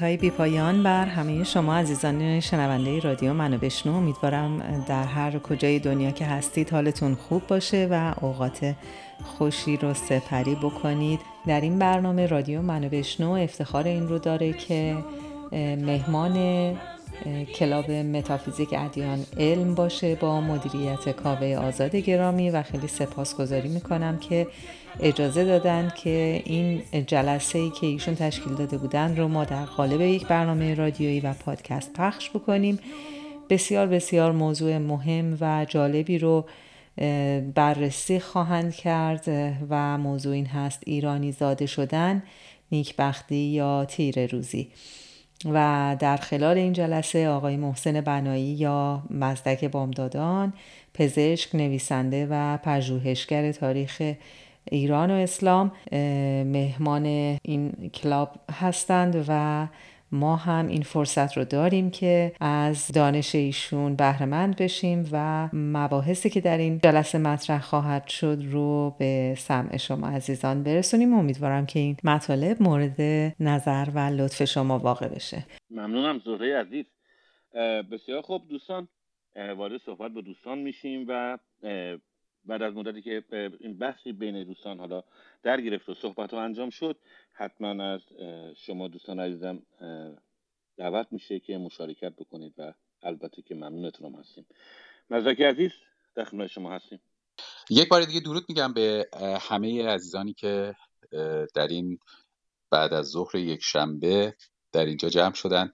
درودهای بی پایان بر همه شما عزیزان شنونده رادیو منو بشنو. امیدوارم در هر کجای دنیا که هستید حالتون خوب باشه و اوقات خوشی رو سپری بکنید. در این برنامه رادیو منو بشنو افتخار این رو داره که مهمان کلاب متافیزیک ادیان علم باشه با مدیریت کاوه آزاد گرامی و خیلی سپاسگزاری می‌کنم که اجازه دادن که این جلسه ای که ایشون تشکیل داده بودن رو ما در قالب یک برنامه رادیویی و پادکست پخش بکنیم. بسیار بسیار موضوع مهم و جالبی رو بررسی خواهند کرد و موضوع این هست ایرانی زاده شدن نیکبختی یا تیر روزی. و در خلال این جلسه آقای محسن بنایی یا مزدک بامدادان پزشک نویسنده و پژوهشگر تاریخ ایران و اسلام مهمان این کلاب هستند و ما هم این فرصت رو داریم که از دانش ایشون بهرهمند بشیم و مباحثی که در این جلسه مطرح خواهد شد رو به سمع شما عزیزان برسونیم. امیدوارم که این مطالب مورد نظر و لطف شما واقع بشه. ممنونم زهره عزیز. بسیار خوب. دوستان وارد صحبت با دوستان میشیم و بعد از مدتی که این بحثی بین دوستان حالا در گرفت و صحبت ها انجام شد حتما از شما دوستان عزیزم دعوت میشه که مشارکت بکنید و البته که ممنونتون هم هستیم. مزدک عزیز در شما هستیم. یک بار دیگه درود میگم به همه عزیزانی که در این بعد از ظهر یک شنبه در اینجا جمع شدن.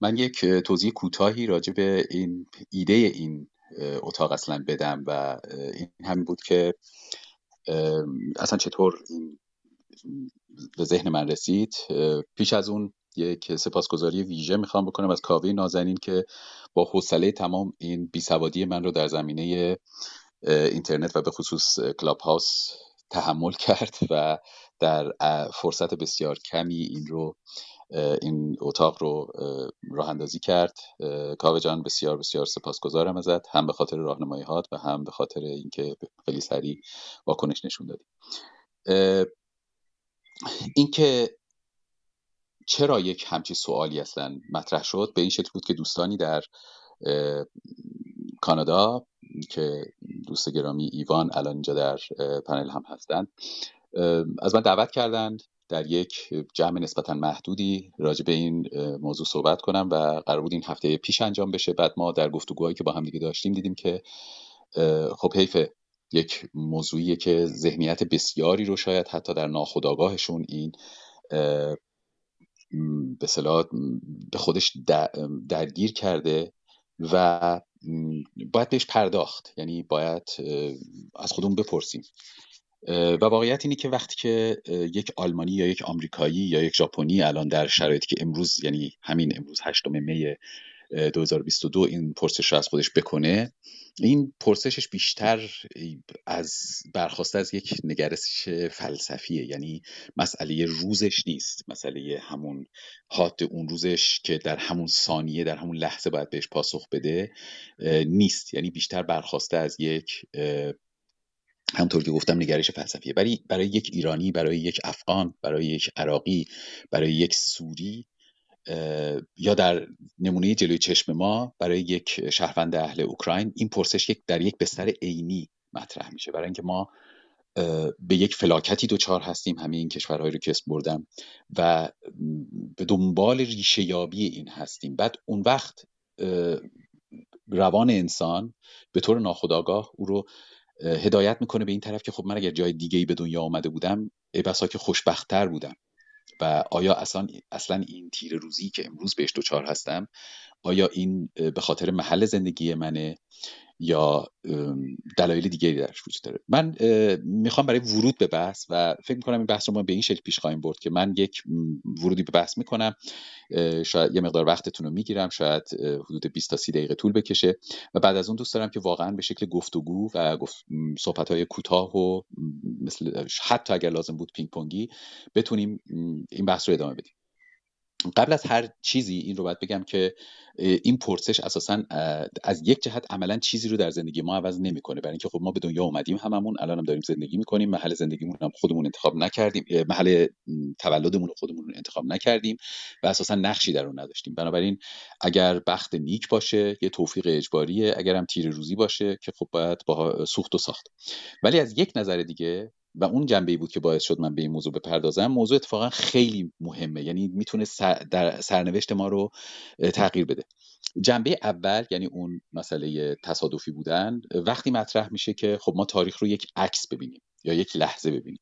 من یک توضیح کوتاهی راجع به این ایده این اتاق اصلا بدم و این همین بود که اصلا چطور این به ذهن من رسید. پیش از اون یک سپاسگزاری ویژه می‌خوام بکنم از کاوه نازنین که با حوصله تمام این بیسوادی من رو در زمینه اینترنت و به خصوص کلاب هاوس تحمل کرد و در فرصت بسیار کمی این رو این اتاق رو اه، راه اندازی کرد. کاوه جان بسیار بسیار سپاسگزارم ازت هم به خاطر راهنمایی هات و هم به خاطر اینکه خیلی سریع واکنش نشون دادی. اینکه چرا یک همچی سوالی اصلا مطرح شد به این شکل بود که دوستانی در کانادا که دوست گرامی ایوان الان اینجا در پنل هم هستند از من دعوت کردند در یک جمع نسبتا محدودی راجع به این موضوع صحبت کنم و قرار بود این هفته پیش انجام بشه. بعد ما در گفتگوهایی که با هم دیگه داشتیم دیدیم که خب حیف یک موضوعیه که ذهنیت بسیاری رو شاید حتی در ناخودآگاهشون این به به خودش در- درگیر کرده و باید بهش پرداخت. یعنی باید از خودمون بپرسیم. و واقعیت اینه که وقتی که یک آلمانی یا یک آمریکایی یا یک ژاپنی الان در شرایطی که امروز یعنی همین امروز هشتم می اه، 2022 این پرسش رو از خودش بکنه این پرسشش بیشتر از برخواسته از یک نگرش فلسفیه. یعنی مسئله روزش نیست. مسئله همون حاد اون روزش که در همون ثانیه در همون لحظه باید بهش پاسخ بده نیست. یعنی بیشتر برخواسته از یک اه، همونطور که گفتم نگرش فلسفیه. برای برای یک ایرانی برای یک افغان برای یک عراقی برای یک سوری یا در نمونه جلوی چشم ما برای یک شهروند اهل اوکراین این پرسش یک در یک بستر عینی مطرح میشه. برای اینکه ما به یک فلاکتی دوچار هستیم همه این کشورهایی رو اسم بردم و به دنبال ریشه یابی این هستیم. بعد اون وقت روان انسان به طور ناخودآگاه او رو هدایت می‌کنه به این طرف که خب من اگر جای دیگه ای به دنیا آمده بودم ای بسا که خوشبختتر بودم. و آیا اصلا اصلا این تیر روزی که امروز بهش دوچار هستم آیا این به خاطر محل زندگی منه؟ یا دلایل دیگری درش وجود داره. من می‌خوام برای ورود به بحث و فکر می‌کنم این بحث رو ما به این شکل پیش خواهیم برد که من یک ورودی به بحث می‌کنم. شاید یه مقدار وقتتون رو می‌گیرم. شاید حدود 20 تا 30 دقیقه طول بکشه و بعد از اون دوست دارم که واقعا به شکل گفتگو و صحبت های کوتاه و مثل حتی اگر لازم بود پینگ پونگی بتونیم این بحث رو ادامه بدیم. قبل از هر چیزی این رو باید بگم که این پرسش اساسا از یک جهت عملا چیزی رو در زندگی ما عوض نمی‌کنه. برای اینکه خب ما به دنیا اومدیم هممون الان هم داریم زندگی می‌کنیم محل زندگیمون هم خودمون انتخاب نکردیم محل تولدمون رو خودمون انتخاب نکردیم و اساسا نقشی در اون نداشتیم. بنابراین اگر بخت نیک باشه یه توفیق اجباریه اگر هم تیر روزی باشه که خب باید با سوخت و ساخت. ولی از یک نظر دیگه و اون جنبه بود که باعث شد من به این موضوع بپردازم موضوع اتفاقا خیلی مهمه. یعنی می‌تونه در سرنوشت ما رو تغییر بده. جنبه اول یعنی اون مسئله تصادفی بودن وقتی مطرح میشه که خب ما تاریخ رو یک عکس ببینیم یا یک لحظه ببینیم.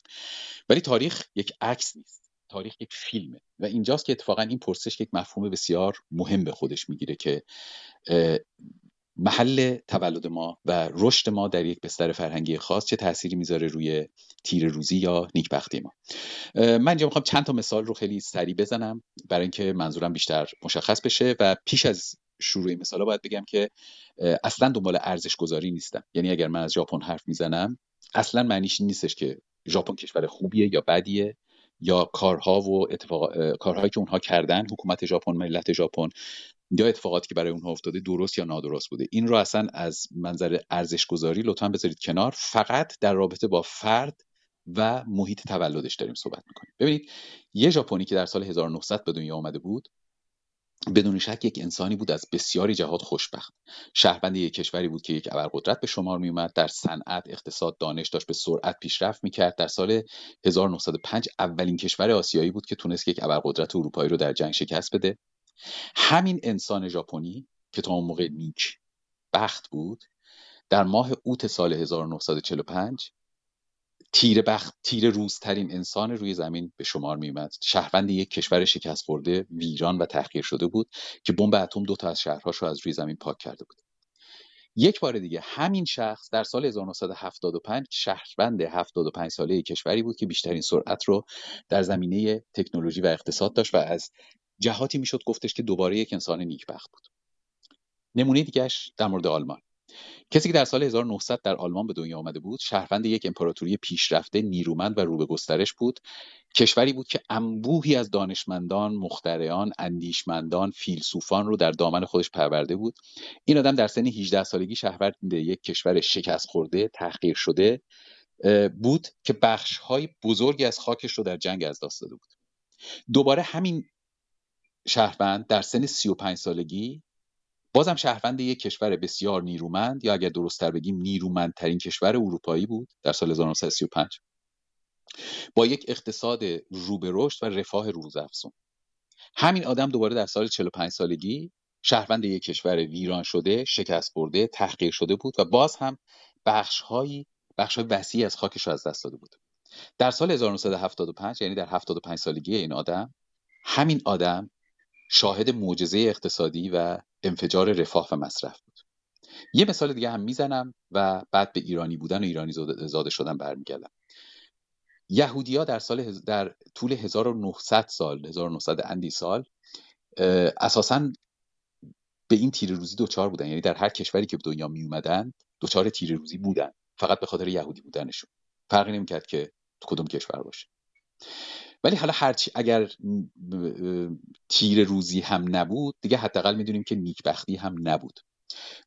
ولی تاریخ یک عکس نیست. تاریخ یک فیلمه. و اینجاست که اتفاقا این پرسش یک مفهوم بسیار مهم به خودش می‌گیره که محل تولد ما و رشد ما در یک بستر فرهنگی خاص چه تأثیری می‌ذاره روی تیر روزی یا نیکبختی ما؟ من اینجا می‌خوام چند تا مثال رو خیلی سریع بزنم برای اینکه منظورم بیشتر مشخص بشه و پیش از شروع این مثالا باید بگم که اصلا دنبال ارزش گذاری نیستم. یعنی اگر من از ژاپن حرف می‌زنم اصلا معنیش نیستش که ژاپن کشور خوبیه یا بدیه یا کارها و اتفاق کارهایی که اونها کردن حکومت ژاپن ملت ژاپن یا اتفاقاتی که برای اونها افتاده درست یا نادرست بوده. این رو اصلا از منظر ارزش گذاری لطفا بذارید کنار. فقط در رابطه با فرد و محیط تولدش داریم صحبت می‌کنیم. ببینید یه ژاپنی که در سال 1900 به دنیا آمده بود بدون شک یک انسانی بود از بسیاری جهات خوشبخت. شهروند یک کشوری بود که یک ابرقدرت به شمار می اومد در صنعت اقتصاد دانش داشت به سرعت پیشرفت می‌کرد. در سال 1905 اولین کشور آسیایی بود که تونست یک ابرقدرت اروپایی رو در جنگ شکست بده. همین انسان ژاپنی که تا اون موقع نیک بخت بود در ماه اوت سال 1945 تیر بخت تیر روزترین انسان روی زمین به شمار میومد شهروند یک کشور شکست خورده ویران و تحقیر شده بود که بمب اتم دو تا از شهرهاش رو از روی زمین پاک کرده بود. یک بار دیگه همین شخص در سال 1975 شهروند 75 ساله کشوری بود که بیشترین سرعت رو در زمینه تکنولوژی و اقتصاد داشت و از جهاتی می‌شد گفتش که دوباره یک انسان نیکبخت بود. نمونه دیگهش در مورد آلمان. کسی که در سال 1900 در آلمان به دنیا آمده بود شهروند یک امپراتوری پیشرفته نیرومند و رو به گسترش بود. کشوری بود که انبوهی از دانشمندان مخترعان اندیشمندان فیلسوفان رو در دامن خودش پرورده بود. این آدم در سن 18 سالگی شهروند یک کشور شکست خورده تحقیر شده بود که بخش های بزرگی از خاکش رو در جنگ از دست داده بود. دوباره همین شهروند در سن 35 سالگی بازم شهروند یک کشور بسیار نیرومند یا اگر درستتر بگیم نیرومندترین کشور اروپایی بود در سال 1935 با یک اقتصاد رو به رشد و رفاه روزافزون. همین آدم دوباره در سال 45 سالگی شهروند یک کشور ویران شده شکست برده تحقیر شده بود و باز هم بخشهایی بخش وسیعی از خاکش رو از دست داده بود. در سال 1975 یعنی در 75 سالگی این آدم همین آدم شاهد معجزه اقتصادی و انفجار رفاه و مصرف بود. یه مثال دیگه هم می‌زنم و بعد به ایرانی بودن و ایرانی زاده شدن برمیگردم. یهودیا در سال در طول 1900 سال 1900 اندی سال اساسا به این تیر روزی دوچار بودن. یعنی در هر کشوری که به دنیا می اومدن دوچار تیر روزی بودن. فقط به خاطر یهودی بودنشون. فرقی نمی‌کرد که تو کدوم کشور باشه. ولی حالا هرچی اگر تیر روزی هم نبود دیگه حداقل می‌دونیم که نیکبختی هم نبود.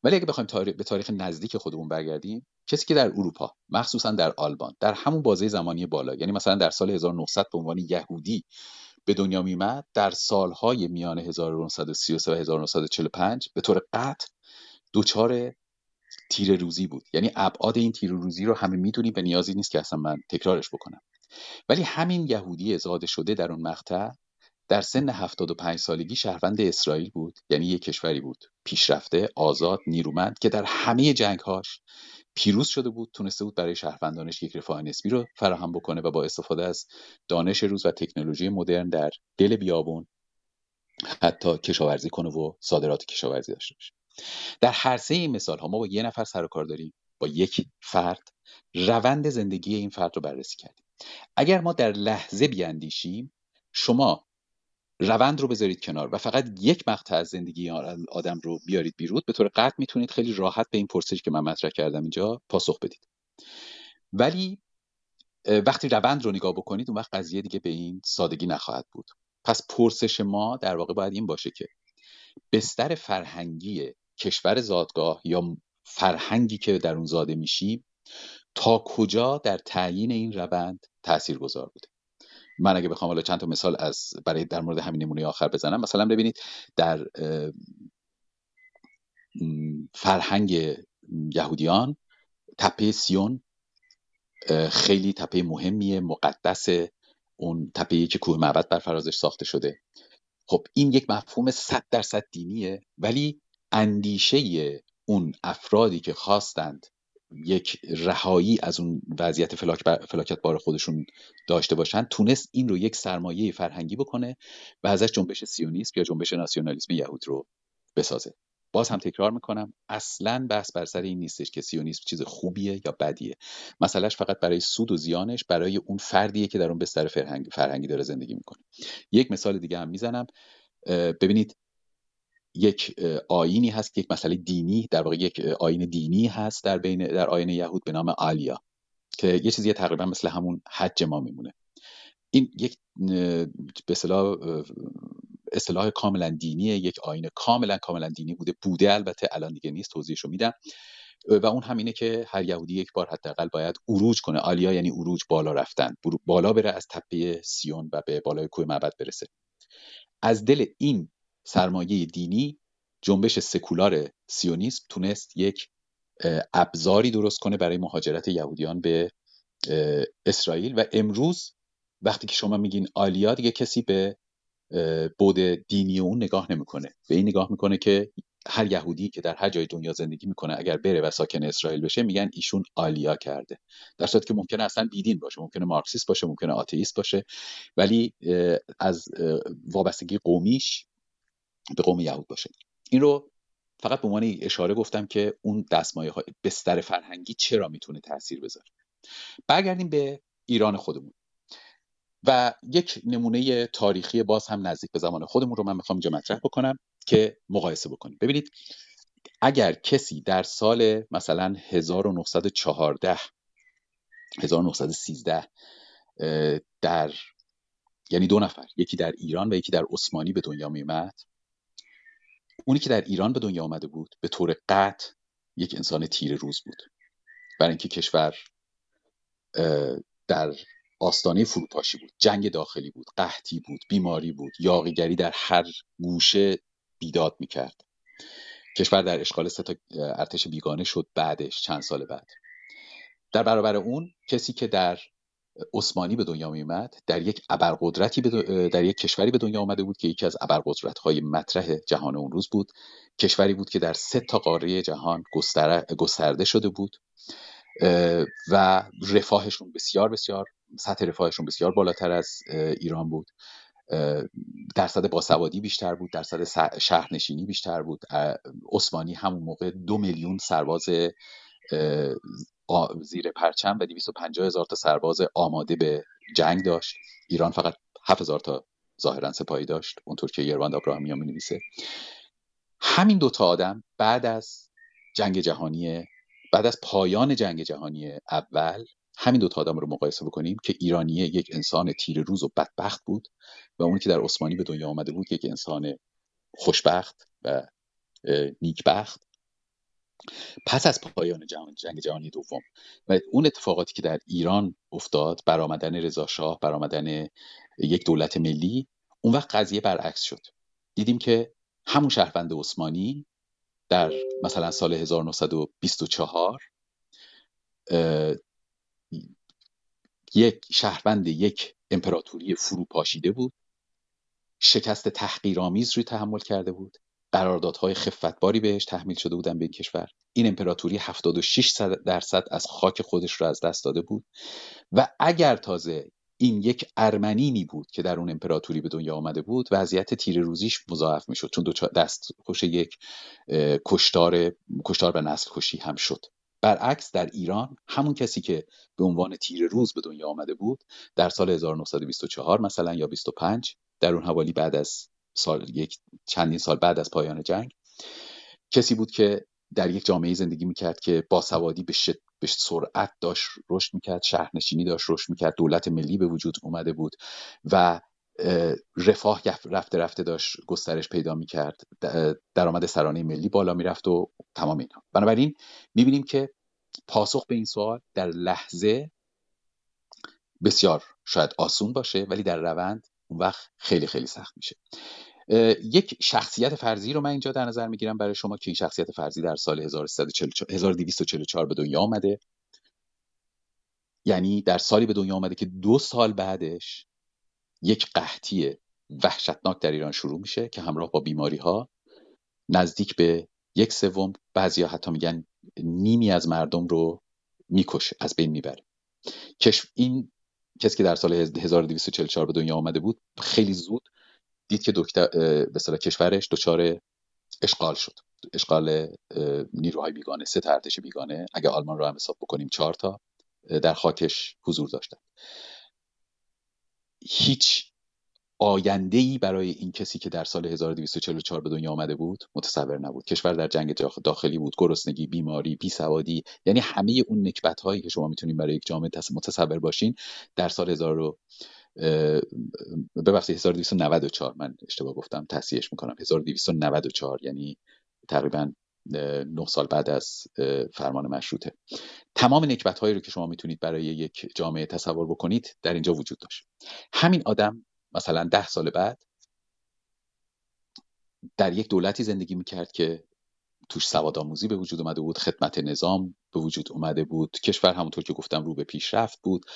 ولی اگه بخوایم تاریخ به تاریخ نزدیک خودمون برگردیم کسی که در اروپا مخصوصا در آلمان در همون بازه زمانی بالا یعنی مثلا در سال 1900 به عنوان یهودی به دنیا میمد در سالهای میان 1933 و 1945 به طور قطع دچار تیر روزی بود. یعنی ابعاد این تیر روزی رو همه می‌دونیم و نیازی نیست که اصلا من تکرارش بکنم. ولی همین یهودی زاده شده در اون مقطع در سن 75 سالگی شهروند اسرائیل بود یعنی یک کشوری بود. پیشرفته آزاد نیرومند که در همه جنگهاش پیروز شده بود تونسته بود برای شهروندانش یک رفاه نسبی رو فراهم بکنه و با استفاده از دانش روز و تکنولوژی مدرن در دل بیابون حتی کشاورزی کنه و صادرات کشاورزی داشته باشه. در هر سه این مثال ها ما با یه نفر سر و کار داریم با یک فرد. روند زندگی این فرد رو بررسی کردیم. اگر ما در لحظه بیاندیشیم شما روند رو بذارید کنار و فقط یک مقطع از زندگی آدم رو بیارید بیرون به طور قطع می‌تونید خیلی راحت به این پرسشی که من مطرح کردم اینجا پاسخ بدید. ولی وقتی روند رو نگاه بکنید اون وقت قضیه دیگه به این سادگی نخواهد بود. پس پرسش ما در واقع باید این باشه که بستر فرهنگی کشور زادگاه یا فرهنگی که در اون زاده میشیم تا کجا در تعیین این روند تأثیر گذار بوده. من اگه بخوام حالا چند تا مثال از برای در مورد همین نمونه آخر بزنم مثلا ببینید در فرهنگ یهودیان تپه سیون خیلی تپه مهمیه مقدس اون تپه که کوه معبد بر فرازش ساخته شده. خب این یک مفهوم صد درصد دینیه ولی اندیشه اون افرادی که خواستند یک رهایی از اون وضعیت فلاک فلاکت بار خودشون داشته باشن تونست این رو یک سرمایه فرهنگی بکنه و ازش جنبش سیونیسم یا جنبش ناسیونالیسم یهود رو بسازه. باز هم تکرار می‌کنم اصلا بحث بر سر این نیستش که سیونیسم چیز خوبیه یا بدیه. مسئلهش فقط برای سود و زیانش برای اون فردیه که در اون بستر فرهنگ فرهنگی داره زندگی می‌کنه. یک مثال دیگه هم می‌زنم. ببینید یک آینی هست یک مسئله دینی در واقع یک آین دینی هست در بین در آین یهود به نام آلیا که یه چیزی تقریبا مثل همون حج ما میمونه. این یک به اصطلاح اصطلاح کاملا دینیه یک آین کاملا کاملا دینی بوده بوده البته الان دیگه نیست توضیحشو میدم. و اون همینه که هر یهودی یک بار حداقل باید اروج کنه. آلیا یعنی اروج بالا رفتن. بالا بره از تپه سیون و به بالای کوه معبد برسه. از دل این سرمایه دینی جنبش سکولار سیونیسم تونست یک ابزاری درست کنه برای مهاجرت یهودیان به اسرائیل. و امروز وقتی که شما میگین آلیا دیگه کسی به بود دینی اون نگاه نمی‌کنه. به این نگاه می‌کنه که هر یهودی که در هر جای دنیا زندگی می‌کنه اگر بره و ساکن اسرائیل بشه میگن ایشون آلیا کرده. در صورتی که ممکنه اصلا بیدین باشه ممکنه مارکسیست باشه ممکنه آتئیست باشه. ولی از وابستگی قومیش به قوم یهود باشه. این رو فقط به عنوان اشاره گفتم که اون دستمایه های بستر فرهنگی چرا می‌تونه تاثیر بذاره؟ برگردیم به ایران خودمون. و یک نمونه تاریخی باز هم نزدیک به زمان خودمون رو من می‌خوام اینجا مطرح بکنم که مقایسه بکنیم. ببینید اگر کسی در سال مثلا 1914 1913 در یعنی دو نفر یکی در ایران و یکی در عثمانی به دنیا میمد اونی که در ایران به دنیا آمده بود به طور قطع یک انسان تیر روز بود. برای اینکه کشور در آستانه فروپاشی بود. جنگ داخلی بود قحطی بود بیماری بود یاقیگری در هر گوشه بیداد می‌کرد. کشور در اشغال ستا ارتش بیگانه شد بعدش چند سال بعد. در برابر اون کسی که در عثمانی به دنیا میومد در یک ابرقدرتی در یک کشوری به دنیا آمده بود که یکی از ابرقدرت های مطرح جهان اون روز بود. کشوری بود که در سه تا قاره جهان گسترده شده بود و رفاهشون بسیار بسیار سطح رفاهشون بسیار بالاتر از ایران بود. درصد باسوادی بیشتر بود درصد شهرنشینی بیشتر بود. عثمانی همون موقع دو میلیون سرباز زیر پرچم و 250 هزار تا سرباز آماده به جنگ داشت. ایران فقط 7 هزار تا ظاهرا سپاهی داشت. اونطور که یرواند ابراهیمی می نویسه همین دوتا آدم بعد از جنگ جهانی بعد از پایان جنگ جهانی اول همین دوتا آدم رو مقایسه بکنیم که ایرانیه یک انسان تیر روز و بدبخت بود و اونی که در عثمانی به دنیا آمده بود یک انسان خوشبخت و نیکبخت. پس از پایان جهان جنگ جهانی دوم و اون اتفاقاتی که در ایران افتاد برآمدن رضا شاه برآمدن یک دولت ملی اون وقت قضیه برعکس شد. دیدیم که همون شهروند عثمانی در مثلا سال 1924 یک شهروند یک امپراتوری فروپاشیده بود. شکست تحقیرآمیز روی تحمل کرده بود. قراردادهای خفتباری بهش تحمیل شده بودن به این کشور. این امپراتوری 76 درصد از خاک خودش رو از دست داده بود و اگر تازه این یک ارمنینی بود که در اون امپراتوری به دنیا آمده بود وضعیت تیر روزیش مضاعف می‌شد چون دست خوش یک کشتار کشتار به نسل کشی هم شد. برعکس در ایران همون کسی که به عنوان تیر روز به دنیا آمده بود در سال 1924 مثلا یا 25 در اون حوالی بعد از سال یک چندین سال بعد از پایان جنگ کسی بود که در یک جامعه زندگی می‌کرد که باسوادی به, شد... به سرعت داشت رشد می‌کرد شهرنشینی داشت رشد می‌کرد دولت ملی به وجود اومده بود و رفاه رفته رفته داشت گسترش پیدا می‌کرد درآمد سرانه ملی بالا می‌رفت و تمام اینا. بنابراین می‌بینیم که پاسخ به این سوال در لحظه بسیار شاید آسون باشه ولی در روند اون وقت خیلی خیلی سخت میشه. یک شخصیت فرضی رو من اینجا در نظر می‌گیرم برای شما که این شخصیت فرضی در سال 1244 به دنیا آمده. یعنی در سالی به دنیا آمده که دو سال بعدش یک قحطی وحشتناک در ایران شروع میشه که همراه با بیماری ها نزدیک به یک سوم. بعضی حتی میگن نیمی از مردم رو می‌کشه از بین می‌بره. این کسی که در سال 1244 به دنیا آمده بود خیلی زود دید که دکتر به کشورش دچار اشغال شد. اشغال نیروهای بیگانه سه ارتش بیگانه. اگه آلمان رو هم حساب بکنیم چهار تا در خاکش حضور داشتن. هیچ آینده ای برای این کسی که در سال 1244 به دنیا آمده بود متصور نبود. کشور در جنگ داخلی بود. گرسنگی بیماری بیسوادی یعنی همه اون نکبت هایی که شما می‌تونید برای یک جامعه متصور باشین در سال 1000 ببخشید 1294 من اشتباه گفتم. تصحیحش می‌کنم. 1294 یعنی تقریبا نه سال بعد از فرمان مشروطه. تمام نکبت هایی رو که شما می‌تونید برای یک جامعه تصور بکنید در اینجا وجود داشت. همین آدم مثلا ده سال بعد در یک دولتی زندگی می‌کرد که توش سواد آموزی به وجود اومده بود خدمت نظام به وجود اومده بود کشور همونطور که گفتم رو به پیشرفت بود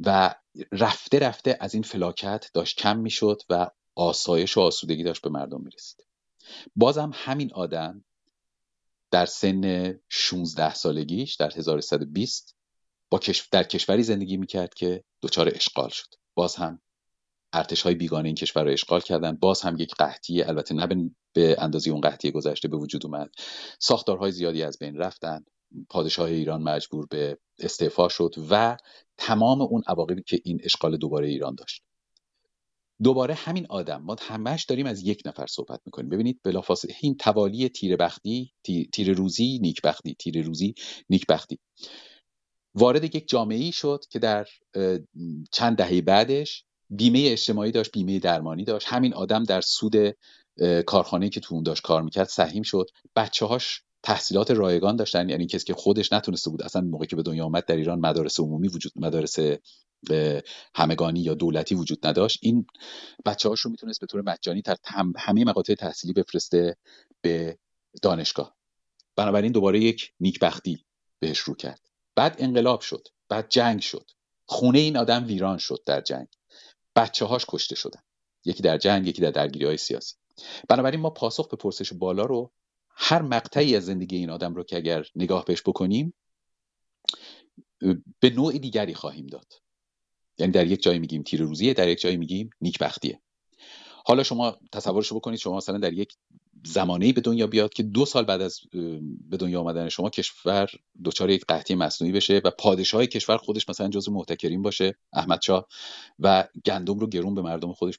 و رفته رفته از این فلاکت داشت کم می‌شد و آسایش و آسودگی داشت به مردم می‌رسید. بازم همین آدم در سن 16 سالگیش در 1120 با در کشوری زندگی می‌کرد که دچار اشغال شد. باز هم ارتش های بیگانه این کشور رو اشغال کردن. باز هم یک قحطی البته نه به اندازه اون قحطی گذشته به وجود اومد. ساختارهای زیادی از بین رفتن. پادشاه ایران مجبور به استعفا شد و تمام اون عواقبی که این اشغال دوباره ایران داشت. دوباره همین آدم ما همش داریم از یک نفر صحبت می‌کنیم. ببینید بلافاصله این توالی تیر بختی تیر روزی نیک بختی تیر روزی نیک بختی وارد یک جامعه ای شد که در چند دهه بعدش بیمه اجتماعی داشت بیمه درمانی داشت. همین آدم در سود کارخانه که تو اون داشت کار می‌کرد سهیم شد. بچه هاش تحصیلات رایگان داشتن یعنی کسی که خودش نتونسته بود اصلا موقعی که به دنیا آمد در ایران مدارس عمومی وجود مدارس همگانی یا دولتی وجود نداشت. این بچه هاش رو می‌تونست به طور مجانی در همه مقاطع تحصیلی بفرسته به دانشگاه. بنابراین دوباره یک نیکبختی بهش رو کرد. بعد انقلاب شد. بعد جنگ شد. خونه این آدم ویران شد در جنگ. بچه هاش کشته شدن. یکی در جنگ یکی در درگیری های سیاسی. بنابراین ما پاسخ به پرسش بالا رو هر مقطعی از زندگی این آدم رو که اگر نگاه بهش بکنیم به نوع دیگری خواهیم داد. یعنی در یک جایی میگیم تیر روزیه در یک جایی میگیم نیکبختیه. حالا شما تصورش بکنید شما مثلا در یک زمانه به دنیا بیاد که دو سال بعد از به دنیا آمدن شما کشور دچار یک قحطی مصنوعی بشه و پادشاه کشور خودش مثلا جزو محتکرین باشه احمد شاه و گندم رو گرون به مردم خودش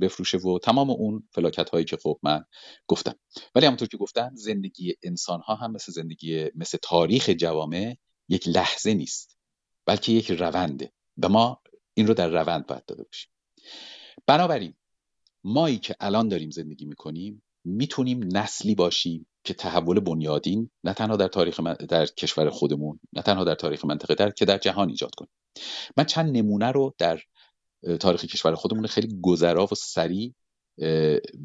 بفروشه و تمام اون فلاکت هایی که خب من گفتم. ولی همونطور که گفتم زندگی انسان ها هم مثل زندگی مثل تاریخ جوامع یک لحظه نیست بلکه یک رونده و ما این رو در روند باید داده باشیم. بنابراین مایی که الان داریم زندگی می‌کنیم می‌تونیم نسلی باشیم که تحول بنیادین نه تنها در تاریخ من در کشور خودمون نه تنها در تاریخ منطقه در که در جهان ایجاد کنیم. من چند نمونه رو در تاریخ کشور خودمون خیلی گذرا و سریع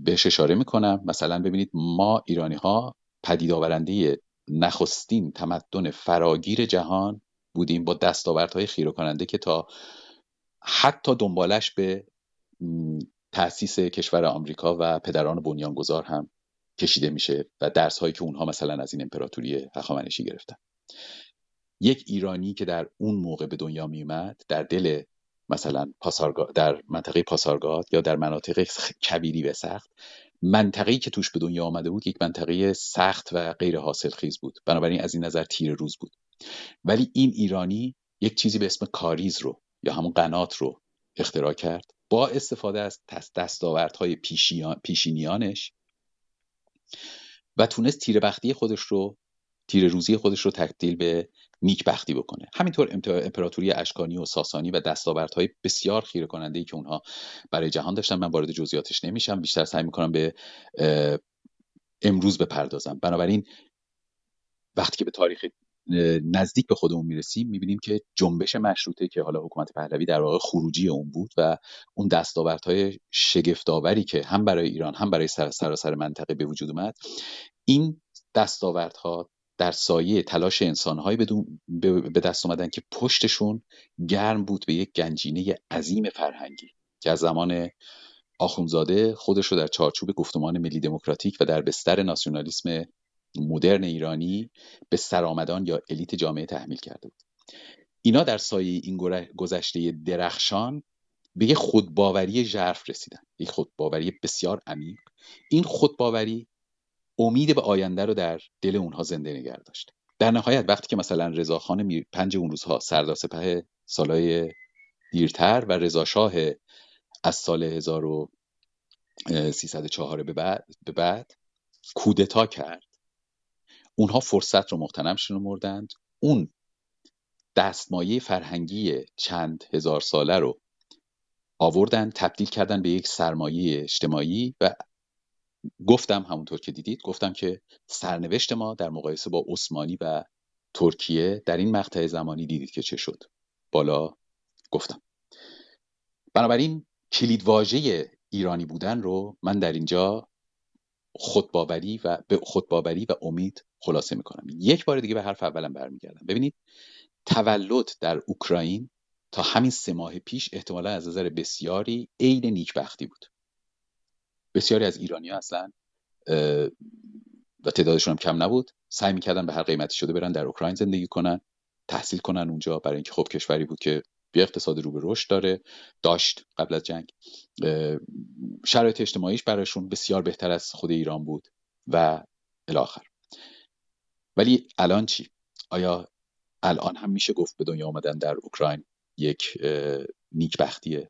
بهش اشاره می‌کنم. مثلا ببینید ما ایرانی ها پدید آورنده نخستین تمدن فراگیر جهان بودیم با دستاوردهای خیره کننده که تا حتی دنبالش به تأسیس کشور آمریکا و پدران بنیانگذار هم کشیده میشه و درس هایی که اونها مثلا از این امپراتوری هخامنشی گرفتن. یک ایرانی که در اون موقع به دنیا میومد در دل مثلا پاسارگاد در منطقه پاسارگاد یا در مناطق کبیری و سخت منطقه‌ای که توش به دنیا آمده بود یک منطقه سخت و غیر حاصل خیز بود. بنابراین از این نظر تیر روز بود. ولی این ایرانی یک چیزی به اسم کاریز رو یا همون قنات رو اختراع کرد با استفاده از دستاوردهای پیشینیانش و تونست تیر بختی خودش رو تیر روزی خودش رو تبدیل به نیک بختی بکنه. همینطور امپراتوری اشکانی و ساسانی و دستاوردهای بسیار خیره کننده ای که اونها برای جهان داشتن. من وارد جزئیاتش نمیشم بیشتر سعی می‌کنم به امروز بپردازم. بنابراین وقتی که به تاریخ نزدیک به خودمون می‌رسیم می‌بینیم که جنبش مشروطه که حالا حکومت پهلوی در واقع خروجی اون بود و اون دستاوردهای شگفتآوری که هم برای ایران هم برای سراسر منطقه به وجود اومد این دستاوردها در سایه تلاش انسانهایی به دست اومدن که پشتشون گرم بود به یک گنجینه عظیم فرهنگی که از زمان آخونزاده خودش رو در چارچوب گفتمان ملی دموکراتیک و در بستر ناسیونالیسم مدرن ایرانی به سرآمدان یا الیت جامعه تحمیل کرده بود. اینا در سایه این گذشته درخشان به یک خودباوری ژرف رسیدن. یک خودباوری بسیار عمیق. این خودباوری امید به آینده رو در دل اونها زنده نگه داشت. در نهایت وقتی که مثلا رضاخان پنج اون روزها سردار سپه سالهای دیرتر و رضا شاه از سال 1304 به بعد, به بعد کودتا کرد. اونها فرصت رو مختنم شمردند اون دستمایه فرهنگی چند هزار ساله رو آوردن تبدیل کردن به یک سرمایه اجتماعی و گفتم همونطور که دیدید گفتم که سرنوشت ما در مقایسه با عثمانی و ترکیه در این مقطع زمانی دیدید که چه شد. بالا گفتم. بنابراین کلید واژه ایرانی بودن رو من در اینجا خودباوری و به خودباوری و امید خلاصه می‌کنم. یک بار دیگه به حرف اولم برمیگردم. ببینید تولد در اوکراین تا همین سه ماه پیش احتمالا از نظر بسیاری عین نیکبختی بود. بسیاری از ایرانی ها اصلا و تعدادشون هم کم نبود. سعی می‌کردن به هر قیمتی شده برن در اوکراین زندگی کنن تحصیل کنن اونجا برای اینکه خب کشوری بود که بی اقتصاد رو به رشد داره داشت قبل از جنگ. شرایط اجتماعیش برایشون بسیار بهتر از خود ایران بود و الاخر. ولی الان چی؟ آیا الان هم میشه گفت به دنیا آمدن در اوکراین یک نیکبختیه؟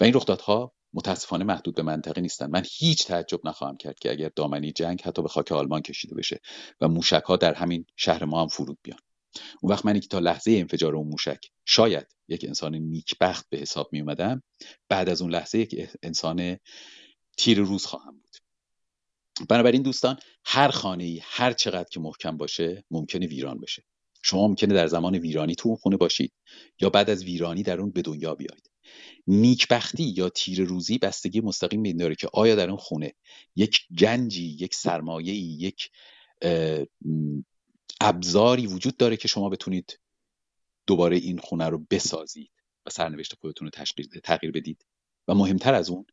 و این رخدادها متاسفانه محدود به منطقه نیستن. من هیچ تعجب نخواهم کرد که اگر دامنی جنگ حتی به خاک آلمان کشیده بشه و موشک ها در همین شهر ما هم فرود بیان. اون وقت منی که تا لحظه انفجار اون موشک شاید یک انسان نیکبخت به حساب می اومدم بعد از اون لحظه یک انسان تیر روز خواهم بود. بنابراین دوستان هر خانه ای هر چقدر که محکم باشه ممکنه ویران بشه. شما ممکنه در زمان ویرانی تو اون خونه باشید یا بعد از ویرانی در اون به دنیا بیایید نیکبختی یا تیر روزی بستگی مستقیم این داره که آیا در اون خونه یک گنجی یک سرمایه یک ابزاری وجود داره که شما بتونید دوباره این خونه رو بسازید و سرنوشت خودتون رو تغییر بدید. و مهمتر از اون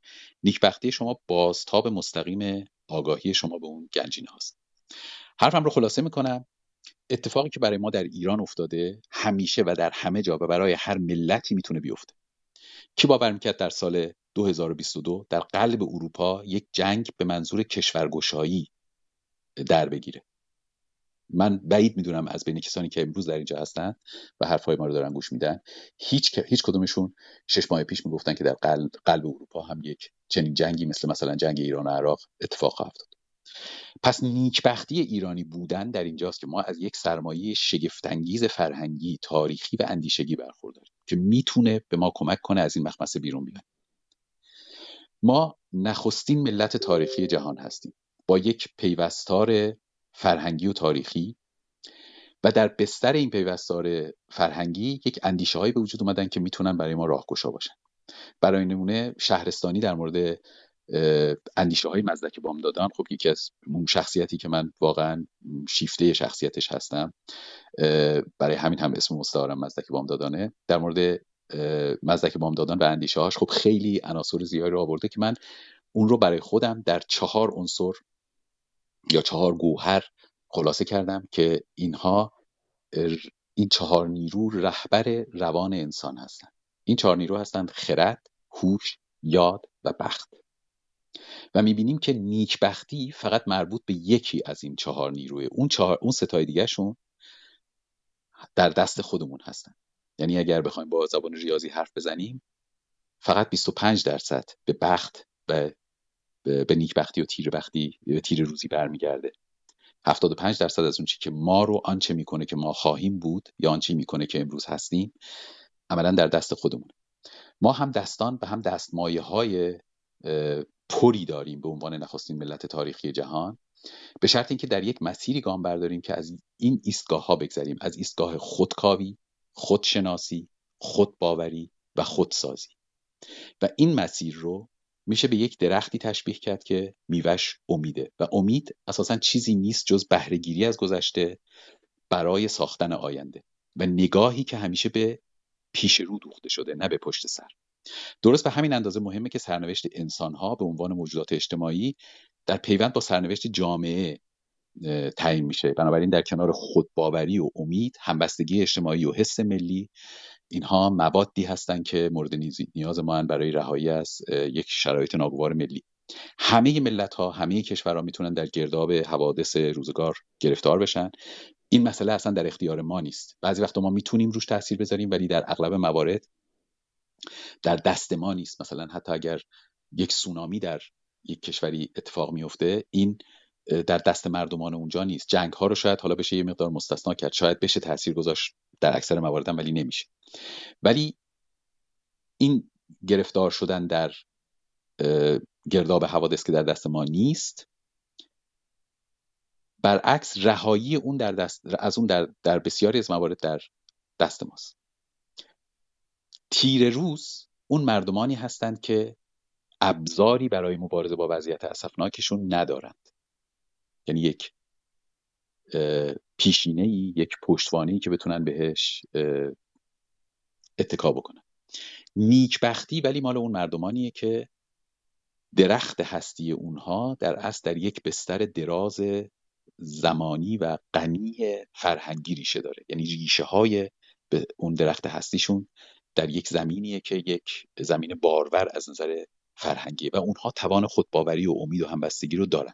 نیکبختی شما بازتاب مستقیم آگاهی شما به اون گنجینه هاست. حرفم رو خلاصه می‌کنم. اتفاقی که برای ما در ایران افتاده همیشه و در همه جا و برای هر ملتی می‌تونه بیفته. کی باور می‌کرد در سال 2022 در قلب اروپا یک جنگ به منظور کشورگشایی در بگیره؟ من بعید می‌دونم از بین کسانی که امروز در اینجا هستن و حرفهای ما رو دارن گوش میدن هیچ هیچ کدومشون شش ماه پیش می‌گفتن که در قلب, قلب اروپا هم یک چنین جنگی مثل مثلا جنگ ایران و عراق اتفاق افتاد. پس نیکبختی ایرانی بودن در اینجاست که ما از یک سرمایه شگفتانگیز فرهنگی تاریخی و اندیشگی برخورداریم که می‌تونه به ما کمک کنه از این مخمسه بیرون بیایم ما نخستین ملت تاریخی جهان هستیم. با یک پیوستار فرهنگی و تاریخی. و در بستر این پیوستار فرهنگی یک اندیشه هایی به وجود اومدن که می‌تونن برای ما راهگشا باشن. برای نمونه شهرستانی در مورد اندیشه های مزدک بامدادان خب یکی از اون شخصیتی که من واقعا شیفته شخصیتش هستم برای همین هم اسم مستعارم مزدک بامدادانه در مورد مزدک بامدادان و اندیشه هاش خب خیلی عناصر زیادی رو آورده که من اون رو برای خودم در چهار عنصر یا چهار گوهر خلاصه کردم که اینها این چهار نیرو رهبر روان انسان هستند. این چهار نیرو هستند خرد هوش یاد و بخت. و می‌بینیم که نیکبختی فقط مربوط به یکی از این چهار نیروه. اون چهار اون ستای دیگهشون در دست خودمون هستن. یعنی اگر بخوایم با زبان ریاضی حرف بزنیم فقط 25 درصد به بخت و به نیکبختی و تیر بختی تیر روزی برمیگرده. 75 درصد از اون چی که ما رو آنچه می‌کنه که ما خواهیم بود یا آنچه می‌کنه که امروز هستیم عملا در دست خودمون ما هم دستان و هم دستمایه های پری داریم به عنوان نخستین ملت تاریخی جهان. به شرط اینکه در یک مسیری گام برداریم که از این ایستگاه ها بگذریم. از ایستگاه خودکاوی خودشناسی خودباوری و خودسازی. و این مسیر رو میشه به یک درختی تشبیه کرد که میوش امیده و امید اساسا چیزی نیست جز بهرهگیری از گذشته برای ساختن آینده و نگاهی که همیشه به پیش رو دوخته شده نه به پشت سر. درست به همین اندازه مهمه که سرنوشت انسانها به عنوان موجودات اجتماعی در پیوند با سرنوشت جامعه تعیین میشه. بنابراین در کنار خودباوری و امید همبستگی اجتماعی و حس ملی اینها موادی هستند که مورد نیاز ما برای رهایی از یک شرایط ناگوار ملی. همه ملت ها همه کشورها می‌تونن در گرداب حوادث روزگار گرفتار بشن. این مسئله اصلا در اختیار ما نیست. بعضی وقتا ما می‌تونیم روش تاثیر بذاریم ولی در اغلب موارد در دست ما نیست. مثلا حتی اگر یک سونامی در یک کشوری اتفاق میفته این در دست مردمان اونجا نیست. جنگ ها رو شاید حالا بشه یه مقدار مستثنا کرد. شاید بشه تاثیر گذاشت در اکثر موارد ولی نمیشه. ولی این گرفتار شدن در گرداب حوادث که در دست ما نیست برعکس رهایی اون در دست از اون در, در بسیاری از موارد در دست ماست. تیر روز اون مردمانی هستند که ابزاری برای مبارزه با وضعیت اسفناکشون ندارند. یعنی یک پیشینه ای یک پشتوانه ای که بتونن بهش اتکا بکنن. نیکبختی ولی مال اون مردمانیه که درخت هستی اونها در اصل در یک بستر دراز زمانی و غنی فرهنگی ریشه داره. یعنی ریشه های به اون درخت هستیشون در یک زمینیه که یک زمین بارور از نظر فرهنگی و اونها توان خودباوری و امید و همبستگی رو دارن.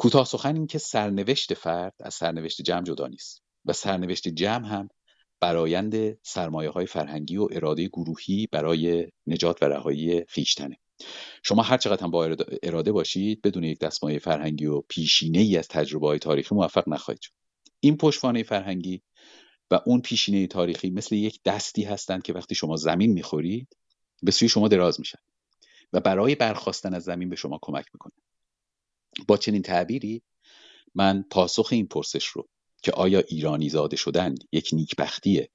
کوتاه سخن این که سرنوشت فرد از سرنوشت جمع جدا نیست و سرنوشت جمع هم برایند سرمایه های فرهنگی و اراده گروهی برای نجات و رهایی خیشتنه شما هر چقدر هم با اراده باشید بدون یک دستمایه فرهنگی و پیشینه ای از تجربه های تاریخی موفق نخواهید شد. این پشتوانه فرهنگی و اون پیشینه تاریخی مثل یک دستی هستند که وقتی شما زمین می‌خورید به سوی شما دراز میشن و برای برخواستن از زمین به شما کمک می‌کنه با چنین تعبیری من پاسخ این پرسش رو که آیا ایرانی زاده شدن یک نیکبختیه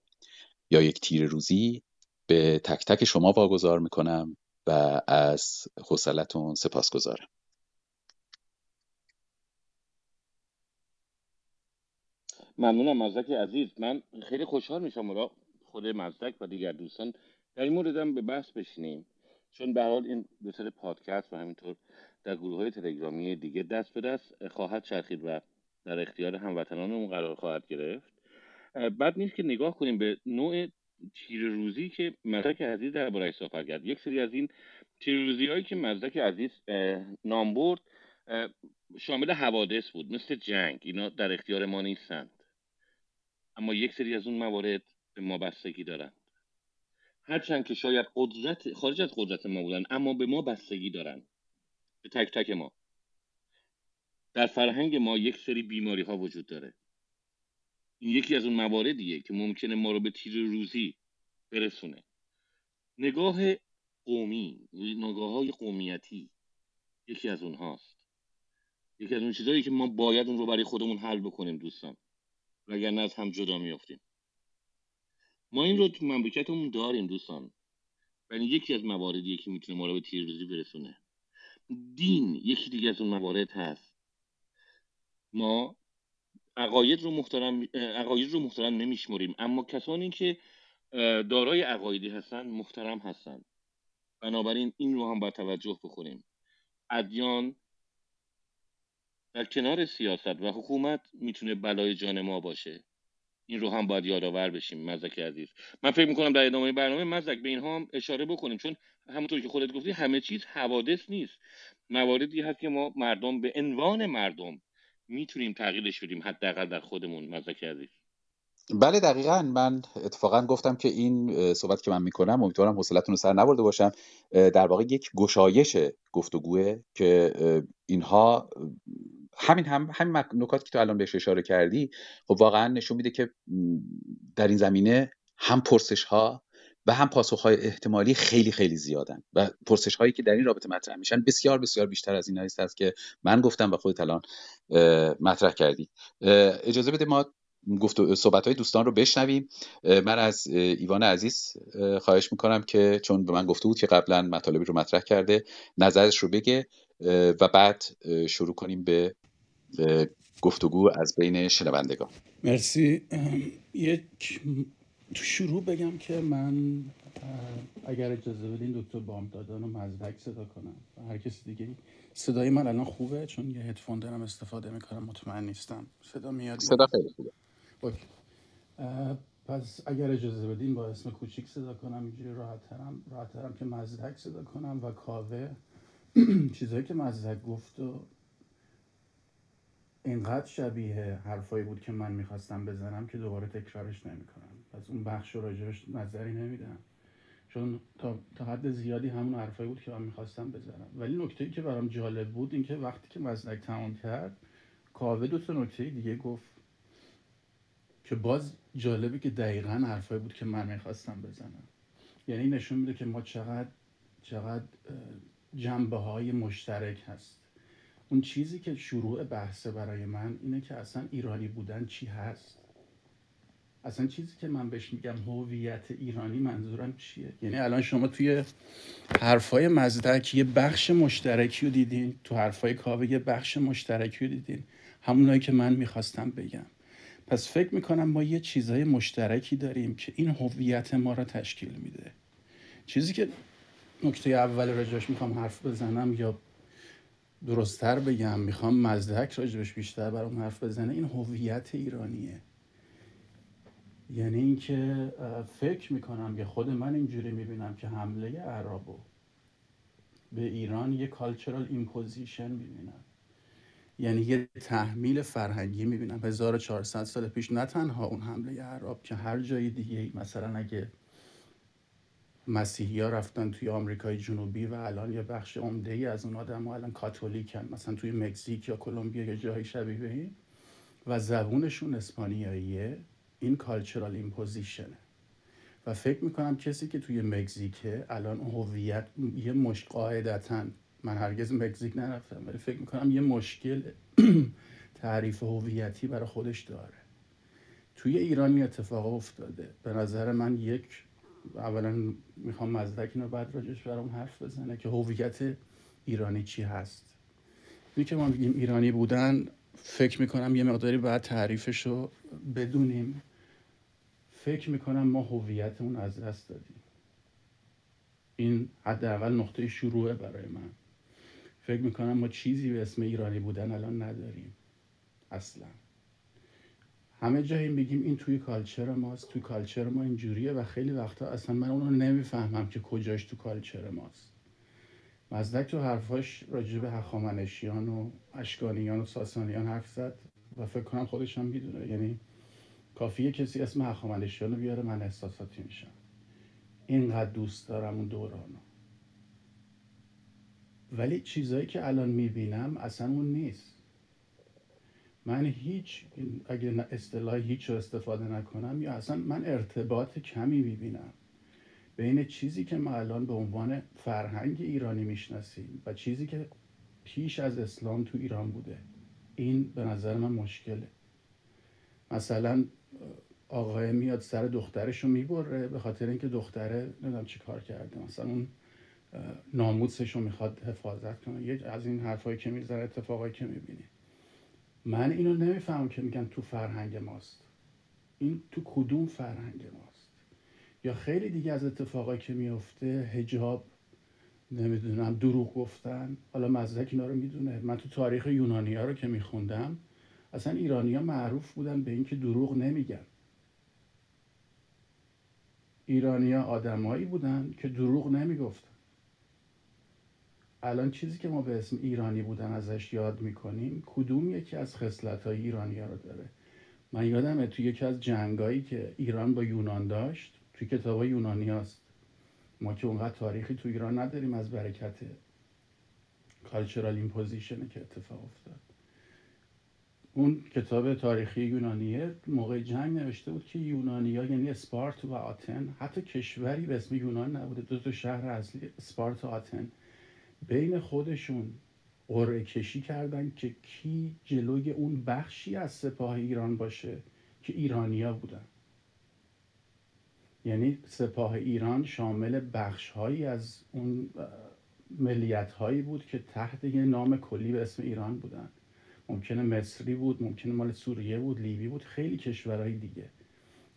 یا یک تیر روزی به تک تک شما واگذار می‌کنم و از حوصلتون سپاس گذارم. ممنونم مزدک عزیز. من خیلی خوشحال میشم را خود مزدک و دیگر دوستان در این موردم به بحث بشینیم. چون به حال این به پادکست و همینطور در گروه های تلگرامی دیگه دست به دست خواهد چرخید و در اختیار هموطنانمون قرار خواهد گرفت. بعد نیست که نگاه کنیم به نوع تیر روزی که مزدک عزیز در صحبت کرد. یک سری از این تیر روزی هایی که مزدک عزیز نام برد شامل حوادث بود مثل جنگ. اینا در اختیار ما نیستند. اما یک سری از اون موارد به ما بستگی دارند. هرچند که شاید قدرت خارج از قدرت ما بودن اما به ما بستگی دارند. به تک تک ما. در فرهنگ ما یک سری بیماری ها وجود داره. این یکی از اون مواردیه که ممکنه ما رو به تیر روزی برسونه. نگاه قومی نگاه های قومیتی یکی از اونهاست. یکی از اون چیزهایی که ما باید اون رو برای خودمون حل بکنیم دوستان. وگرنه از هم جدا میافتیم. ما این رو تو مملکتمون داریم دوستان. ولی یکی از مواردیه که می‌تونه ما رو به تیر روزی برسونه. دین یکی دیگه از اون موارد هست. ما عقاید رو محترم عقاید رو محترم نمیشمریم اما کسانی که دارای عقایدی هستن محترم هستن. بنابراین این رو هم باید توجه بکنیم. ادیان در کنار سیاست و حکومت می‌تونه بلای جان ما باشه. این رو هم باید یادآور بشیم مزک عزیز. من فکر می‌کنم در ادامه برنامه مزک به اینها هم اشاره بکنیم چون همونطور که خودت گفتی همه چیز حوادث نیست. مواردی هست که ما مردم به عنوان مردم می‌تونیم تغییرش بدیم حداقل در خودمون مزک عزیز. بله دقیقا. من اتفاقا گفتم که این صحبت که من می‌کنم امیدوارم حوصلتون رو سر نبرده باشم. در واقع یک گشایش گفتگوه که اینها همین هم همین نکاتی که تو الان بهش اشاره کردی خب واقعا نشون میده که در این زمینه هم پرسش ها و هم پاسخ های احتمالی خیلی خیلی زیادن و پرسش هایی که در این رابطه مطرح میشن بسیار بسیار بیشتر از این هست که من گفتم و خودت الان مطرح کردی. اجازه بده ما گفت صحبت های دوستان رو بشنویم. من از ایوان عزیز خواهش می‌کنم که چون به من گفته بود که قبلا مطالبی رو مطرح کرده نظرش رو بگه و بعد شروع کنیم به گفتگو از بین شنوندگان. مرسی. یک تو شروع بگم که من اگر اجازه بدین دکتر بامدادان و مزدک صدا کنم. و هر کسی دیگه صدای من الان خوبه؟ چون یه هدفون دارم استفاده می‌کنم مطمئن نیستم. صدا میاد؟ صدا خیلی خوبه. پس اگر اجازه بدین با اسم کوچیک صدا کنم اینجوری راحت ترم راحت ترم که مزدک صدا کنم و کاوه چیزهایی که مزدک گفت و اینقدر شبیه حرفایی بود که من می‌خواستم بزنم که دوباره تکرارش نمی‌کنم. پس اون بخش راجبش نظری نمیدم. چون تا, تا حد زیادی همون حرفایی بود که من می‌خواستم بزنم. ولی نکته که برام جالب بود اینکه وقتی که مزدک تمام کرد کاوه دو نکته دیگه گفت که باز جالبه که دقیقا حرفایی بود که من می‌خواستم بزنم. یعنی نشون میده که ما چقدر چقدر جنبه های مشترک هست اون چیزی که شروع بحثه برای من اینه که اصلا ایرانی بودن چی هست؟ اصلا چیزی که من بهش میگم هویت ایرانی منظورم چیه؟ یعنی الان شما توی حرفای مزدک یه بخش مشترکی رو دیدین تو حرفای کاوه یه بخش مشترکی رو دیدین. همونایی که من می‌خواستم بگم. پس فکر می‌کنم ما یه چیزای مشترکی داریم که این هویت ما را تشکیل میده. چیزی که نکته اول راجعش می‌خوام حرف بزنم یا درستتر بگم می‌خوام مزدک راجبش بیشتر برام حرف بزنه. این هویت ایرانیه. یعنی اینکه فکر می‌کنم که خود من اینجوری می‌بینم که حمله عربو به ایران یه cultural imposition می‌بینم. یعنی یه تحمیل فرهنگی می‌بینم. 1400 سال پیش نه تنها اون حمله عرب که هر جای دیگه مثلا اگه مسیحی ها رفتن توی آمریکای جنوبی و الان یه بخش عمده ای از اون آدم ها الان کاتولیکن. مثلا توی مکزیک یا کلمبیا یا جایی شبیه به این. و زبونشون اسپانیاییه. این کالچرال ایمپوزیشنه و فکر می‌کنم کسی که توی مکزیکه الان هویت یه مش قاعدتا من هرگز مکزیک نرفتم ولی فکر می‌کنم یه مشکل تعریف هویتی برای خودش داره. توی ایران این اتفاق افتاده. به نظر من یک اولا می‌خوام مزدک اینو بعد راجش برام حرف بزنه که هویت ایرانی چی هست. اینی که ما میگیم ایرانی بودن فکر می‌کنم یه مقداری باید تعریفش رو بدونیم. فکر می‌کنم ما هویتمون از دست دادیم. این حداقل نقطه شروعه برای من. فکر می‌کنم ما چیزی به اسم ایرانی بودن الان نداریم. اصلا. همه جایی میگیم این توی کالچر ماست توی کالچر ما اینجوریه و خیلی وقتا اصلا من اونو نمی‌فهمم که کجاش تو کالچر ماست. مزدک تو حرفاش راجع به هخامنشیان و اشکانیان و ساسانیان حرف زد و فکر کنم خودش هم می‌دونه. یعنی کافیه کسی اسم هخامنشیان رو بیاره من احساساتی میشم. اینقدر دوست دارم اون دورانو. ولی چیزایی که الان می‌بینم اصلا اون نیست. من هیچ اگه اصطلاح هیچ رو استفاده نکنم یا اصلا من ارتباط کمی می‌بینم. بین چیزی که ما الان به عنوان فرهنگ ایرانی می‌شناسیم و چیزی که پیش از اسلام تو ایران بوده این به نظر من مشکله. مثلا آقای میاد سر دخترش رو می‌بره به خاطر اینکه دختره نمی‌دونم چی کار کرده مثلا اون ناموسش رو می‌خواد حفاظت کنه. یه از این حرفایی که می‌زنه اتفاقایی که می‌بینی من اینو نمی‌فهمم که میگن تو فرهنگ ماست. این تو کدوم فرهنگ ماست؟ یا خیلی دیگه از اتفاقایی که میفته هجاب نمی‌دونم دروغ گفتن. حالا مزدک اینا رو می‌دونه. من تو تاریخ یونانی ها رو که میخوندم اصلا ایرانی ها معروف بودن به اینکه دروغ نمیگن. ایرانی ها آدمایی بودن که دروغ نمی‌گفتن. الان چیزی که ما به اسم ایرانی بودن ازش یاد می‌کنیم کدوم یکی از خصلت های ایرانی ها رو داره؟ من یادمه توی یکی از جنگایی که ایران با یونان داشت توی کتاب یونانی هست ما که اونقدر تاریخی تو ایران نداریم از برکت cultural imposition که اتفاق افتاد. اون کتاب تاریخی یونانیه موقع جنگ نوشته بود که یونانیا یعنی اسپارت و آتن حتی کشوری به اسم یونان نبوده دو تا شهر اصلی اسپارت و آتن. بین خودشون قرعه کشی کردن که کی جلوی اون بخشی از سپاه ایران باشه که ایرانیا بودن. یعنی سپاه ایران شامل بخش هایی از اون ملیت هایی بود که تحت یه نام کلی به اسم ایران بودن. ممکنه مصری بود ممکنه مال سوریه بود لیبی بود خیلی کشورهای دیگه.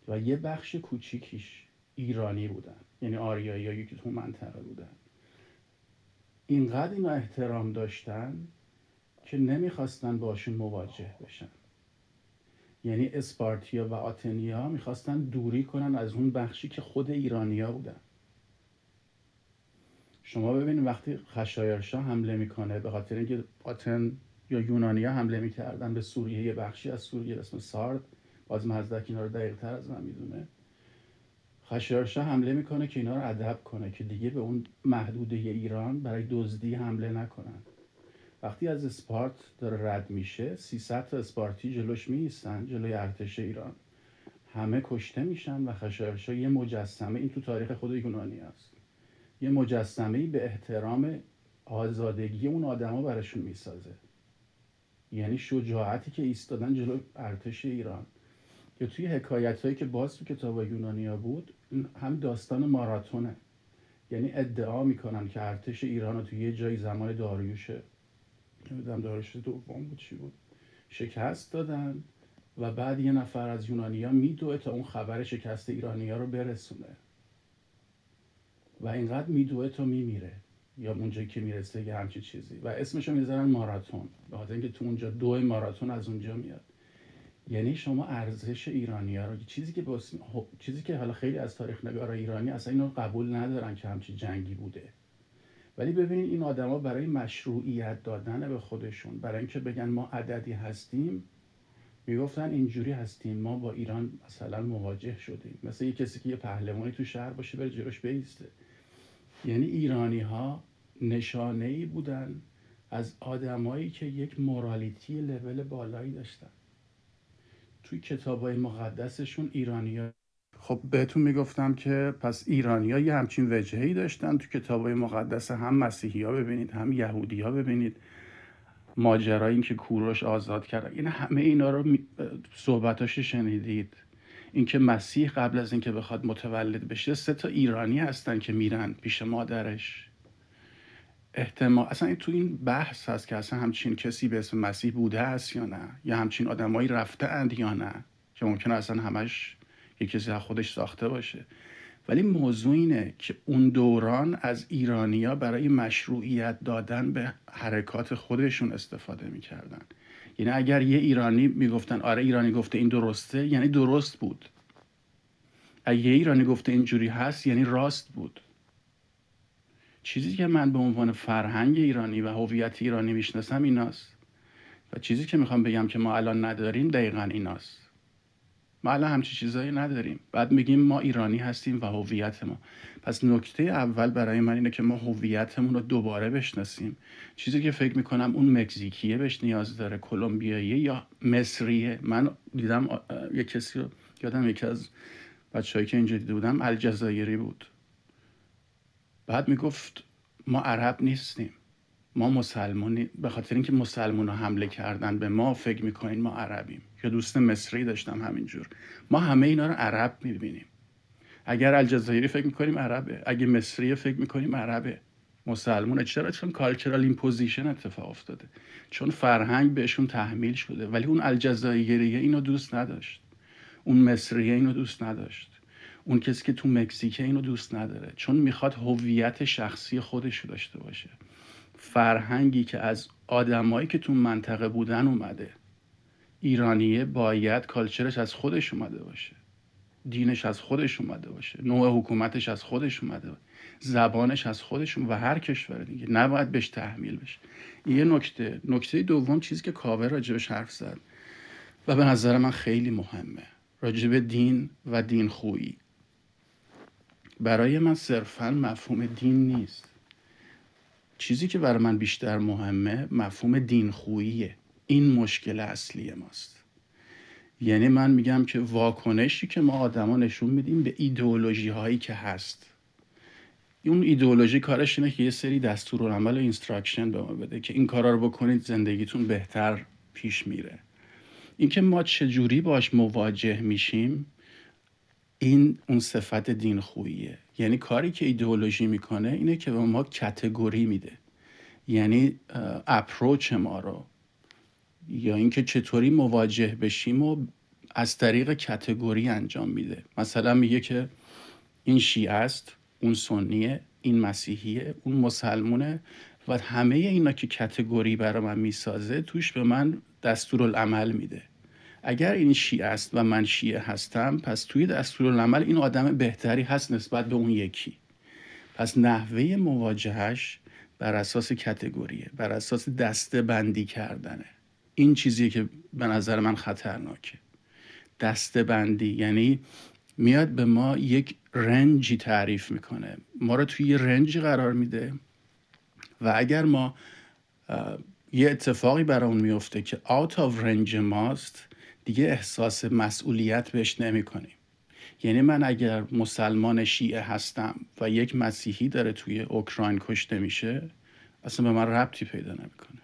و یه بخش کوچیکیش ایرانی بودن. یعنی آریایی که تو منطقه بودن. اینقدر اینا احترام داشتن که نمی‌خواستن باشون مواجه بشن. یعنی اسپارتیا و آتنیا می‌خواستن دوری کنن از اون بخشی که خود ایرانیا بودن. شما ببینید وقتی خشایارشا حمله می‌کنه به خاطر اینکه آتن یا یونانیا حمله می‌کردن به سوریه یه بخشی از سوریه اسم سارد باز مزدک اینا رو دقیق تر از من می‌دونه. خشایارشا حمله می‌کنه که اینا رو ادب کنه که دیگه به اون محدوده ایران برای دزدی حمله نکنن. وقتی از اسپارت داره رد میشه 300 تا اسپارتی جلوش میستن جلوی ارتش ایران. همه کشته میشن و خشایارشا یه مجسمه این تو تاریخ خود یونانی است یه مجسمه به احترام آزادگی اون آدما براشون می‌سازه. یعنی شجاعتی که ایستادن جلو ارتش ایران. که توی حکایت هایی که باز تو کتاب یونانیا بود هم داستان ماراتونه. یعنی ادعا می‌کنن که ارتش ایران رو توی یه جای زمان داریوشه. نمی‌دونم داریوش دوم بود چی بود. شکست دادن و بعد یه نفر از یونانیا میدوه تا اون خبر شکست ایرانیا رو برسونه. و اینقدر میدوه تا میمیره. یا اونجایی که می‌رسه یه همچی چیزی. و اسمشو می‌ذارن ماراتون. به خاطر اینکه تو اونجا دو ماراتون از اونجا میاد. یعنی شما ارزش ایرانی ها رو چیزی که باس... چیزی که حالا خیلی از تاریخ نگارا ایرانی اصلا اینو قبول ندارن که همچی جنگی بوده. ولی ببینید این آدما برای مشروعیت دادن به خودشون برای اینکه بگن ما عددی هستیم می‌گفتن اینجوری هستیم ما با ایران مثلا مواجه شدیم. مثل یه کسی که یه پهلوانی تو شهر باشه بره جلوش بیسته. یعنی ایرانی ها نشانه ای بودن از آدمایی که یک مورالیتی لول بالایی داشتن. توی کتاب های مقدسشون ایرانی ها خب بهتون می‌گفتم که پس ایرانی یه همچین وجههی داشتن تو کتاب های مقدس هم مسیحی ها ببینید هم یهودی ها ببینید. ماجرای این که کوروش آزاد کرد این همه اینا رو صحبتاش شنیدید. اینکه مسیح قبل از اینکه بخواد متولد بشه سه تا ایرانی هستن که میرن پیش مادرش. احتمال اصلا تو این بحث هست که اصلا همچین کسی به اسم مسیح بوده است یا نه؟ یا همچین آدمایی رفته اند یا نه؟ که ممکنه اصلا همش یه کسی از خودش ساخته باشه. ولی موضوع اینه که اون دوران از ایرانیا برای مشروعیت دادن به حرکات خودشون استفاده می‌کردن. یعنی اگر یه ایرانی می‌گفتن آره ایرانی گفته این درسته یعنی درست بود. اگه یه ایرانی گفته اینجوری هست یعنی راست بود. چیزی که من به عنوان فرهنگ ایرانی و هویت ایرانی می‌شناسم ایناست. و چیزی که می‌خوام بگم که ما الان نداریم دقیقا ایناست. ما الان همچی چیزایی نداریم. بعد میگیم ما ایرانی هستیم و هویت ما. پس نکته اول برای من اینه که ما هویتمون رو دوباره بشناسیم. چیزی که فکر می‌کنم اون مکزیکیه بهش نیاز داره کلمبیایی یا مصریه. من دیدم یه کسی رو یادم یکی از بچههایی که اینجا دیده بودم الجزایری بود. بعد می‌گفت ما عرب نیستیم. ما مسلمانی به خاطر اینکه مسلمان حمله کردن به ما فکر می‌کنین ما عربیم. یا دوست مصری داشتم همینجور. ما همه اینا رو عرب می‌بینیم. اگر الجزایری فکر می‌کنیم عربه. اگه مصری فکر می‌کنیم عربه. مسلمونه چرا؟ چون cultural imposition اتفاق افتاده. چون فرهنگ بهشون تحمیل شده. ولی اون الجزایریه اینو دوست نداشت. اون مصریه اینو دوست نداشت. اون کسی که تو مکزیکه اینو دوست نداره. چون می‌خواد هویت شخصی خودش رو داشته باشه. فرهنگی که از آدمایی که تو منطقه بودن اومده. ایرانیه باید culture ش از خودش اومده باشه. دینش از خودش اومده باشه. نوع حکومتش از خودش اومده باشه. زبانش از خودش و هر کشور دیگه. نباید بهش تحمیل بشه. یه نکته. نکته دوم چیزی که کاوه راجبش حرف زد. و به نظر من خیلی مهمه. راجب دین و دین خویی. برای من صرفا مفهوم دین نیست. چیزی که برای من بیشتر مهمه مفهوم دین خوییه این مشکل اصلی ماست. یعنی من میگم که واکنشی که ما آدما نشون میدیم به ایدئولوژی هایی که هست. اون ایدئولوژی کارش اینه که یه سری دستور عمل و instruction به ما بده که این کارا رو بکنید زندگیتون بهتر پیش میره. اینکه ما چجوری باش مواجه میشیم این اون صفت دین خوییه. یعنی کاری که ایدئولوژی می‌کنه اینه که به ما category میده. یعنی approach ما رو. یا اینکه چطوری مواجه بشیم و از طریق category انجام میده. مثلا میگه که این شیعه است اون سنیه این مسیحیه اون مسلمونه و همه اینا که کتگوری برای من می‌سازه توش به من دستورالعمل میده. اگر این شیعه است و من شیعه هستم پس توی دستورالعمل این آدم بهتری هست نسبت به اون یکی. پس نحوه مواجهش بر اساس کتگوریه بر اساس دسته بندی کردنه. این چیزی که به نظر من خطرناکه. دسته بندی یعنی میاد به ما یک رنجی تعریف می‌کنه. ما رو توی یه رنجی قرار میده و اگر ما یه اتفاقی برای اون میفته که آوت آف رنج ماست دیگه احساس مسئولیت بهش نمی کنیم. یعنی من اگر مسلمان شیعه هستم و یک مسیحی داره توی اوکراین کشته میشه اصلا به من ربطی پیدا نمی‌کنه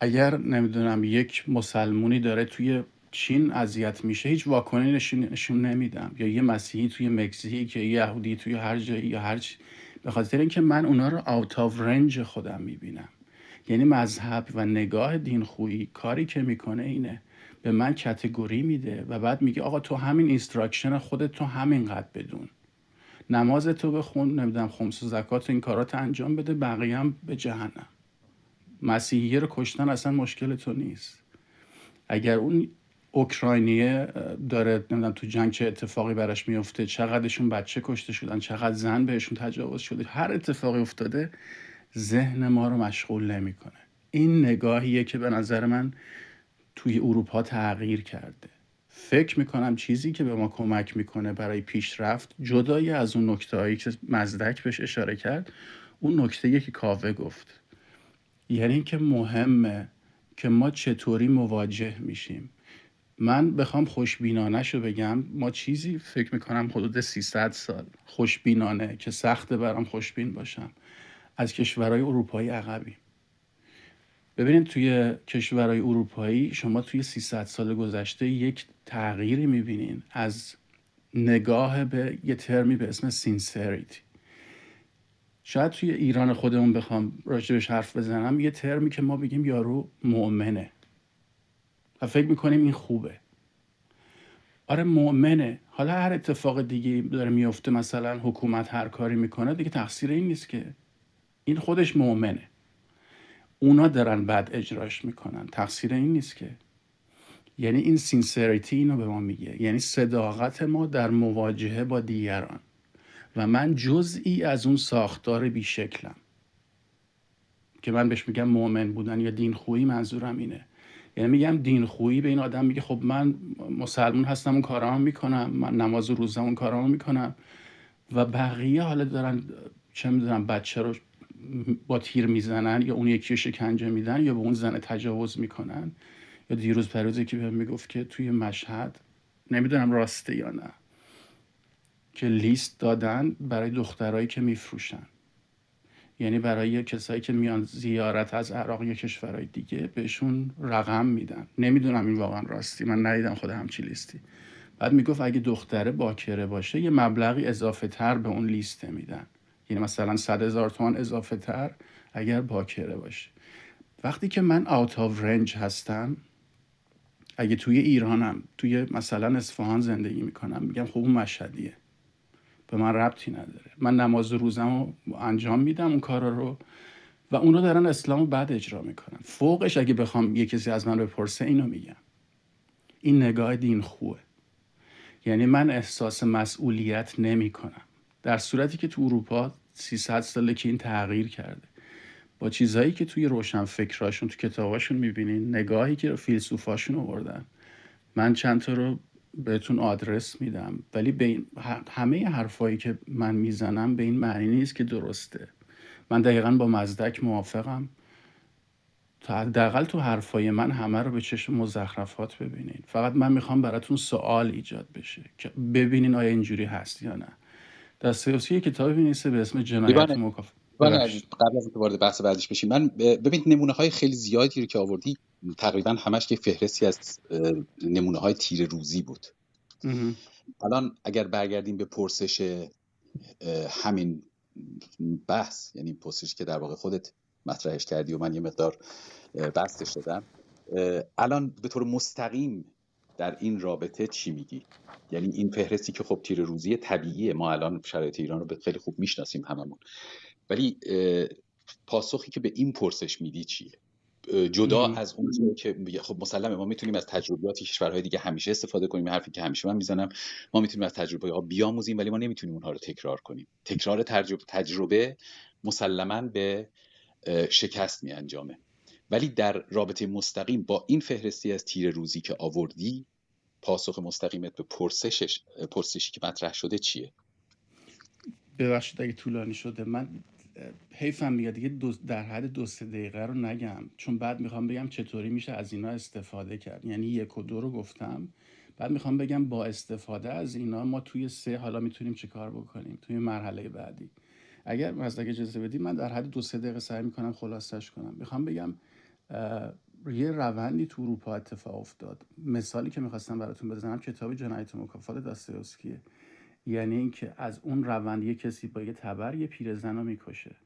اگر نمی‌دونم یک مسلمونی داره توی چین اذیت میشه هیچ واکنشی نشون نمیدم. یا یه مسیحی توی مکزیک یا یه یهودی توی هر جایی یا هر چی. به خاطر اینکه من اونا رو out of range خودم می‌بینم. یعنی مذهب و نگاه دین خویی کاری که می‌کنه اینه. به من category میده و بعد میگه آقا تو همین instruction خودت تو همینقدر بدون. نماز تو بخون نمی‌دونم خمس و زکات این کارات انجام بده بقیه هم به جهنم. مسیحیه رو کشتن اصلا مشکل تو نیست. اگر اون اوکراینیه داره نمی‌دونم تو جنگ چه اتفاقی براش میفته چقدرشون بچه کشته شدن چقدر زن بهشون تجاوز شده هر اتفاقی افتاده ذهن ما رو مشغول نمی‌کنه. این نگاهیه که به نظر من توی اروپا تغییر کرده. فکر می‌کنم چیزی که به ما کمک می‌کنه برای پیشرفت جدای از اون نکته هایی که مزدک بهش اشاره کرد اون نکته که کاوه گفت. یعنی اینکه مهمه که ما چطوری مواجه میشیم. من بخوام خوشبینانه رو بگم ما چیزی فکر می‌کنم حدود 300 سال خوشبینانه که سخته برام خوشبین باشم. از کشورهای اروپایی عقبیم. ببینید توی کشورهای اروپایی شما توی 300 سال گذشته یک تغییری می‌بینین. از نگاه به یه ترمی به اسم سینسریتی شاید توی ایران خودمون بخوام راجبش حرف بزنم. یه ترمی که ما بگیم یارو مؤمنه. و فکر می‌کنیم این خوبه. آره مؤمنه. حالا هر اتفاق دیگه داره میفته مثلا حکومت هر کاری می‌کنه دیگه تقصیر این نیست که. این خودش مؤمنه. اونا دارن بعد اجراش می‌کنن. تقصیر این نیست که. یعنی این سینسریتی اینو به ما میگه. یعنی صداقت ما در مواجهه با دیگران. و من جزئی از اون ساختار بیشکلم. که من بهش میگم مؤمن بودن یا دین خویی منظورم اینه. یعنی میگم دین خویی به این آدم میگه خب من مسلمون هستم اون کارامو می‌کنم. من نماز روزم اون کارامو می‌کنم. و بقیه حالا دارن چه می‌دونم بچه رو با تیر می‌زنن یا اون یکی شکنجه میدن یا به اون زن تجاوز می‌کنن یا دیروز پروزی که بهم می‌گفت که توی مشهد نمی‌دونم راسته یا نه که لیست دادن برای دخترایی که میفروشن. یعنی برای کسایی که میان زیارت از عراق یا کشورهای دیگه بهشون رقم میدن. نمی‌دونم این واقعا راستی. من ندیدم خود همچی لیستی. بعد می‌گفت اگه دختره باکره باشه یه مبلغی اضافه تر به اون لیسته میدن. یعنی مثلا صد هزار تومان اضافه تر اگر باکره باشه. وقتی که من آوت آف رنج هستم اگه توی ایرانم توی مثلا اصفهان زندگی می‌کنم میگم خب اون مشهدیه. به من ربطی نداره. من نماز روزم رو انجام میدم اون کارا رو و اون رو دارن اسلام رو بعد اجرا می‌کنن. فوقش اگه بخوام یه کسی از من بپرسه اینو میگم. این نگاه دین خوه یعنی من احساس مسئولیت نمی کنم در صورتی که تو اروپا 300 ساله که این تغییر کرده. با چیزهایی که توی روشن فکراشون تو کتاباشون می‌بینین نگاهی که فیلسوفاشون آوردن. من چند تا رو بهتون آدرس میدم ولی به این همه حرفایی که من می‌زنم به این معنی نیست که درسته. من دقیقا با مزدک موافقم. حداقل تو حرفای من همه رو به چشم مزخرفات ببینین. فقط من می‌خوام براتون سوال ایجاد بشه که ببینین آیا اینجوری هست یا نه. دستایوسکی یه کتابی می‌نویسه به اسم جنایت. مکافات بله، قبل از اینکه وارد بحث بعدش بشیم من ببین نمونه های خیلی زیادی رو که آوردی تقریبا همش یه فهرستی از نمونه های تیر روزی بود. الان اگر برگردیم به پرسش همین بحث یعنی پرسشی که در واقع خودت مطرحش کردی و من یه مقدار بستش دادم الان به طور مستقیم در این رابطه چی میگی؟ یعنی این فهرستی که خب تیر روزی طبیعیه ما الان شرایط ایران رو به خیلی خوب می‌شناسیم هممون. ولی پاسخی که به این پرسش میدی چیه؟ جدا مم. از اون که خب مسلمه ما می‌تونیم از تجربیات کشورهای دیگه همیشه استفاده کنیم حرفی که همیشه من می‌زنم. ما می‌تونیم از تجربه ها بیاموزیم ولی ما نمی‌تونیم اونها رو تکرار کنیم. تکرار تجربه, تجربه مسلما به شکست می انجامه ولی در رابطه مستقیم با این فهرستی از تیر روزی که آوردی پاسخ مستقیمت به پرسشش پرسشی که مطرح شده چیه؟ ببخشید اگه طولانی شده من حیفم میاد. دیگه در حد دو سه دقیقه رو نگم. چون بعد می‌خوام بگم چطوری میشه از اینا استفاده کرد. یعنی یک و دو رو گفتم. بعد می‌خوام بگم با استفاده از اینا ما توی سه حالا می‌تونیم چه کار بکنیم؟ توی مرحله بعدی. اگر مزدک اجازه بدید من در حد دو سه دقیقه سعی می‌کنم خلاصش کنم. می‌خوام بگم یه روندی تو اروپا اتفاق افتاد. مثالی که می‌خواستم براتون بزنم کتاب جنایت و مکافات داستایوسکیه یعنی اینکه از اون روند یه کسی با یه تبر یه پیرزن رو می‌کشه.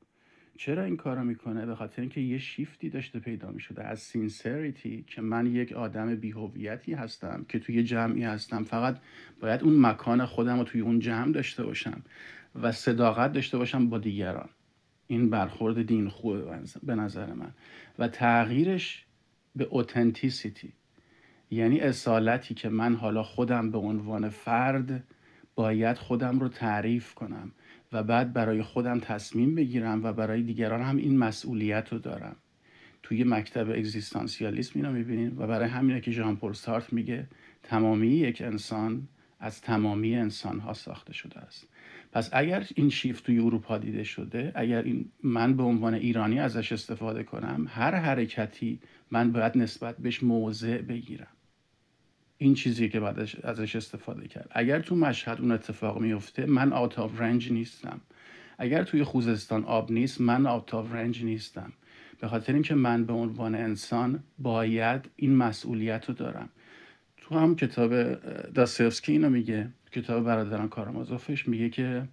چرا این کارو می‌کنه؟ به خاطر اینکه یه شیفتی داشته پیدا می‌شده. از سینسریتی که من یک آدم بیهویتی هستم که توی جمعی هستم فقط باید اون مکان خودم رو توی اون جمع داشته باشم و صداقت داشته باشم با دیگران. این برخورد دین خوبه به نظر من. و تغییرش به اوتنتیسیتی یعنی اصالتی که من حالا خودم به عنوان فرد باید خودم رو تعریف کنم و بعد برای خودم تصمیم بگیرم و برای دیگران هم این مسئولیت رو دارم. توی مکتب اگزیستانسیالیسم اینو می‌بینیم و برای همینه که ژان پل میگه تمامی یک انسان از تمامی انسان ها ساخته شده است. پس اگر این شیفت توی اروپا دیده شده اگر این من به عنوان ایرانی ازش استفاده کنم هر حرکتی من باید نسبت بهش موضع بگیرم. این چیزی که بعد ازش استفاده کرد. اگر تو مشهد اون اتفاق میفته من out of range نیستم. اگر توی خوزستان آب نیست من out of range نیستم. به خاطر اینکه من به عنوان انسان باید این مسئولیت رو دارم. تو هم کتاب داستایوفسکی اینو میگه. کتاب برادران کارامازوفش میگه که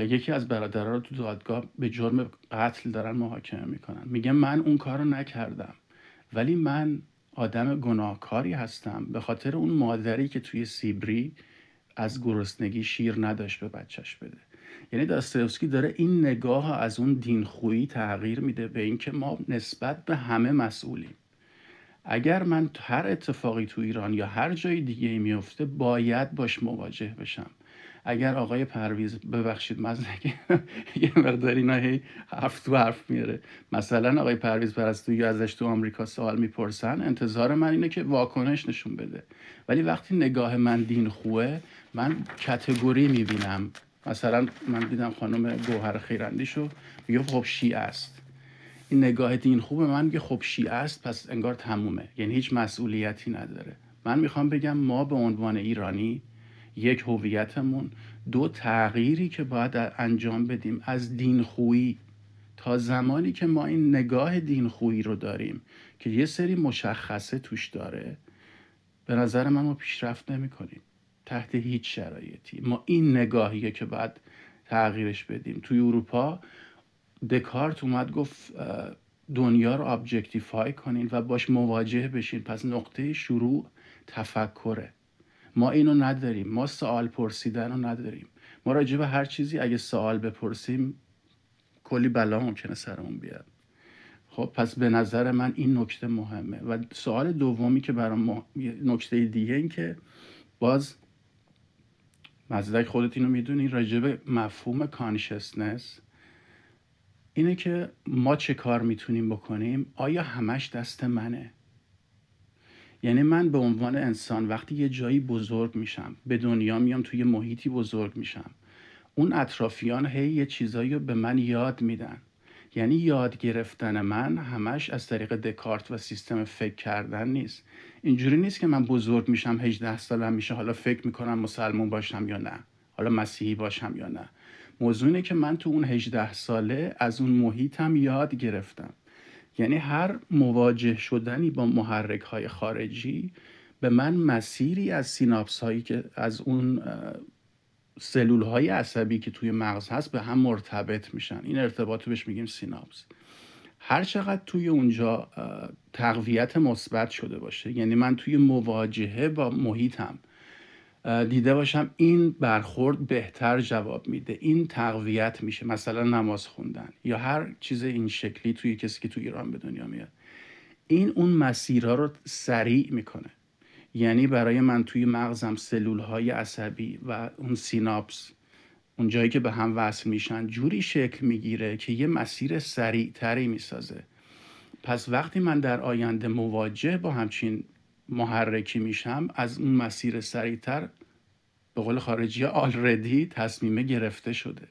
یکی از برادرها رو تو دادگاه به جرم قتل دارن محاکمه می‌کنن. میگه من اون کار رو نکردم ولی من آدم گناهکاری هستم. به خاطر اون مادری که توی سیبری از گرسنگی شیر نداشت به بچهش بده. یعنی داستایوفسکی داره این نگاه از اون دینخویی تغییر میده به اینکه ما نسبت به همه مسئولیم. اگر من هر اتفاقی تو ایران یا هر جای دیگه میفته باید باش مواجه بشم. اگر آقای پرویز ببخشید مزنگه یه مقدار اینا هی حرف تو حرف میاره مثلا آقای پرویز پرستویی ازش تو آمریکا سوال می‌پرسن انتظار من اینه که واکنش نشون بده. ولی وقتی نگاه من دین خوبه من کتگوری می‌بینم. مثلا من دیدم خانم گوهر خیرندیشو میگه خب شیعه است. این نگاه دین خوبه. من میگه خب شیعه است پس انگار تمومه. یعنی هیچ مسئولیتی نداره. من می‌خوام بگم ما به عنوان ایرانی یک هویتمون دو تغییری که باید انجام بدیم از دین خویی تا زمانی که ما این نگاه دین خویی رو داریم که یه سری مشخصه توش داره به نظر من ما پیشرفت نمی کنیم تحت هیچ شرایطی. ما این نگاهیه که باید تغییرش بدیم. توی اروپا دکارت اومد گفت دنیا رو objectify کنین و باش مواجه بشین. پس نقطه شروع تفکره. ما اینو نداریم. ما سوال پرسیدن رو نداریم. ما راجع به هر چیزی اگه سوال بپرسیم کلی بلا ممکنه سرمون بیاد. خب پس به نظر من این نکته مهمه. و سوال دومی که برام نکته دیگه این که باز مزدک خودت اینو می‌دونی راجع به مفهوم کانشسنس اینه که ما چه کار می‌تونیم بکنیم؟ آیا همش دست منه؟ یعنی من به عنوان انسان وقتی یه جایی بزرگ میشم به دنیا میام توی محیطی بزرگ میشم اون اطرافیان هی یه چیزایی رو به من یاد میدن. یعنی یاد گرفتن من همش از طریق دکارت و سیستم فکر کردن نیست. اینجوری نیست که من بزرگ میشم 18 سالم میشه حالا فکر می‌کنم مسلمون باشم یا نه حالا مسیحی باشم یا نه. موضوع اینه که من تو اون 18 ساله از اون محیطم یاد گرفتم. یعنی هر مواجه شدنی با محرک های خارجی به من مسیری از سیناپس هایی که از اون سلول های عصبی که توی مغز هست به هم مرتبط میشن. این ارتباط بهش میگیم سیناپس. هر چقدر توی اونجا تقویت مثبت شده باشه یعنی من توی مواجهه با محیطم دیده باشم این برخورد بهتر جواب میده. این تقویت میشه. مثلا نماز خوندن یا هر چیز این شکلی توی کسی که توی ایران به دنیا میاد. این اون مسیرها رو سریع می‌کنه. یعنی برای من توی مغزم سلول های عصبی و اون سیناپس اون جایی که به هم وصل میشن جوری شکل می‌گیره که یه مسیر سریع تری می‌سازه. پس وقتی من در آینده مواجه با همچین محرکی میشم از اون مسیر سریعتر به قول خارجی آلردی تصمیمه گرفته شده.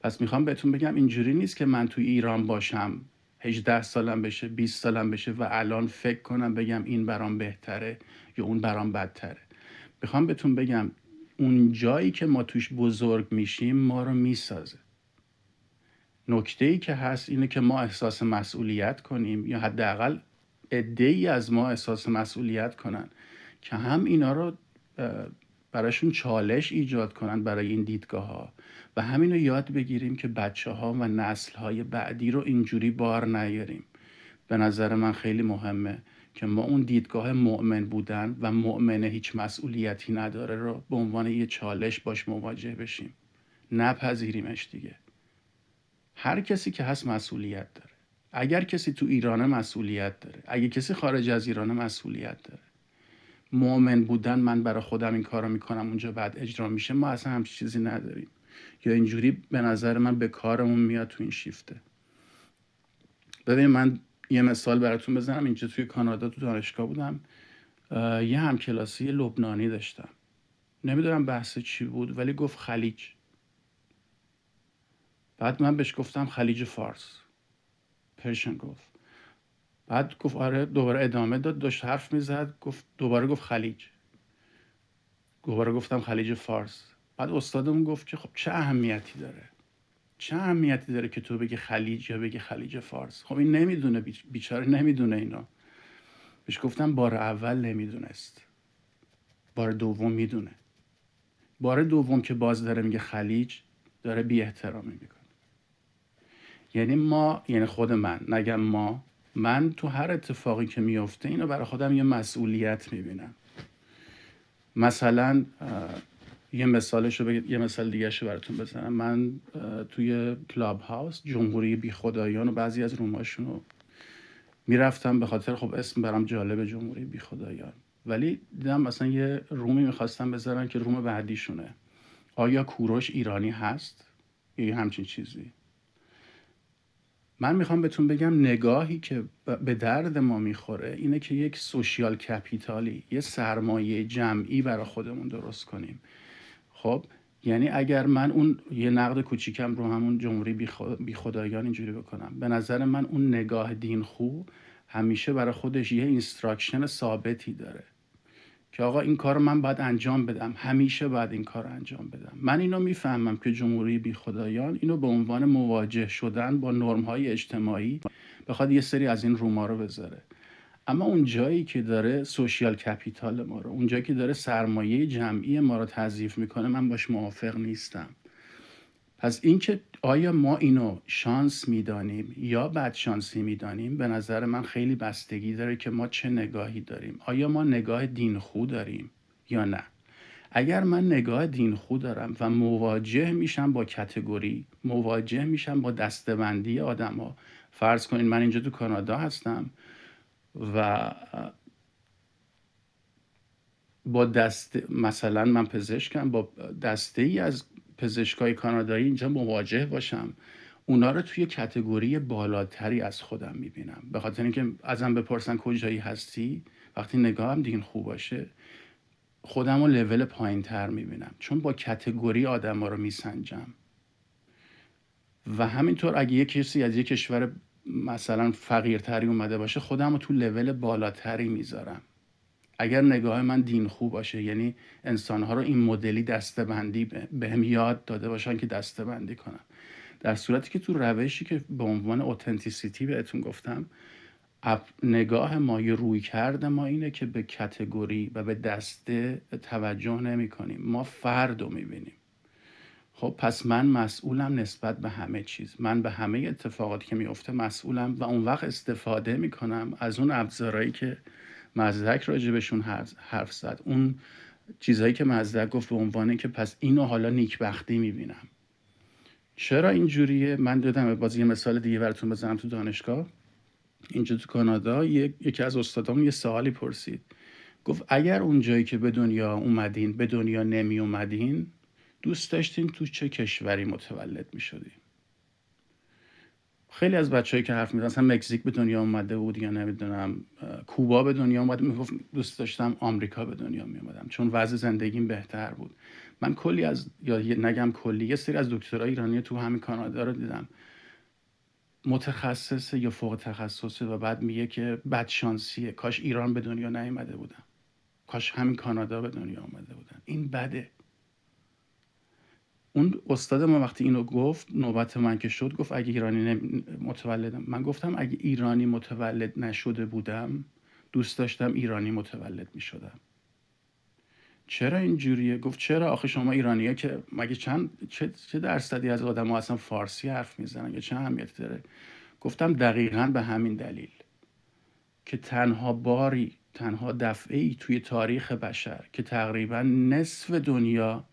پس می‌خوام بهتون بگم اینجوری نیست که من توی ایران باشم 18 سالم بشه 20 سالم بشه و الان فکر کنم بگم این برام بهتره یا اون برام بدتره. می‌خوام بهتون بگم اون جایی که ما توش بزرگ میشیم ما رو می‌سازه. نکته ای که هست اینه که ما احساس مسئولیت کنیم یا حداقل عده از ما احساس مسئولیت کنن که هم اینا رو براشون چالش ایجاد کنن برای این دیدگاه ها و همین رو یاد بگیریم که بچه ها و نسل های بعدی رو اینجوری بار نیاریم. به نظر من خیلی مهمه که ما اون دیدگاه مؤمن بودن و مؤمنه هیچ مسئولیتی نداره رو به عنوان یه چالش باش مواجه بشیم. نپذیریمش دیگه. هر کسی که هست مسئولیت داره. اگر کسی تو ایران مسئولیت داره اگر کسی خارج از ایران مسئولیت داره مؤمن بودن من برای خودم این کارو می‌کنم اونجا بعد اجرا میشه ما اصلا همچین چیزی نداریم. یا اینجوری به نظر من به کارمون میاد تو این شیفته. ببین من یه مثال براتون بزنم. اینجا توی کانادا تو دانشگاه بودم. یه همکلاسی لبنانی داشتم. نمی‌دونم بحث چی بود ولی گفت خلیج. بعد من بهش گفتم خلیج فارس. پرشن گفت. بعد گفت آره دوباره ادامه داد داشت حرف می‌زد گفت دوباره گفت خلیج. دوباره گفتم خلیج فارس. بعد استادمون گفت که خب چه اهمیتی داره؟ چه اهمیتی داره که تو بگی خلیج یا بگی خلیج فارس؟ خب این نمی‌دونه بیچاره نمی‌دونه اینا. بهش گفتم بار اول نمی‌دونست. بار دوم می‌دونه. بار دوم که باز داره میگه خلیج داره بی احترامی می‌کنه. یعنی ما یعنی خود من. نگم ما. من تو هر اتفاقی که میفته اینو برای خودم یه مسئولیت می‌بینم. مثلا یه مثالش رو یه مثال دیگه براتون بزنم. من توی کلاب هاوس جمهوری بی خدایان و بعضی از روماشون رو می‌رفتم به خاطر خب اسم برام جالب جمهوری بی خدایان ولی دیدم مثلا یه رومی می‌خواستم بذارن که روم بعدیشونه. آیا کوروش ایرانی هست؟ یا همچین چیزی. من می‌خوام بهتون بگم نگاهی که به درد ما می‌خوره اینه که یک سوشیال کپیتالی یه سرمایه جمعی برای خودمون درست کنیم. خب یعنی اگر من اون یه نقد کوچیکم رو همون جمهوری بی خدایان اینجوری بکنم به نظر من اون نگاه دین خو همیشه برای خودش یه instruction ثابتی داره. که آقا این کار من باید انجام بدم. همیشه باید این کار انجام بدم. من اینو می‌فهمم که جمهوری بی خدایان اینو به عنوان مواجه شدن با نرم های اجتماعی بخواد یه سری از این نرما رو بذاره. اما اون جایی که داره social capital ما رو اون جایی که داره سرمایه جمعی ما رو تضعیف می‌کنه من باش موافق نیستم. پس اینکه آیا ما اینو شانس می‌دانیم یا بد شانسی می‌دانیم؟ به نظر من خیلی بستگی داره که ما چه نگاهی داریم. آیا ما نگاه دین خو داریم یا نه؟ اگر من نگاه دین خو دارم و مواجه میشم با کتگوری مواجه میشم با دستبندی آدم ها فرض کنین من اینجا تو کانادا هستم و با دست مثلا من پزشکم با دسته ای از پزشکای کانادایی اینجا مواجه باشم. اونا رو توی کتگوری بالاتری از خودم می‌بینم. به خاطر اینکه ازم بپرسن کجایی هستی وقتی نگاهم دین خوب باشه خودم رو لول پایین تر می‌بینم. چون با کتگوری آدم ها رو میسنجم. و همینطور اگه یه کسی از یه کشور مثلا فقیرتری اومده باشه خودم رو تو لول بالاتری می‌ذارم. اگر نگاه من دین خوب باشه یعنی انسانها رو این مدلی دستبندی به هم یاد داده باشن که دستبندی کنم. در صورتی که تو روشی که به عنوان اوتنتیسیتی بهتون گفتم نگاه ما یه روی کرده ما اینه که به کتگوری و به دسته توجه نمی کنیم ما فرد رو می‌بینیم. خب پس من مسئولم نسبت به همه چیز. من به همه اتفاقاتی که میفته مسئولم و اون وقت استفاده می‌کنم از اون ابزارهایی که مزدک راجبشون حرف زد. اون چیزهایی که مزدک گفت به عنوانه که پس اینو حالا نیکبختی می‌بینم. چرا اینجوریه من دادم باز یه مثال دیگه براتون بزنم تو دانشگاه. اینجا تو کانادا یکی از استادام یه سوالی پرسید. گفت اگر اون جایی که به دنیا اومدین به دنیا نمی اومدین دوست داشتین تو چه کشوری متولد می شدین خیلی از بچههایی که حرف می‌زنن مثلا مکزیک به دنیا اومده بود یا نمی‌دونم کوبا به دنیا اومده می‌گفت دوست داشتم آمریکا به دنیا می اومدم چون وضع زندگیم بهتر بود. من کلی از یا نگم کلی یه سری از دکترای ایرانی تو همین کانادا رو دیدم. متخصص یا فوق تخصصه و بعد میگه که بد شانسیه کاش ایران به دنیا نیومده بودم. کاش همین کانادا به دنیا آمده بودن. این بده. اون استاد ما وقتی اینو گفت نوبت من که شد گفت اگه ایرانی متولدم. من گفتم اگه ایرانی متولد نشده بودم دوست داشتم ایرانی متولد می شدم چرا اینجوریه؟ گفت چرا آخه شما ایرانیه که مگه چند چه, چه درصدی از آدم ها اصلا فارسی حرف می‌زنن؟ یا چه اهمیتی داره؟ گفتم دقیقا به همین دلیل که تنها باری تنها دفعه ای توی تاریخ بشر که تقریبا نصف دنیا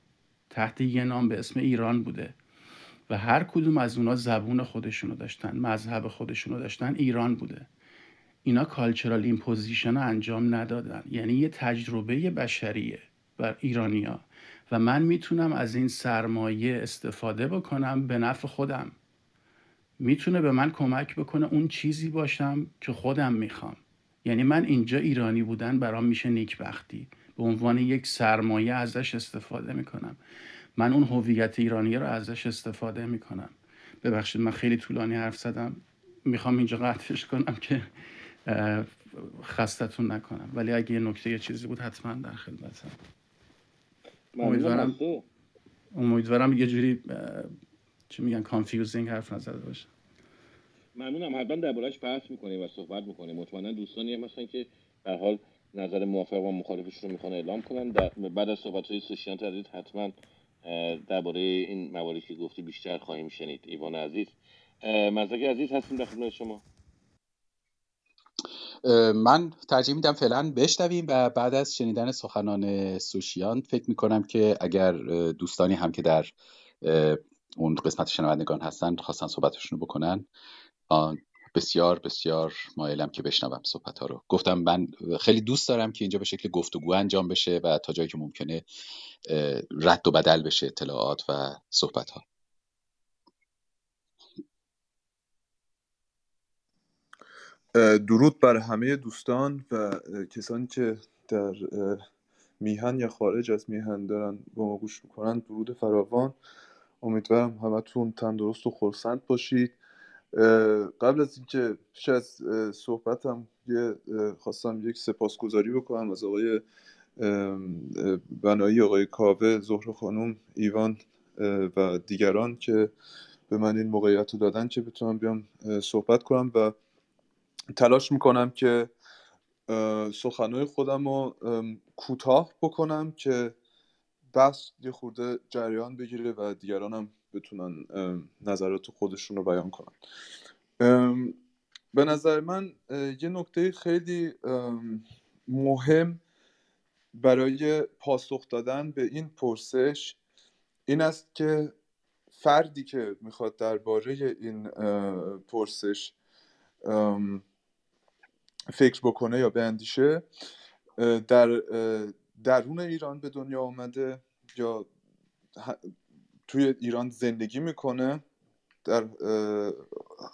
تحت یه نام به اسم ایران بوده. و هر کدوم از اونا زبون خودشونو داشتن مذهب خودشونو داشتن ایران بوده. اینا cultural imposition رو انجام ندادن. یعنی یه تجربه بشریه بر ایرانیا و من می‌تونم از این سرمایه استفاده بکنم به نفع خودم. می‌تونه به من کمک بکنه اون چیزی باشم که خودم می‌خوام. یعنی من اینجا ایرانی بودن برام میشه نیکبختی. به عنوان یک سرمایه ازش استفاده می‌کنم. من اون هویت ایرانی رو ازش استفاده می‌کنم. ببخشید من خیلی طولانی حرف زدم. می‌خوام اینجا قطعش کنم که خستتون نکنم. ولی اگه یه نکته یه چیزی بود حتما در خدمتم. امیدوارم امیدوارم یه جوری چی میگن confusing حرف نزده باشم. ممنونم. حتما دربارهش بحث می‌کنیم و صحبت می‌کنیم. مطمئنا دوستانی هم هستن که در حال نظر موافق و مخالفش رو می‌خوان اعلام کنن در بعد از صحبت های سوشیان عزیز حتما درباره این مواردی که گفتی بیشتر خواهیم شنید. ایوان عزیز. مزدک عزیز هستیم در خدمت شما. من ترجیح میدم فعلا بشنویم و بعد از شنیدن سخنان سوشیان فکر می‌کنم که اگر دوستانی هم که در اون قسمت شنوندگان هستن خواستن صحبتشون رو بکنن بسیار بسیار مایلم که بشنوم صحبت ها رو. گفتم من خیلی دوست دارم که اینجا به شکل گفتگو انجام بشه و تا جایی که ممکنه رد و بدل بشه اطلاعات و صحبت ها درود بر همه دوستان و کسانی که در میهن یا خارج از میهن دارن با ما گوش می‌کنن. درود فراوان. امیدوارم همتون تندرست و خورسند باشید. قبل از اینکه پیش از صحبتم یه خواستم یک سپاسگزاری بکنم از آقای بنایی آقای کاوه زهر خانم ایوان و دیگران که به من این موقعیت رو دادن که بتونم بیام صحبت کنم و تلاش می‌کنم که سخنهای خودم رو کوتاه بکنم که بحث یه خورده جریان بگیره و دیگران هم بتونن نظرات خودشون رو بیان کنن. به نظر من یه نکته خیلی مهم برای پاسخ دادن به این پرسش این است که فردی که می‌خواد درباره این پرسش فکر بکنه یا بیندیشه اه، در درون ایران به دنیا آمده یا توی ایران زندگی می‌کنه در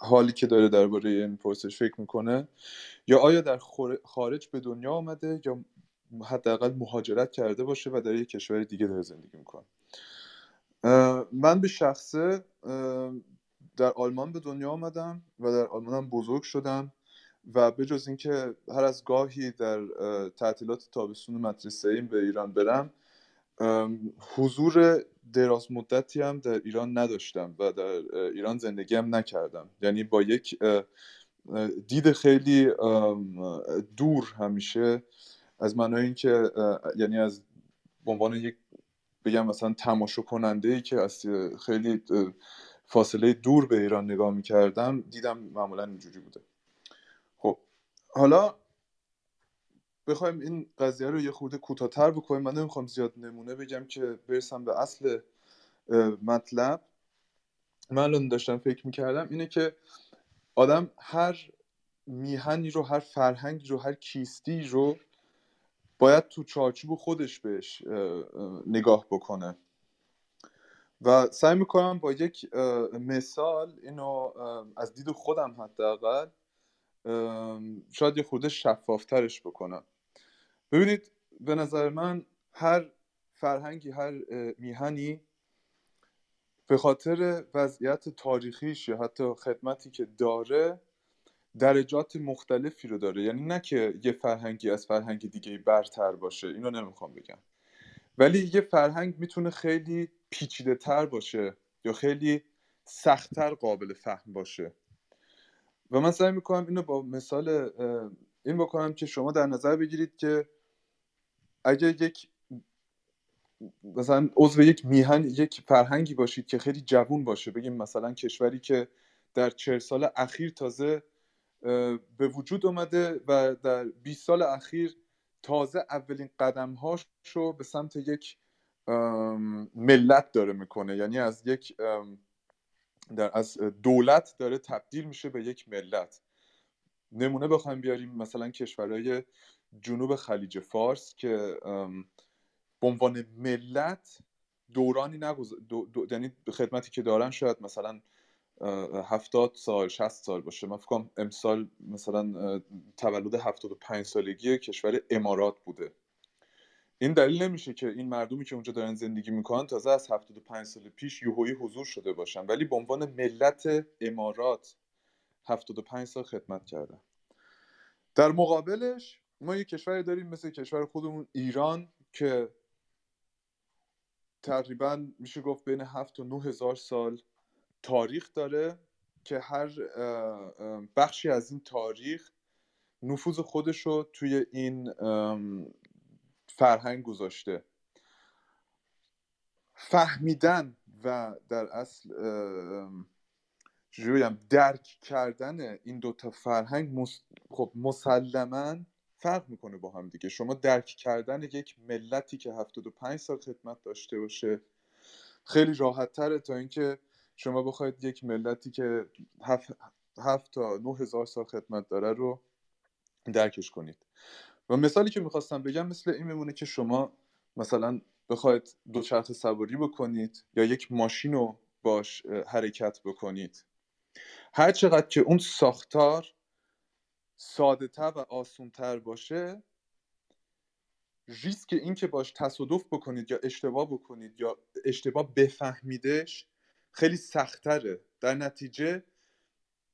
حالی که داره درباره این پرسش فکر می‌کنه یا آیا در خارج به دنیا آمده یا حداقل مهاجرت کرده باشه و در یک کشور دیگه داره زندگی می‌کنه. من به شخصه در آلمان به دنیا آمدم و در آلمان هم بزرگ شدم و به جز اینکه هر از گاهی در تعطیلات تابستون مدرسه ایم به ایران برم حضور دراز مدتی هم در ایران نداشتم و در ایران زندگی هم نکردم. یعنی با یک دید خیلی دور همیشه از معنای اینکه یعنی از به عنوان یک بگم مثلا تماشا کننده ای که از خیلی فاصله دور به ایران نگاه می‌کردم دیدم معمولا اینجوری بوده. خب حالا بخوایم این قضیه رو یه خورده کوتاه‌تر بکنیم. من نمی‌خوام زیاد نمونه بگم که برسم به اصل مطلب. من الان داشتم فکر می‌کردم اینه که آدم هر میهنی رو هر فرهنگی رو هر کیستی رو باید تو چارچوب خودش بهش اه، اه، نگاه بکنه. و سعی می‌کنم با یک مثال اینو از دید خودم حداقل شاید یه خورده شفافترش بکنم. ببینید به نظر من هر فرهنگی هر میهنی به خاطر وضعیت تاریخیش یا حتی خدمتی که داره درجات مختلفی رو داره. یعنی نه که یه فرهنگی از فرهنگ دیگه برتر باشه اینو نمی‌خوام بگم. ولی یه فرهنگ می‌تونه خیلی پیچیده تر باشه یا خیلی سختتر قابل فهم باشه. و من سعی می‌کنم اینو با مثال این بکنم که شما در نظر بگیرید که اگه یک مثلا عضو یک میهن یک فرهنگی باشید که خیلی جوون باشه بگیم مثلا کشوری که در چهل سال اخیر تازه به وجود اومده و در 20 سال اخیر تازه اولین قدم رو به سمت یک ملت داره می‌کنه. یعنی از یک در از دولت داره تبدیل میشه به یک ملت. نمونه بخوایم بیاریم مثلا کشورهای جنوب خلیج فارس که به عنوان ملت دورانی نگذ... دو... دو... یعنی خدمتی که دارن شاید مثلا هفتاد سال شست سال باشه. من فکر کنم امسال مثلا تولد هفتاد و پنج سالگی کشور امارات بوده. این دلیل نمیشه که این مردمی که اونجا دارن زندگی می‌کنن تازه از 75 سال پیش یوهویی حضور شده باشن. ولی به عنوان ملت امارات 75 سال خدمت کردن. در مقابلش ما یه کشوری داریم مثل کشور خودمون ایران که تقریبا میشه گفت بین 7 و 9 هزار سال تاریخ داره که هر بخشی از این تاریخ نفوذ خودش رو توی این فرهنگ گذاشته. فهمیدن و در اصل چجوری بگم درک کردن این دوتا فرهنگ مس... خب مسلما فرق می‌کنه با هم دیگه. شما درک کردن یک ملتی که 75 سال خدمت داشته باشه خیلی راحت تره تا اینکه شما بخواید یک ملتی که هفت, هفت تا نه هزار سال خدمت داره رو درکش کنید. و مثالی که می‌خواستم بگم مثل این میمونه که شما مثلا بخواید دوچرخه سواری بکنید یا یک ماشین رو باش حرکت بکنید. هر چقدر که اون ساختار ساده تر و آسون تر باشه ریسک این که باش تصادف بکنید یا اشتباه بکنید یا اشتباه بفهمیدش خیلی سختره در نتیجه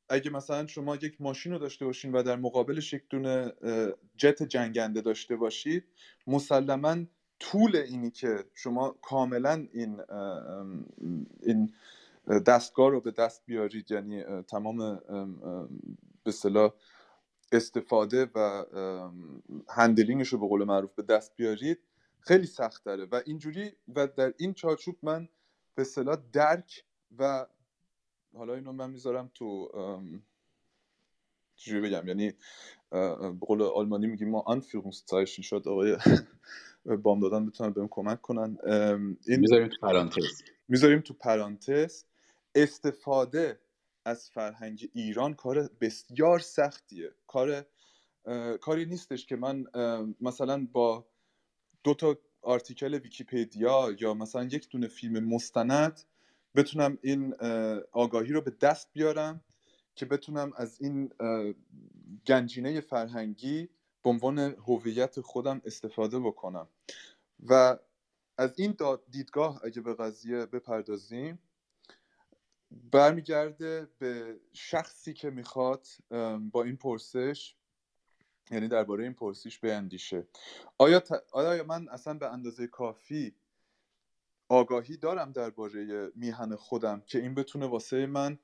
اگه مثلا شما یک ماشین رو داشته باشین و در مقابلش یک دونه جت جنگنده داشته باشید مسلما طول اینی که شما کاملا این این دستگاه رو به دست بیارید یعنی تمام ام، ام، به اصطلاح استفاده و هندلینگش رو به قول معروف به دست بیارید خیلی سخت داره و اینجوری و در این چارچوب من به اصطلاح درک و حالا اینو من می‌ذارم تو چجوری بگم؟ یعنی به قول آلمانی میگیم ما آنفیرونگزایشن شد آقای بام دادن بتونن بهم کمک کنن. این می‌ذاریم تو پرانتز. می‌ذاریم تو پرانتز. استفاده از فرهنگ ایران کار بسیار سختیه. کار کاری نیستش که من مثلا با دو تا آرتیکل ویکیپدیا یا مثلا یک دونه فیلم مستند بتونم این آگاهی رو به دست بیارم که بتونم از این گنجینه فرهنگی به عنوان هویت خودم استفاده بکنم. و از این دیدگاه اگه به قضیه بپردازیم برمیگرده به شخصی که می‌خواد با این پرسش یعنی درباره این پرسش بیندیشه آیا, آیا من اصلا به اندازه کافی آگاهی دارم درباره میهن خودم که این بتونه واسه من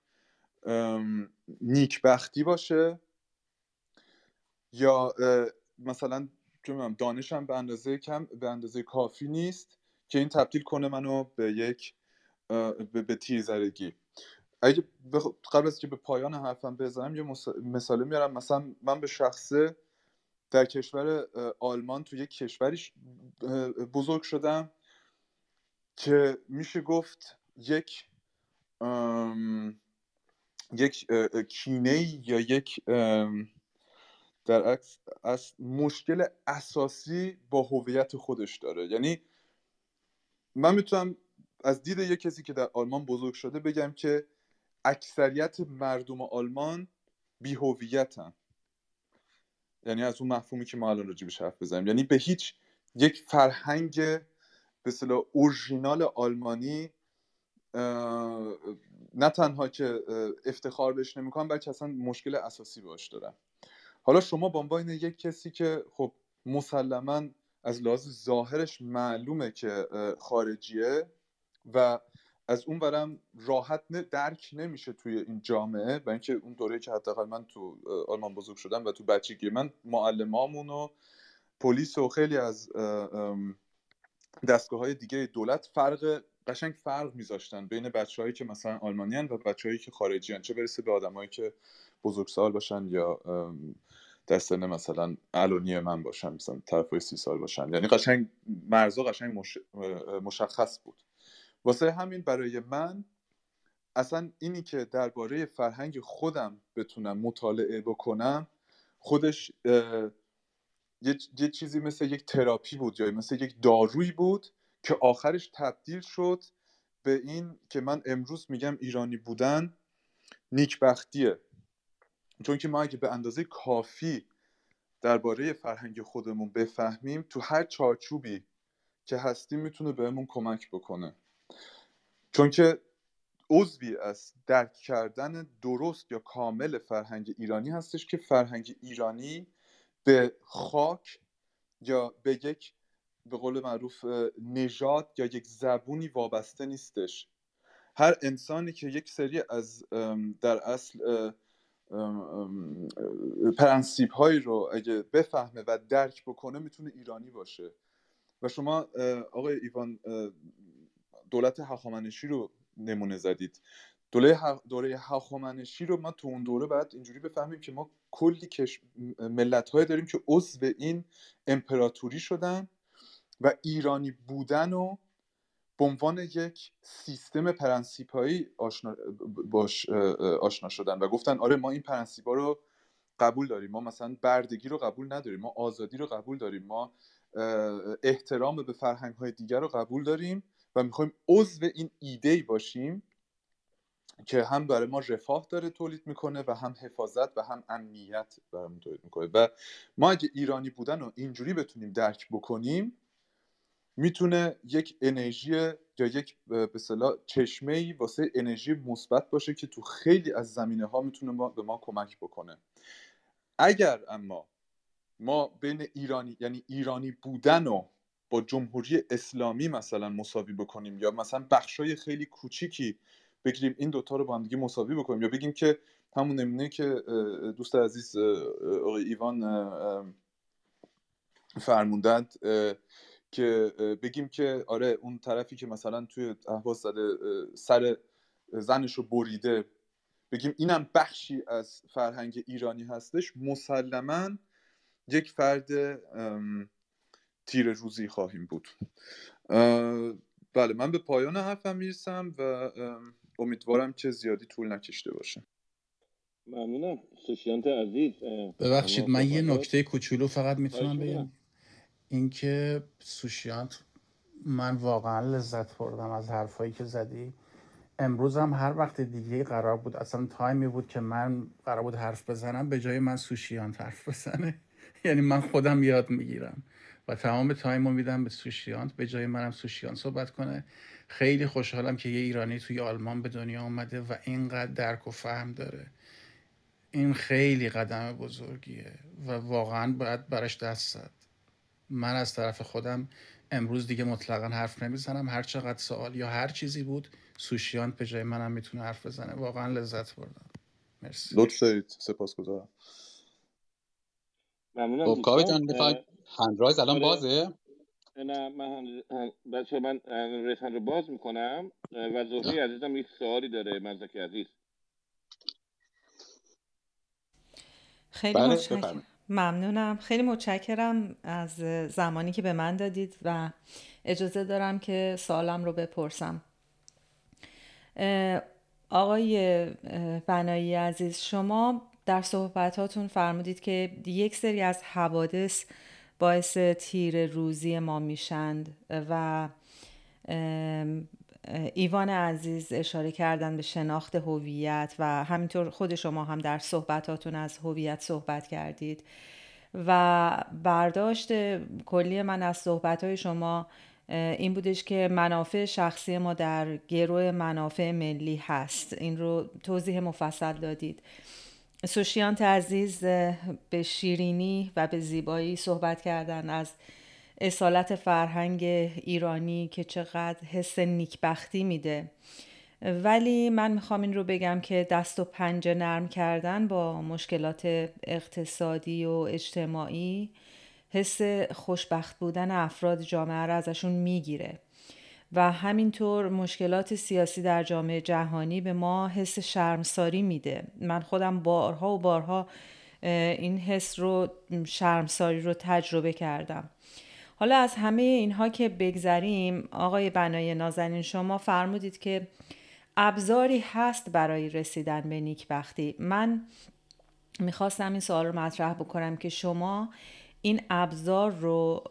نیکبختی باشه یا مثلا دانشم به اندازه کم به اندازه کافی نیست که این تبدیل کنه منو به یک به, به تیرزرگی اگه قبل از که به پایان حرفم بزنم یه مثال میارم. مثلا من به شخصه در کشور آلمان تو یک کشوری بزرگ شدم. که میشه گفت یک یک کینه یا یک در عکس از مشکل اساسی با هویت خودش داره. یعنی من می‌تونم از دید یک کسی که در آلمان بزرگ شده بگم که اکثریت مردم آلمان بی هویتن یعنی از اون مفهومی که ما الان راجبش حرف بزنیم. یعنی به هیچ یک فرهنگ به اصطلاح اورژینال آلمانی نه تنها که افتخار بهش نمی‌کنم بلکه اصلا مشکل اساسی باش دارم حالا شما به عنوان یک کسی که خب مسلما از لحاظ ظاهرش معلومه که خارجیه و از اون برم راحت درک نمیشه توی این جامعه و اینکه اون دوره که حداقل من تو آلمان بزرگ شدم و تو بچگی من معلمامون و پلیس و خیلی از دستگاه های دیگه دولت فرق قشنگ فرق میذاشتن بین بچههایی که مثلا آلمانیان و بچههایی که خارجی چه برسه به آدمایی که بزرگسال باشن یا در سن مثلا الانی من باشن مثلا طرف سی سال باشن. یعنی قشنگ مرزا قشنگ مشخص بود. واسه همین برای من اصلا اینی که درباره فرهنگ خودم بتونم مطالعه بکنم خودش یه،, چیزی مثل یک تراپی بود یا مثل یک دارویی بود که آخرش تبدیل شد به این که من امروز میگم ایرانی بودن نیکبختیه. چون که ما اگه به اندازه کافی درباره فرهنگ خودمون بفهمیم تو هر چارچوبی که هستیم می‌تونه بهمون کمک بکنه. چون که عضوی از درک کردن درست یا کامل فرهنگ ایرانی هستش که فرهنگ ایرانی به خاک یا به یک به قول معروف نژاد یا یک زبونی وابسته نیستش. هر انسانی که یک سری از در اصل پرنسیپ هایی رو اگه بفهمه و درک بکنه می‌تونه ایرانی باشه. و شما آقای ایوان دولت هخامنشی رو نمونه زدید. دوره دوره هخامنشی رو ما تو اون دوره باید اینجوری بفهمیم که ما کلی کش... ملت های داریم که عضو این امپراتوری شدن و ایرانی بودن و به عنوان یک سیستم پرنسیپایی آشنا باش آشنا شدن و گفتن آره ما این پرنسیپا رو قبول داریم ما مثلا بردگی رو قبول نداریم ما آزادی رو قبول داریم ما احترام به فرهنگ های دیگر رو قبول داریم و می‌خوایم عضو این ایده باشیم که هم برای ما رفاه داره تولید می‌کنه و هم حفاظت و هم امنیت برامون تولید می‌کنه. و ما اگه ایرانی بودن رو اینجوری بتونیم درک بکنیم می‌تونه یک انرژی یا یک به اصطلاح چشمه ای واسه انرژی مثبت باشه که تو خیلی از زمینه ها می‌تونه به ما کمک بکنه. اگر اما ما بین ایرانی یعنی ایرانی بودن و با جمهوری اسلامی مثلا مساوی بکنیم یا مثلا بخشای خیلی کوچیکی بگیریم این دوتا رو با هم دیگه مساوی بکنیم. یا بگیم که همون نمونه که دوست عزیز آقای ایوان فرموندند که بگیم که آره اون طرفی که مثلا توی اهواز زده سر زنش رو بریده بگیم اینم بخشی از فرهنگ ایرانی هستش مسلما یک فرد تیر روزی خواهیم بود. بله من به پایان حرفم می‌رسم و امیدوارم که زیادی طول نکشته باشه. ممنونم. سوشیانت عزیز ببخشید من یه نکته کوچولو فقط می‌تونم بگم. اینکه سوشیانت من واقعا لذت بردم از حرفایی که زدی. امروز هم هر وقت دیگه قرار بود اصلا تایمی بود که من قرار بود حرف بزنم به جای من سوشیانت حرف بزنه. یعنی من خودم یاد می‌گیرم. و تمام time رو میدم به سوشیانت. به جای منم سوشیانت صحبت کنه. خیلی خوشحالم که یه ایرانی توی آلمان به دنیا آمده و اینقدر درک و فهم داره. این خیلی قدم بزرگیه و واقعا باید براش دست زد. من از طرف خودم امروز دیگه مطلقا حرف نمی‌زنم. هر چقدر سوال یا هر چیزی بود سوشیانت به جای منم می‌تونه حرف بزنه. واقعا لذت بردم. مرسی. لطف دارید. سپاسگزارم. ممنونم خب دوستان. جان هندرایز الان آره. بازه؟ نه من بچه من رسن رو باز می‌کنم و زهره عزیزم یک سوالی داره مزدک عزیز. خیلی بله، متشکرم. ممنونم. خیلی متشکرم از زمانی که به من دادید و اجازه دارم که سوالم رو بپرسم. آقای بنایی عزیز شما در صحبتاتون فرمودید که یک سری از حوادث باعث تیر روزی ما میشند و ایوان عزیز اشاره کردن به شناخت هویت و همینطور خود شما هم در صحبتاتون از هویت صحبت کردید و برداشت کلی من از صحبتهای شما اه، این بودش که منافع شخصی ما در گروه منافع ملی هست. این رو توضیح مفصل دادید. سوشیانت عزیز به شیرینی و به زیبایی صحبت کردن از اصالت فرهنگ ایرانی که چقدر حس نیکبختی میده. ولی من می‌خوام این رو بگم که دست و پنجه نرم کردن با مشکلات اقتصادی و اجتماعی حس خوشبخت بودن افراد جامعه رو ازشون می‌گیره. و همینطور مشکلات سیاسی در جامعه جهانی به ما حس شرمساری میده. من خودم بارها و بارها این حس رو شرمساری رو تجربه کردم. حالا از همه اینها که بگذریم آقای بنای نازنین شما فرمودید که ابزاری هست برای رسیدن به نیکبختی. من می‌خواستم این سوال رو مطرح بکنم که شما این ابزار رو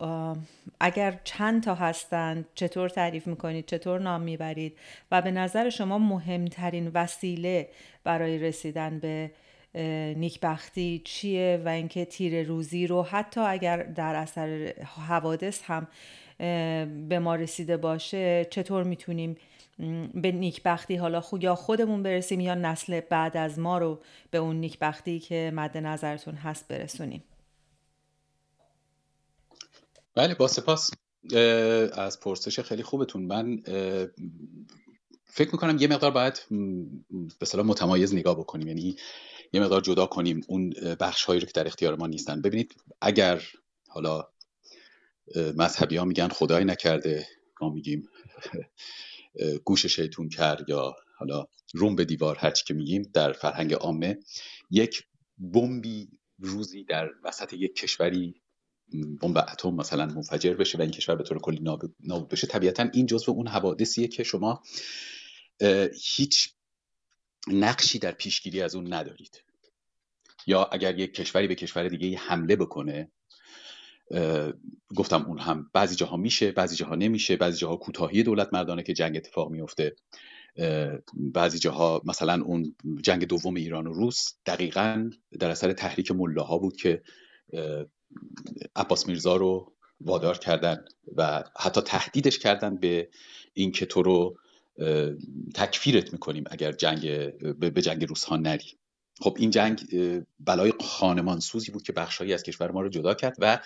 اگر چند تا هستند چطور تعریف می‌کنید چطور نام می‌برید و به نظر شما مهمترین وسیله برای رسیدن به نیکبختی چیه و اینکه تیر روزی رو حتی اگر در اثر حوادث هم به ما رسیده باشه چطور می‌تونیم به نیکبختی حالا خو یا خودمون برسیم یا نسل بعد از ما رو به اون نیکبختی که مد نظرتون هست برسونیم. بله با سپاس. از پرسش خیلی خوبتون. من فکر می‌کنم یه مقدار باید به اصطلاح متمایز نگاه بکنیم. یعنی یه مقدار جدا کنیم اون بخش هایی رو که در اختیار ما نیستن. ببینید اگر حالا مذهبی ها میگن خدای نکرده ما میگیم گوش شیطون کرد یا حالا روم به دیوار هرچی که میگیم در فرهنگ عامه یک بمبی روزی در وسط یک کشوری بمب اتم مثلا منفجر بشه و این کشور به طور کلی نابود بشه. طبیعتا این جزو اون حوادثیه که شما هیچ نقشی در پیشگیری از اون ندارید. یا اگر یک کشوری به کشور دیگه حمله بکنه گفتم اون هم بعضی جاها میشه بعضی جاها نمیشه بعضی جاها کوتاهی دولت مردانه که جنگ اتفاق میفته بعضی جاها مثلا اون جنگ دوم ایران و روس دقیقا در اثر تحریک ملاها بود که عباس میرزا رو وادار کردن و حتی تهدیدش کردن به اینکه تو رو تکفیرت می‌کنیم اگر جنگ به جنگ روس ها نری. خب این جنگ بلای خانمان سوزی بود که بخشهایی از کشور ما رو جدا کرد و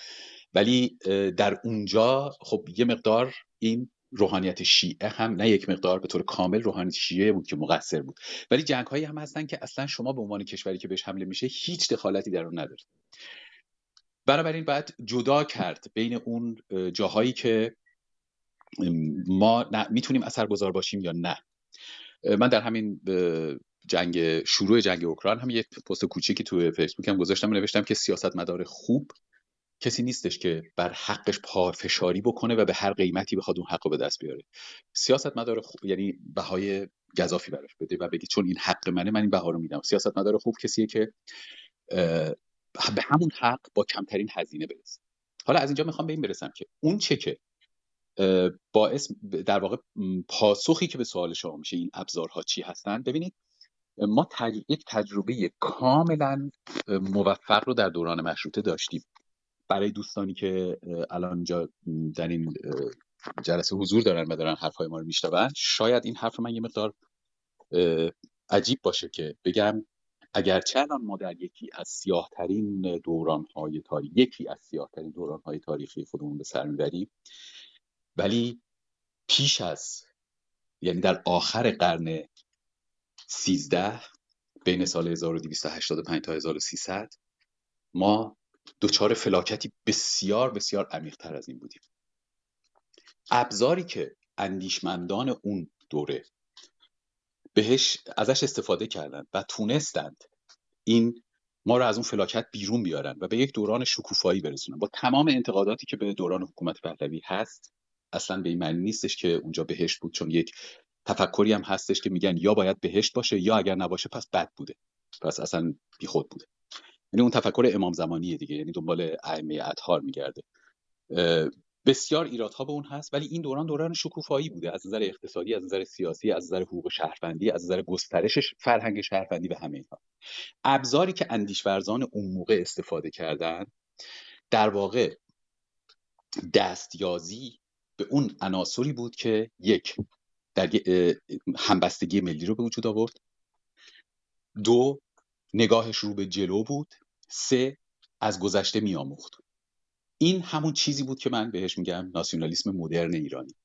ولی در اونجا خب یه مقدار این روحانیت شیعه هم نه یک مقدار به طور کامل روحانیت شیعه بود که مقصر بود. ولی جنگ هایی هم هستن که اصلا شما به عنوان کشوری که بهش حمله میشه هیچ دخالتی در اون ندارید. بنابراین باید جدا کرد بین اون اه، جاهایی که ما می‌تونیم اثرگذار باشیم یا نه. من در همین جنگ شروع جنگ اوکراین هم یک پست کوچیکی توی فیسبوک هم گذاشتم و نوشتم که سیاستمدار خوب کسی نیستش که بر حقش پافشاری بکنه و به هر قیمتی بخواد اون حق رو به دست بیاره. سیاستمدار خوب یعنی بهای گذافی براش بده و بگی چون این حق منه من این بها رو میدم. سیاستمدار خوب کسیه که به همون حق با کمترین هزینه برسه. حالا از اینجا می‌خوام به این برسم که اون چه که باعث در واقع پاسخی که به سوال شما میشه این ابزارها چی هستن ببینید ما یک تجربه کاملا موفق رو در دوران مشروطه داشتیم. برای دوستانی که الان اینجا در این جلسه حضور دارن و دارن حرفهای ما رو میشنون شاید این حرف من یه مقدار عجیب باشه که بگم اگرچه الان ما در یکی از سیاهترین دورانهای تاریخی یکی از سیاهترین دورانهای تاریخی خودمون به سر می‌بریم ولی پیش از یعنی در آخر قرن 13 بین سال 1285 تا 1300 ما دچار فلاکتی بسیار بسیار عمیقتر از این بودیم. ابزاری که اندیشمندان اون دوره بهش ازش استفاده کردند و تونستند این ما رو از اون فلاکت بیرون بیارن و به یک دوران شکوفایی برسونن. با تمام انتقاداتی که به دوران حکومت پهلوی هست اصلا به این معنی نیستش که اونجا بهشت بود چون یک تفکری هم هستش که میگن یا باید بهشت باشه یا اگر نباشه پس بد بوده. پس اصلا بیخود بوده. یعنی اون تفکر امام زمانی دیگه یعنی دنبال ائمه اطهار میگرده. بسیار ایرادها به اون هست ولی این دوران دوران شکوفایی بوده. از نظر اقتصادی از نظر سیاسی از نظر حقوق شهروندی از نظر گسترش فرهنگ شهروندی و همه اینها. ابزاری که اندیشورزان اون موقع استفاده کردن در واقع دستیازی به اون عناصری بود که یک در همبستگی ملی رو به وجود آورد. دو نگاهش رو به جلو بود. سه از گذشته میآموخت. این همون چیزی بود که من بهش میگم ناسیونالیسم مدرن ایرانی.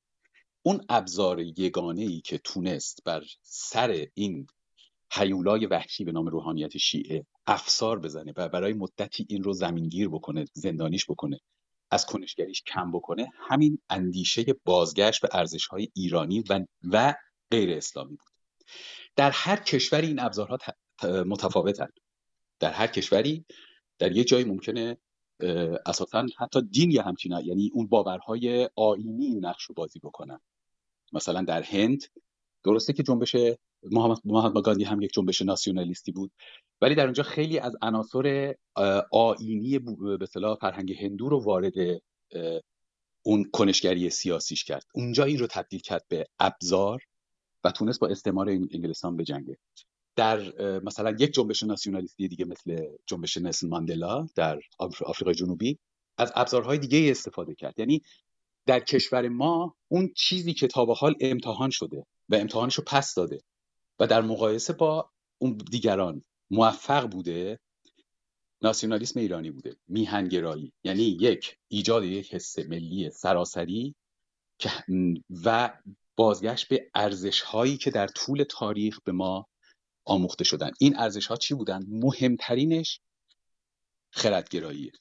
اون ابزار یگانه ای که تونست بر سر این حیولای وحشی به نام روحانیت شیعه افسار بزنه و برای مدتی این رو زمینگیر بکنه زندانیش بکنه از کنشگریش کم بکنه همین اندیشه بازگشت به ارزش های ایرانی و, و غیر اسلامی بود. در هر کشوری این ابزارها متفاوتن. در هر کشوری در یه جایی ممکنه اساسا حتی دین یه همچین یعنی اون باورهای آینی نقش رو بازی بکنن. مثلا در هند درسته که جنبش محمد گاندی هم یک جنبش ناسیونالیستی بود ولی در اونجا خیلی از عناصر آینی به اصطلاح فرهنگ هندو رو وارد اون کنشگری سیاسیش کرد. اونجا این رو تبدیل کرد به ابزار و تونست با استعمار انگلستان به جنگه در مثلا یک جنبش ناسیونالیستی دیگه مثل جنبش نسل ماندلا در آفریقای جنوبی از ابزارهای دیگه استفاده کرد. یعنی در کشور ما اون چیزی که تا به حال امتحان شده و امتحانش رو پس داده و در مقایسه با اون دیگران موفق بوده ناسیونالیسم ایرانی بوده میهنگرایی. یعنی یک ایجاد یک حس ملی سراسری و بازگشت به ارزش هایی که در طول تاریخ به ما آموخته شدن. این ارزش ها چی بودن؟ مهمترینش خردگرایی.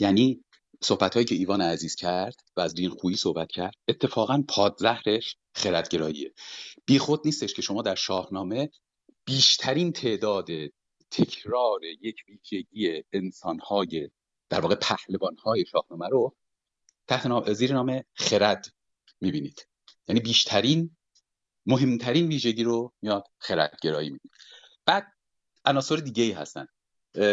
یعنی صحبت هایی که ایوان عزیز کرد و از دین خویی صحبت کرد اتفاقا پادزهرش خردگراییه. بیخود نیستش که شما در شاهنامه بیشترین تعداد تکرار یک ویژگی انسانهای در واقع پهلوانهای شاهنامه رو تحت زیر نام خرد می‌بینید. یعنی بیشترین مهمترین ویژگی رو میاد خردگرایی می‌بینید بعد عناصر دیگه ای هستن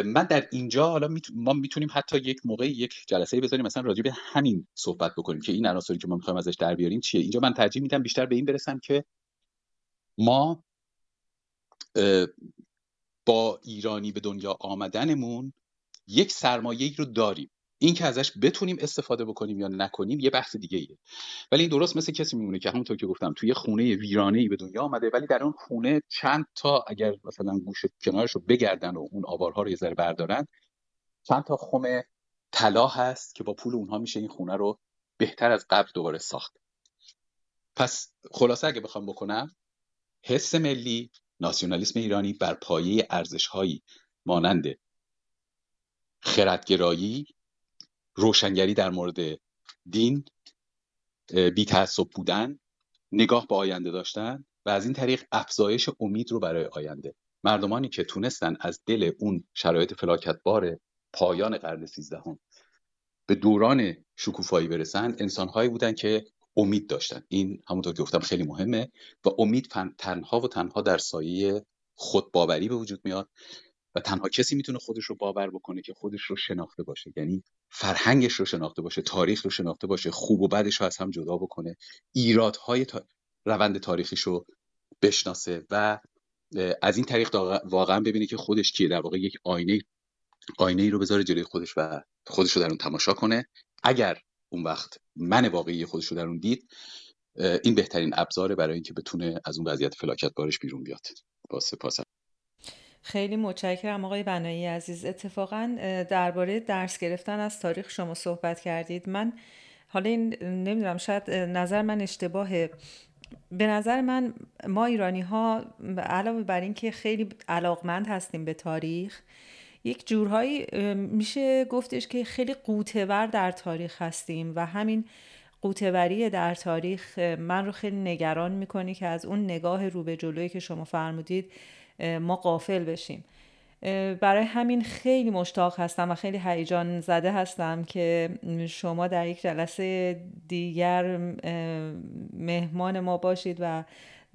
من در اینجا حالا ما می‌تونیم حتی یک موقع یک جلسه بذاریم مثلا راجع به همین صحبت بکنیم که این عناصری که ما می‌خوایم ازش در بیاریم چیه. اینجا من ترجیح میدم بیشتر به این برسم که ما با ایرانی به دنیا آمدنمون یک سرمایه رو داریم. این که ازش بتونیم استفاده بکنیم یا نکنیم یه بحث دیگه ایه ولی این درست مثل کسی میمونه که همونطور که گفتم توی خونه ویرانه ای به دنیا آمده ولی در اون خونه چند تا اگر مثلا گوش کنارش رو بگردن و اون آوارها رو یه ذره بردارن چند تا خم طلا هست که با پول اونها میشه این خونه رو بهتر از قبل دوباره ساخت. پس خلاصه اگه بخوام بکنم حس ملی ناسیونالیسم ایرانی بر پایه ارزشهایی مانند خردگرایی روشنگری در مورد دین بی تعصب بودن نگاه به آینده داشتن و از این طریق افزایش امید رو برای آینده. مردمانی که تونستن از دل اون شرایط فلاکتبار پایان قرن سیزدهم به دوران شکوفایی برسن انسانهایی بودن که امید داشتن. این همونطور که گفتم خیلی مهمه و امید تنها و تنها در سایه خودباوری به وجود میاد. و تنها کسی می‌تونه خودش رو باور بکنه که خودش رو شناخته باشه. یعنی فرهنگش رو شناخته باشه تاریخ رو شناخته باشه خوب و بدش رو از هم جدا بکنه ایرادهای تا... روند تاریخیش رو بشناسه و از این طریق واقعا ببینه که خودش کیه. در واقع یک آینه آینه ای رو بذاره جلوی خودش و خودش رو در اون تماشا کنه. اگر اون وقت من واقعی خودش رو در اون دید این بهترین ابزاره برای اینکه بتونه از اون وضعیت فلاکت بارش بیرون بیاد. با سپاس خیلی متشکرم آقای بنایی عزیز. اتفاقا درباره درس گرفتن از تاریخ شما صحبت کردید. من حالا این نمی‌دونم شاید نظر من اشتباهه. به نظر من ما ایرانی ها علاوه بر اینکه خیلی علاقمند هستیم به تاریخ یک جورهایی میشه گفتش که خیلی قوتور در تاریخ هستیم و همین قوتوری در تاریخ من رو خیلی نگران می‌کنی که از اون نگاه رو به جلویی که شما فرمودید ما قافل بشیم. برای همین خیلی مشتاق هستم و خیلی هیجان زده هستم که شما در یک جلسه دیگر مهمان ما باشید و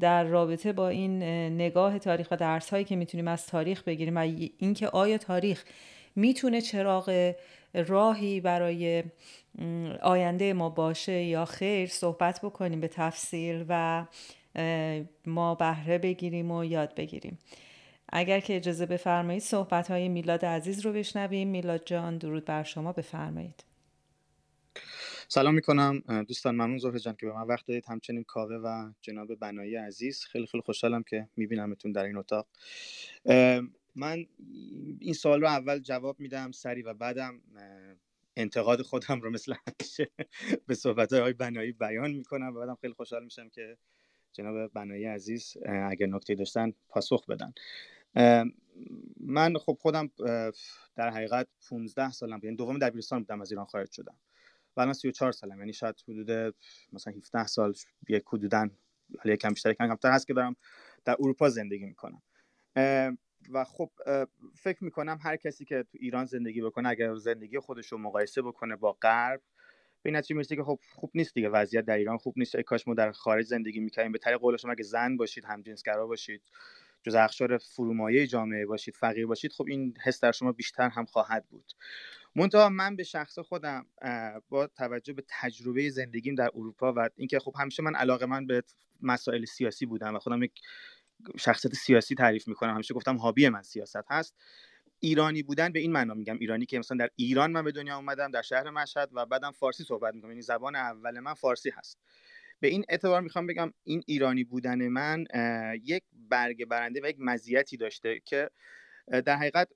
در رابطه با این نگاه تاریخ و درس هایی که می‌تونیم از تاریخ بگیریم و اینکه آیا تاریخ می‌تونه چراغ راهی برای آینده ما باشه یا خیر صحبت بکنیم به تفصیل و ما بهره بگیریم و یاد بگیریم. اگر که اجازه بفرمایید صحبت های میلاد عزیز رو بشنویم. میلاد جان درود بر شما. بفرمایید. سلام می‌کنم. دوستان ممنون زهره جان که به من وقت دادید. همچنین کاوه و جناب بنایی عزیز. خیلی خیلی خوشحالم که میبینمتون در این اتاق. من این سوال رو اول جواب میدم سری و بعدم انتقاد خودم رو مثل همیشه به صحبت های بنایی بیان می‌کنم و بعدم خیلی خوشحال میشم که جناب بنایی عزیز اگر نکته داشتن پاسخ بدن. من خب خودم در حقیقت 15 سالم یعنی دوم دبیرستان بودم از ایران خارج شدم. و الان 34 سالم یعنی شاید حدود مثلا 17 سال یک حدودن حالا یکم بیشتر یکم کمتر هست که دارم در اروپا زندگی می‌کنم. و خب فکر می‌کنم هر کسی که تو ایران زندگی بکنه اگر زندگی خودش رو مقایسه بکنه با غرب به نتیجه می‌رسه که خب خوب نیست دیگه وضعیت در ایران خوب نیست. ای کاش ما در خارج زندگی می‌کنیم به طریق قول شما اگه زن باشید همجنسگرا باشید جز اخشار فرومایه جامعه باشید فقیر باشید خب این حس در شما بیشتر هم خواهد بود. منتها من به شخص خودم با توجه به تجربه زندگیم در اروپا و اینکه خب همیشه من علاقه من به مسائل سیاسی بودم و خودم یک شخصیت سیاسی تعریف می‌کنم همیشه گفتم هابی من سیاست هست. ایرانی بودن به این معنا میگم. ایرانی که مثلا در ایران من به دنیا اومدم در شهر مشهد و بعدم فارسی صحبت می‌کنم. یعنی زبان اول من فارسی هست. به این اعتبار می‌خوام بگم این ایرانی بودن من یک برگ برنده و یک مزیتی داشته که در حقیقت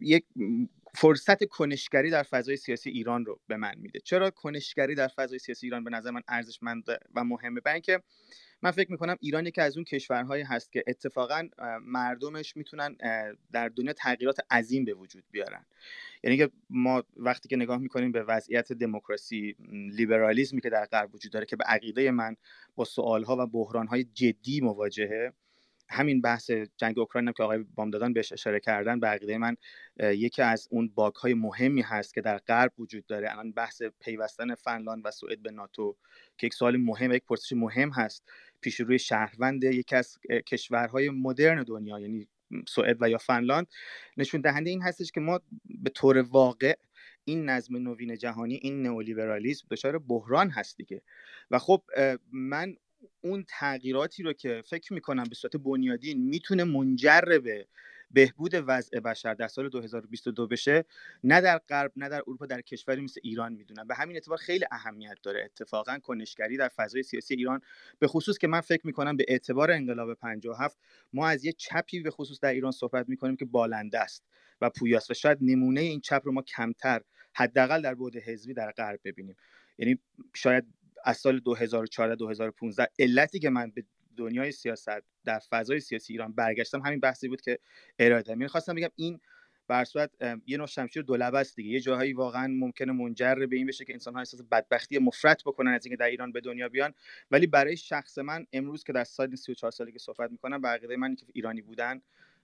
یک فرصت کنشگری در فضای سیاسی ایران رو به من میده. چرا کنشگری در فضای سیاسی ایران به نظر من ارزشمند و مهمه؟ برای اینکه من فکر می‌کنم ایران یکی از اون کشورهایی هست که اتفاقا مردمش می‌تونن در دنیا تغییرات عظیم به وجود بیارن. یعنی که ما وقتی که نگاه می‌کنیم به وضعیت دموکراسی لیبرالیزمی که در غرب وجود داره که به عقیده من با سوالها و بحرانهای جدی مواجهه همین بحث جنگ اوکراین هم که آقای بامدادان بهش اشاره کردن به من یکی از اون باگ های مهمی هست که در غرب وجود داره. الان بحث پیوستن فنلاند و سوئد به ناتو که یک سوال مهم یک پرسش مهم هست. پیش روی شهروند یکی از کشورهای مدرن دنیا یعنی سوئد و یا فنلاند نشون دهنده این هستش که ما به طور واقع این نظم نوین جهانی این نئولیبرالیسم دچار بحران هست دیگه. و خب من اون تغییراتی رو که فکر می‌کنم به صورت بنیادین می‌تونه منجر به بهبود وضع بشر در سال 2022 بشه نه در غرب نه در اروپا در کشوری مثل ایران می‌دونم. به همین اعتبار خیلی اهمیت داره. اتفاقا کنشگری در فضای سیاسی ایران به خصوص که من فکر می‌کنم به اعتبار انقلاب 57 ما از یه چپی به خصوص در ایران صحبت می‌کنیم که بالنده است و پویاست و شاید نمونه این چپ رو ما کمتر حداقل در بعد حزبی در غرب ببینیم. یعنی شاید از سال 2014 2015 علتی که من به دنیای سیاست در فضای سیاسی ایران برگشتم همین بحثی بود که ارائه دادم خواستم بگم این بر صورت یه نوع شمشیر دولبه است دیگه. یه جاهایی واقعا ممکنه منجر به این بشه که انسان ها احساس بدبختی مفرط بکنن از اینکه در ایران به دنیا بیان. ولی برای شخص من امروز که در سال 34 سالی که صحبت می‌کنم به عقیده من که ایرانی بودن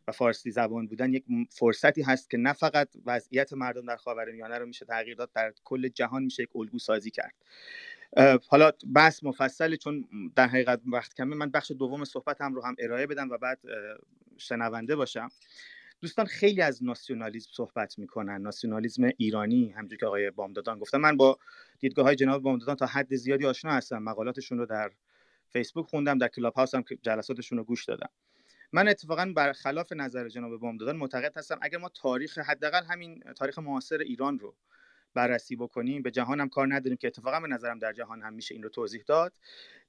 و فارسی زبان بودن یک فرصتی هست که نه فقط وضعیت مردم در خاورمیانه رو میشه تغییر داد در کل جهان میشه یک الگو سازی کرد. حالا بحث مفصلی چون در حقیقت وقت کمه من بخش دوم صحبتم رو هم ارائه بدم و بعد شنونده باشم. دوستان خیلی از ناسیونالیسم صحبت می‌کنن. ناسیونالیسم ایرانی همونجوری که آقای بامدادان گفتم من با دیدگاه های جناب بامدادان تا حد زیادی آشنا هستم. مقالاتشون رو در فیسبوک خوندم در کلاب هاوس هم جلساتشون رو گوش دادم. من اتفاقا برخلاف نظر جناب بامدادان معتقد هستم. اگر ما تاریخ حداقل همین تاریخ معاصر ایران رو بررسی بکنیم. به جهان هم کار نداریم که اتفاقا به نظرم در جهان هم میشه این رو توضیح داد.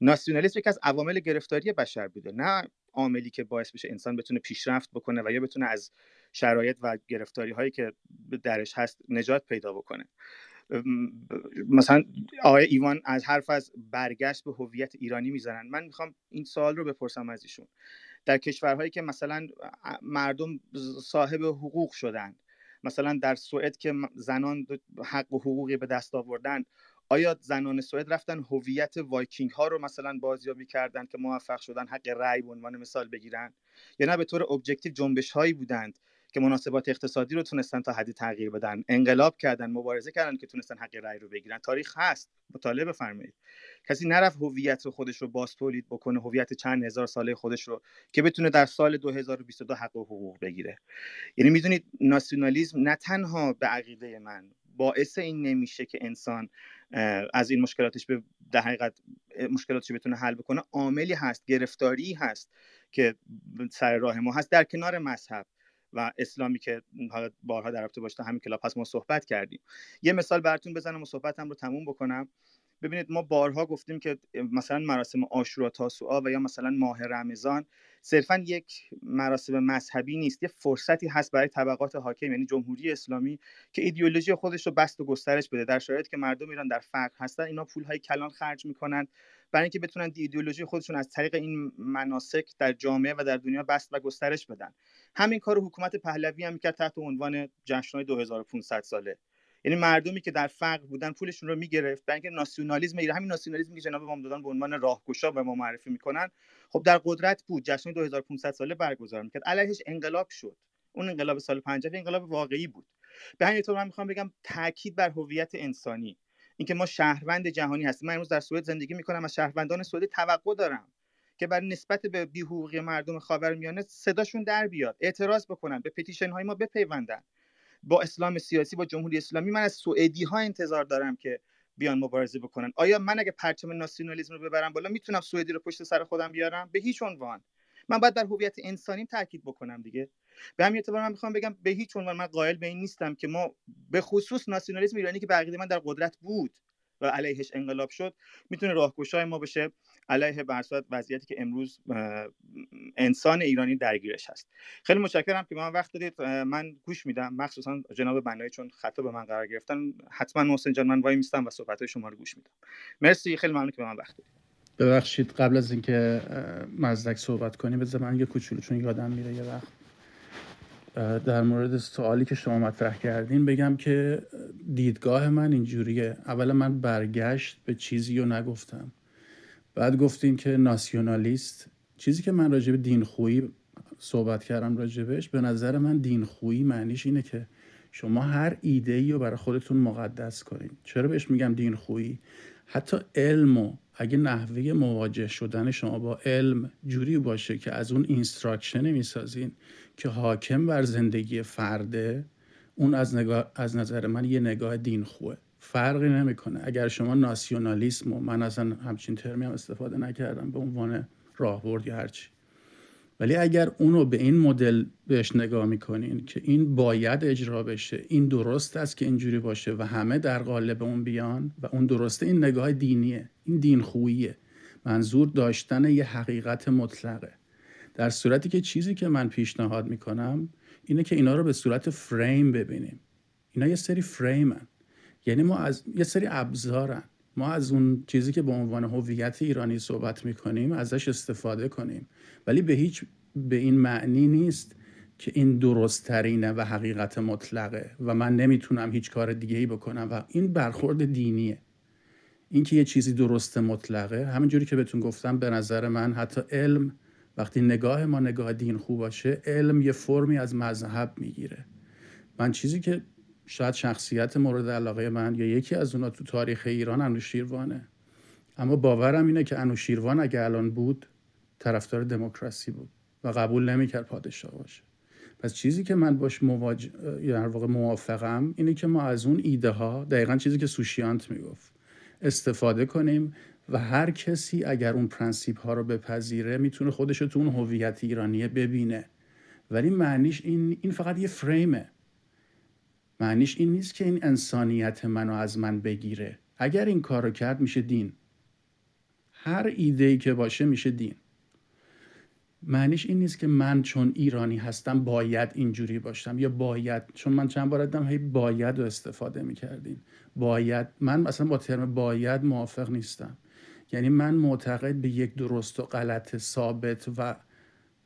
ناسیونالیسم یکی از عوامل گرفتاری بشر بوده. نه عاملی که باعث بشه انسان بتونه پیشرفت بکنه و یا بتونه از شرایط و گرفتاری هایی که درش هست نجات پیدا بکنه. مثلا آقای ایوان از حرف از برگشت به هویت ایرانی می‌زنن. من می‌خوام این سوال رو بپرسم از ایشون در کشورهایی که مثلا مردم صاحب حقوق شدن مثلا در سوئد که زنان حق و حقوقی به دست آوردن آیا زنان سوئد رفتن هویت وایکینگ ها رو مثلا بازیابی کردن که موفق شدن حق رأی به عنوان مثال بگیرن؟ یا نه به طور objective جنبش هایی بودند که مناسبات اقتصادی رو تونستن تا حدی تغییر بدن. انقلاب کردن مبارزه کردن که تونستن حق رأی رو بگیرن. تاریخ هست. مطالعه بفرمایید. کسی نرفت هویت خودش رو باز تولید بکنه هویت چند هزار ساله خودش رو که بتونه در سال 2022 حق و حقوق بگیره. یعنی می‌دونید ناسیونالیسم نه تنها به عقیده من باعث این نمیشه که انسان از این مشکلاتش به در حقیقت مشکلاتش بتونه حل بکنه. عاملی هست گرفتاری هست که سر راه ما هست. در کنار مذهب و اسلامی که بارها در رابطه باشه همین کلاب هست ما صحبت کردیم. یه مثال براتون بزنم و صحبتم رو تموم بکنم. ببینید ما بارها گفتیم که مثلا مراسم آشورا تاسوعا و یا مثلا ماه رمضان صرفا یک مراسم مذهبی نیست یه فرصتی هست برای طبقات حاکم یعنی جمهوری اسلامی که ایدئولوژی خودش رو بست و گسترش بده. در شرایطی که مردم ایران در فقر هستن اینا پولهای کلان خرج می‌کنن برای اینکه بتونن ایدئولوژی خودشون از طریق این مناسک در جامعه و در دنیا بست و گسترش بدن. همین کار حکومت پهلوی هم می‌کرد تحت عنوان جشنهای 2500 ساله. یعنی مردمی که در فقر بودن پولشون رو می‌گرفت برای اینکه ناسیونالیسم ایران همین ناسیونالیسمی که جناب وامدادان به عنوان راهگشا به ما معرفی می‌کنن خب در قدرت بود. جشن 2500 ساله برگزار می‌کرد. علیهش انقلاب شد. اون انقلاب سال 50 انقلاب واقعی بود. به همین طور من می‌خوام بگم تاکید بر هویت انسانی. اینکه ما شهروند جهانی هستیم. من امروز در سوئد زندگی می‌کنم از شهروندان سوئدی توقع دارم که بر نسبت به بیحقوقی مردم خاورمیانه صداشون در بیاد. اعتراض بکنن. به پتیشن های ما بپیوندن. با اسلام سیاسی با جمهوری اسلامی من از سوئدی ها انتظار دارم که بیان مبارزه بکنن. آیا من اگه پرچم ناسیونالیسم رو ببرم بالا می‌تونم سوئدی رو پشت سر خودم بیارم؟ به هیچ عنوان. من باید بر هویت انسانیم تاکید بکنم دیگه. به همین اعتبار من می‌خوام بگم به هیچ عنوان من قائل به این نیستم که ما به خصوص ناسیونالیسم ایرانی که به من در قدرت بود و علیهش انقلاب شد می‌تونه راهگشای ما بشه. علیه برصورت وضعیتی که امروز انسان ایرانی درگیرش هست. خیلی متشکرم که من وقت دادید. من گوش میدم. مخصوصا جناب بنایی چون خطا به من قرار گرفتن. حتما محسن جان من وای میستم و صحبت های شما رو گوش میدم. مرسی. خیلی ممنون که به من وقت دادید. ببخشید قبل از اینکه مزدک صحبت کنیم بذار من یه کوچولو چون یادم میره یه وقت. در مورد سوالی که شما مطرح کردین بگم که دیدگاه من اینجوریه. اولا من برگشت به چیزی رو نگفتم. بعد گفتیم که ناسیونالیست. چیزی که من راجع به دین خویی صحبت کردم راجبش به نظر من دین خویی معنیش اینه که شما هر ایده ای رو برای خودتون مقدس کنید چرا بهش میگم دین خویی حتی علم اگه نحوه مواجه شدن شما با علم جوری باشه که از اون instruction می‌سازین که حاکم بر زندگی فرده اون از, نگاه، از نظر من یه نگاه دین خوه فرقی نمی‌کنه. اگر شما ناسیونالیسم و من اصلا همچین ترمی هم استفاده نکردم به عنوان راهبرد یا هرچی ولی اگر اونو به این مدل بهش نگاه می‌کنین که این باید اجرا بشه این درست است که اینجوری باشه و همه در قالب اون بیان و اون درسته این نگاه دینیه این دین خوییه. منظور داشتن یه حقیقت مطلقه. در صورتی که چیزی که من پیشنهاد می‌کنم اینه که اینا رو به صورت فریم ببینیم. اینا یه سری فریمن یعنی ما از یه سری ابزارن. ما از اون چیزی که به عنوان هویت ایرانی صحبت می‌کنیم ازش استفاده کنیم. ولی به هیچ به این معنی نیست که این درست ترینه و حقیقت مطلقه و من نمی‌تونم هیچ کار دیگه ای بکنم و این برخورد دینیه. اینکه یه چیزی درست مطلقه همینجوری که بهتون گفتم به نظر من حتی علم وقتی نگاه ما نگاه دین خوب باشه علم یه فرمی از مذهب می‌گیره. من چیزی که شاید شخصیت مورد علاقه من یا یکی از اونا تو تاریخ ایران انوشیروانه اما باورم اینه که انوشیروان اگه الان بود طرفدار دموکراسی بود و قبول نمی‌کرد پادشاه باشه. پس چیزی که من باش مواجه در واقع موافقم اینه که ما از اون ایده ها دقیقا چیزی که سوشیانت می‌گفت استفاده کنیم و هر کسی اگر اون principle ها رو بپذیره می‌تونه خودش رو تو اون هویت ایرانیه ببینه. ولی معنیش این, این فقط یه فریمه. معنیش این نیست که این انسانیت منو از من بگیره. اگر این کار رو کرد میشه دین. هر ایده ای که باشه میشه دین. معنیش این نیست که من چون ایرانی هستم باید اینجوری باشم یا باید چون من چند بار دیدم هی باید رو استفاده می‌کردین. باید من مثلا با ترم باید موافق نیستم. یعنی من معتقد به یک درست و غلط ثابت و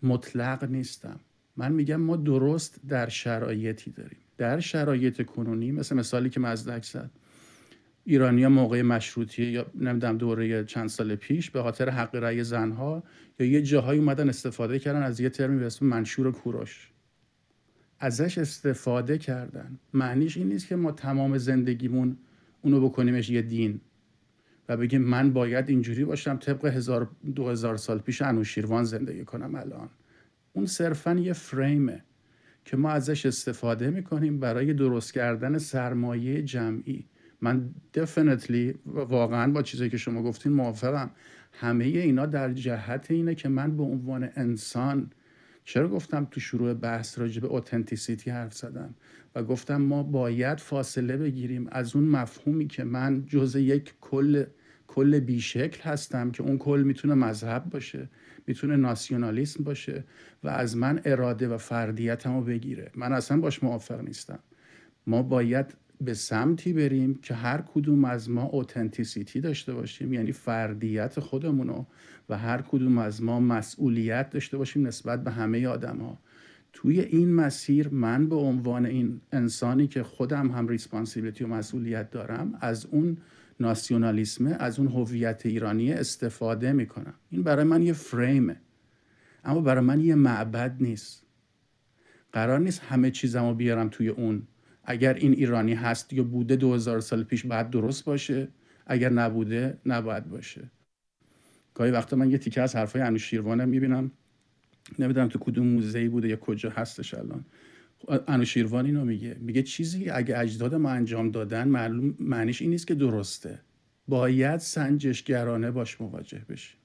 مطلق نیستم. من میگم ما درست در شرایطی داریم. در شرایط کنونی مثل مثالی که مزدک زد. ایرانیا موقع مشروطیه یا نمی‌دونم دوره چند سال پیش به خاطر حق رأی زنها یا یه جاهایی اومدن استفاده کردن از یه ترمی به اسم منشور کوروش. ازش استفاده کردن. معنیش این نیست که ما تمام زندگیمون اونو بکنیمش یه دین و بگیم من باید اینجوری باشم طبق هزار دو هزار سال پیش انوشیروان زندگی کنم الان. اون صرفا یه فریمه که ما ازش استفاده می‌کنیم برای درست کردن سرمایه جمعی. من دفنتلی واقعا با چیزی که شما گفتین موافقم. همه اینا در جهت اینه که من به عنوان انسان چرا گفتم تو شروع بحث راجع به authenticity حرف زدم؟ و گفتم ما باید فاصله بگیریم از اون مفهومی که من جز یک کل کل بی‌شکل هستم که اون کل می‌تونه مذهب باشه می‌تونه ناسیونالیسم باشه و از من اراده و فردیتم رو بگیره. من اصلا باش موافق نیستم. ما باید به سمتی بریم که هر کدوم از ما authenticity داشته باشیم یعنی فردیت خودمونو و هر کدوم از ما مسئولیت داشته باشیم نسبت به همه آدم ها توی این مسیر من به عنوان این انسانی که خودم هم ریسپانسیبلیتی و مسئولیت دارم از اون ناسیونالیسمه از اون هویت ایرانی استفاده می‌کنم. این برای من یه فریمه. اما برای من یه معبد نیست. قرار نیست همه چیزمو بیارم توی اون. اگر این ایرانی هست یا بوده دو هزار سال پیش بعد درست باشه. اگر نبوده نباید باشه. گاهی وقتا من یه تیکه از حرفای انوشیروانه می‌بینم. نمی‌دونم تو کدوم موزه بوده یا کجا هستش الان. انوشیروان اینو میگه. میگه چیزی اگه اجداد ما انجام دادن معلوم معنیش این نیست که درسته. باید سنجشگرانه باش مواجه بشیم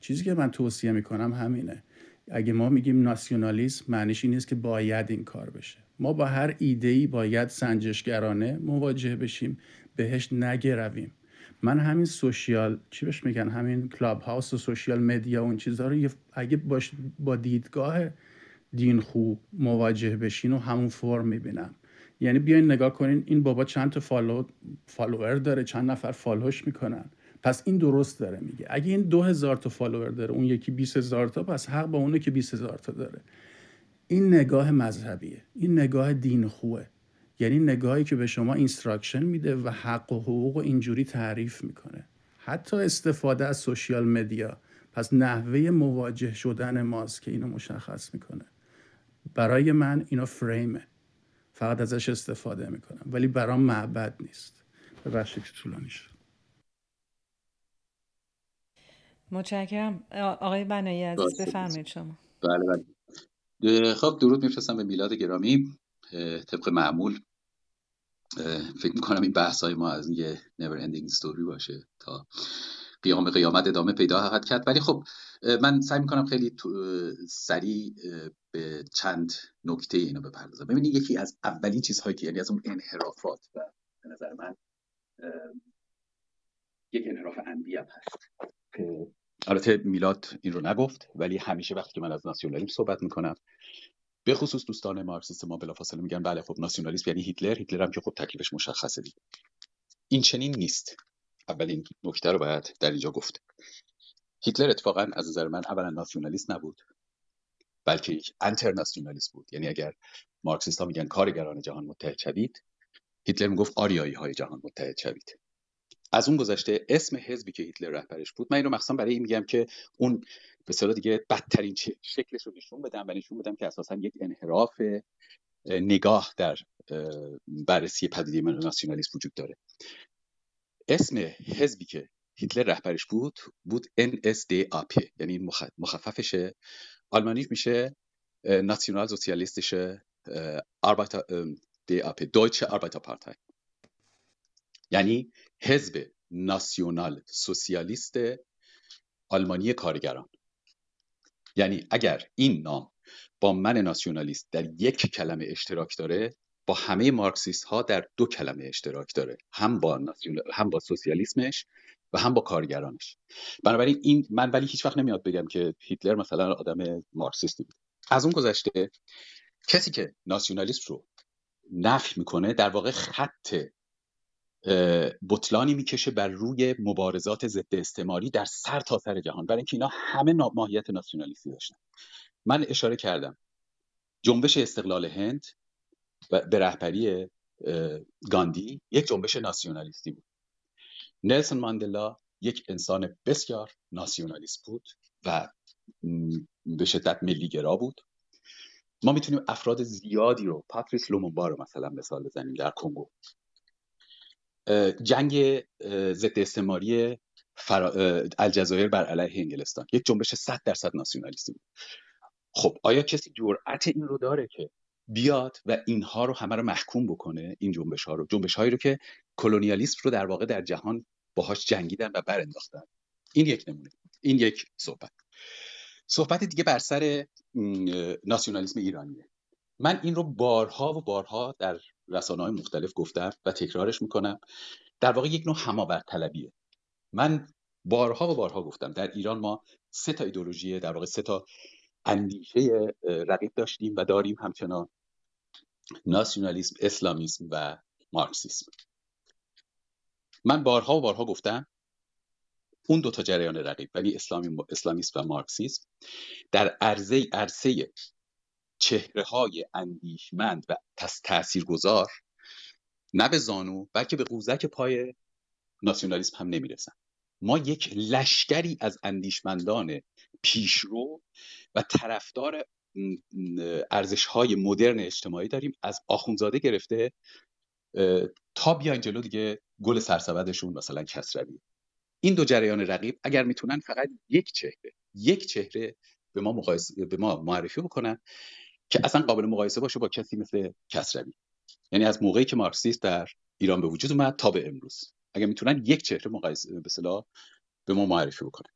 چیزی که من توصیه می‌کنم همینه. اگه ما میگیم ناسیونالیسم معنیش این نیست که باید این کار بشه. ما با هر ایده ای باید سنجشگرانه مواجه بشیم بهش نگرویم. من همین social چی بهش میگن؟ همین Clubhouse و social media اون چیزها رو اگه باش با دیدگاه دین خوب مواجه بشین و همون فرم می‌بینم یعنی بیاین نگاه کنین این بابا چند تا follow follower داره چند نفر follow ش می‌کنن. پس این درست داره میگه. اگه این دو هزار تا follower داره اون یکی 20 هزار تا پس حق با اونه که 20 هزار تا داره. این نگاه مذهبیه. این نگاه دین‌خوئه یعنی نگاهی که به شما instruction میده و حق و حقوق و اینجوری تعریف می‌کنه. حتی استفاده از social media پس نحوه مواجه شدن ماست که اینو مشخص می‌کنه. برای من اینا فریمه فقط ازش استفاده می‌کنم. ولی برام معبد نیست. ببخشید که طولانی شد. متشکرم. آقای بنایی عزیز بفرمایید شما. بله بله. خب درود میفرستم به میلاد گرامی طبق معمول. فکر می‌کنم این بحث های ما از یه never ending story باشه تا قیام قیامت ادامه پیدا خواهد کرد. ولی خب من سعی می‌کنم خیلی سریع به چند نکته اینو بپردازم. ببینید یکی از اولین چیزهایی که یعنی از اون انحرافات و به نظر من یک انحراف عمدی هست که البته میلاد این رو نگفت ولی همیشه وقتی که من از ناسیونالیسم صحبت می‌کنم به خصوص دوستان مارکسیست ما بلافاصله میگن بله خب ناسیونالیسم یعنی هیتلر هیتلر هم که خب تکلیفش مشخصه دیگه. این چنین نیست. اولین نکته رو باید در اینجا گفت. هیتلر اتفاقا از نظر من اولا ناسیونالیست نبود بلکه یک انترناسیونالیست بود. یعنی اگر مارکسیست ها میگن کارگران جهان متحد شوید هیتلر می‌گفت آریایی های جهان متحد شوید. از اون گذشته اسم حزبی که هیتلر رهبرش بود من اینو مخصوصا برای این میگم که اون به دیگه بدترین شکلش رو نشون بدم و نشون بدم که اساسا یک انحراف نگاه در بررسی پدیده ناسیونالیسم وجود داره. اسم حزبی که هیتلر رهبرش بود بود NSDAP یعنی مخففشه آلمانیش میشه ناسیونال سوسیالیستیشه آربایتا DAP دویچه آربایتا پارتای. یعنی حزب ناسیونال سوسیالیست آلمانی کارگران. یعنی اگر این نام با من ناسیونالیست در یک کلمه اشتراک داره با همه مارکسیست ها در دو کلمه اشتراک داره. هم با هم با سوسیالیسمش و هم با کارگرانش. بنابراین این من ولی هیچ وقت نمیاد بگم که هیتلر مثلا آدم مارکسیستی بود. از اون گذشته کسی که ناسیونالیسم رو نفی می‌کنه در واقع خط بطلانی می‌کشه بر روی مبارزات ضد استعماری در سر تا سر جهان. برای اینکه اینا همه ماهیت ناسیونالیستی داشتن. من اشاره کردم. جنبش استقلال هند به رهبری گاندی یک جنبش ناسیونالیستی بود. نلسون ماندلا یک انسان بسیار ناسیونالیست بود و به شدت ملیگرا بود. ما می‌تونیم افراد زیادی رو پاتریس لومونبا رو مثلا مثال بزنیم در کنگو. جنگ ضد استعماری الجزایر بر علیه انگلستان. یک جنبش 100 درصد ناسیونالیستی بود. خب آیا کسی جرأت این رو داره که بیاد و اینها رو همه رو محکوم بکنه این جنبش ها رو. جنبش هایی رو که کلونیالیسم رو در واقع در جهان باهاش جنگیدن و برانداختن. این یک نمونه. این یک صحبت. صحبت دیگه بر سر ناسیونالیسم ایرانیه. من این رو بارها و بارها در رسانه های مختلف گفتم و تکرارش می‌کنم. در واقع یک نوع هماورد طلبیه. من بارها و بارها گفتم. در ایران ما سه تا ایدولوژی در واقع سه تا اندیشه رقیب داشتیم و داریم همچنان. ناسیونالیسم اسلامیسم و مارکسیسم. من بارها و بارها گفتم اون دو تا جریان رقیب ولی اسلامی اسلامیسم و مارکسیسم در عرضه عرصه چهره های اندیشمند و تاثیرگذار نه به زانو بلکه به قوزک پای ناسیونالیسم هم نمی‌رسن. ما یک لشکری از اندیشمندان پیشرو و طرفدار ارزش های مدرن اجتماعی داریم. از آخونزاده گرفته تا بیاین جلو دیگه گل سرسبدشون مثلا کسروی. این دو جریان رقیب اگر می‌تونن فقط یک چهره یک چهره به ما, مقایسه، به ما معرفی بکنن که اصلا قابل مقایسه باشه با کسی مثل کسروی. یعنی از موقعی که مارکسیست در ایران به وجود اومد تا به امروز. اگر می‌تونن یک چهره مقایسه به به ما معرفی بکنن.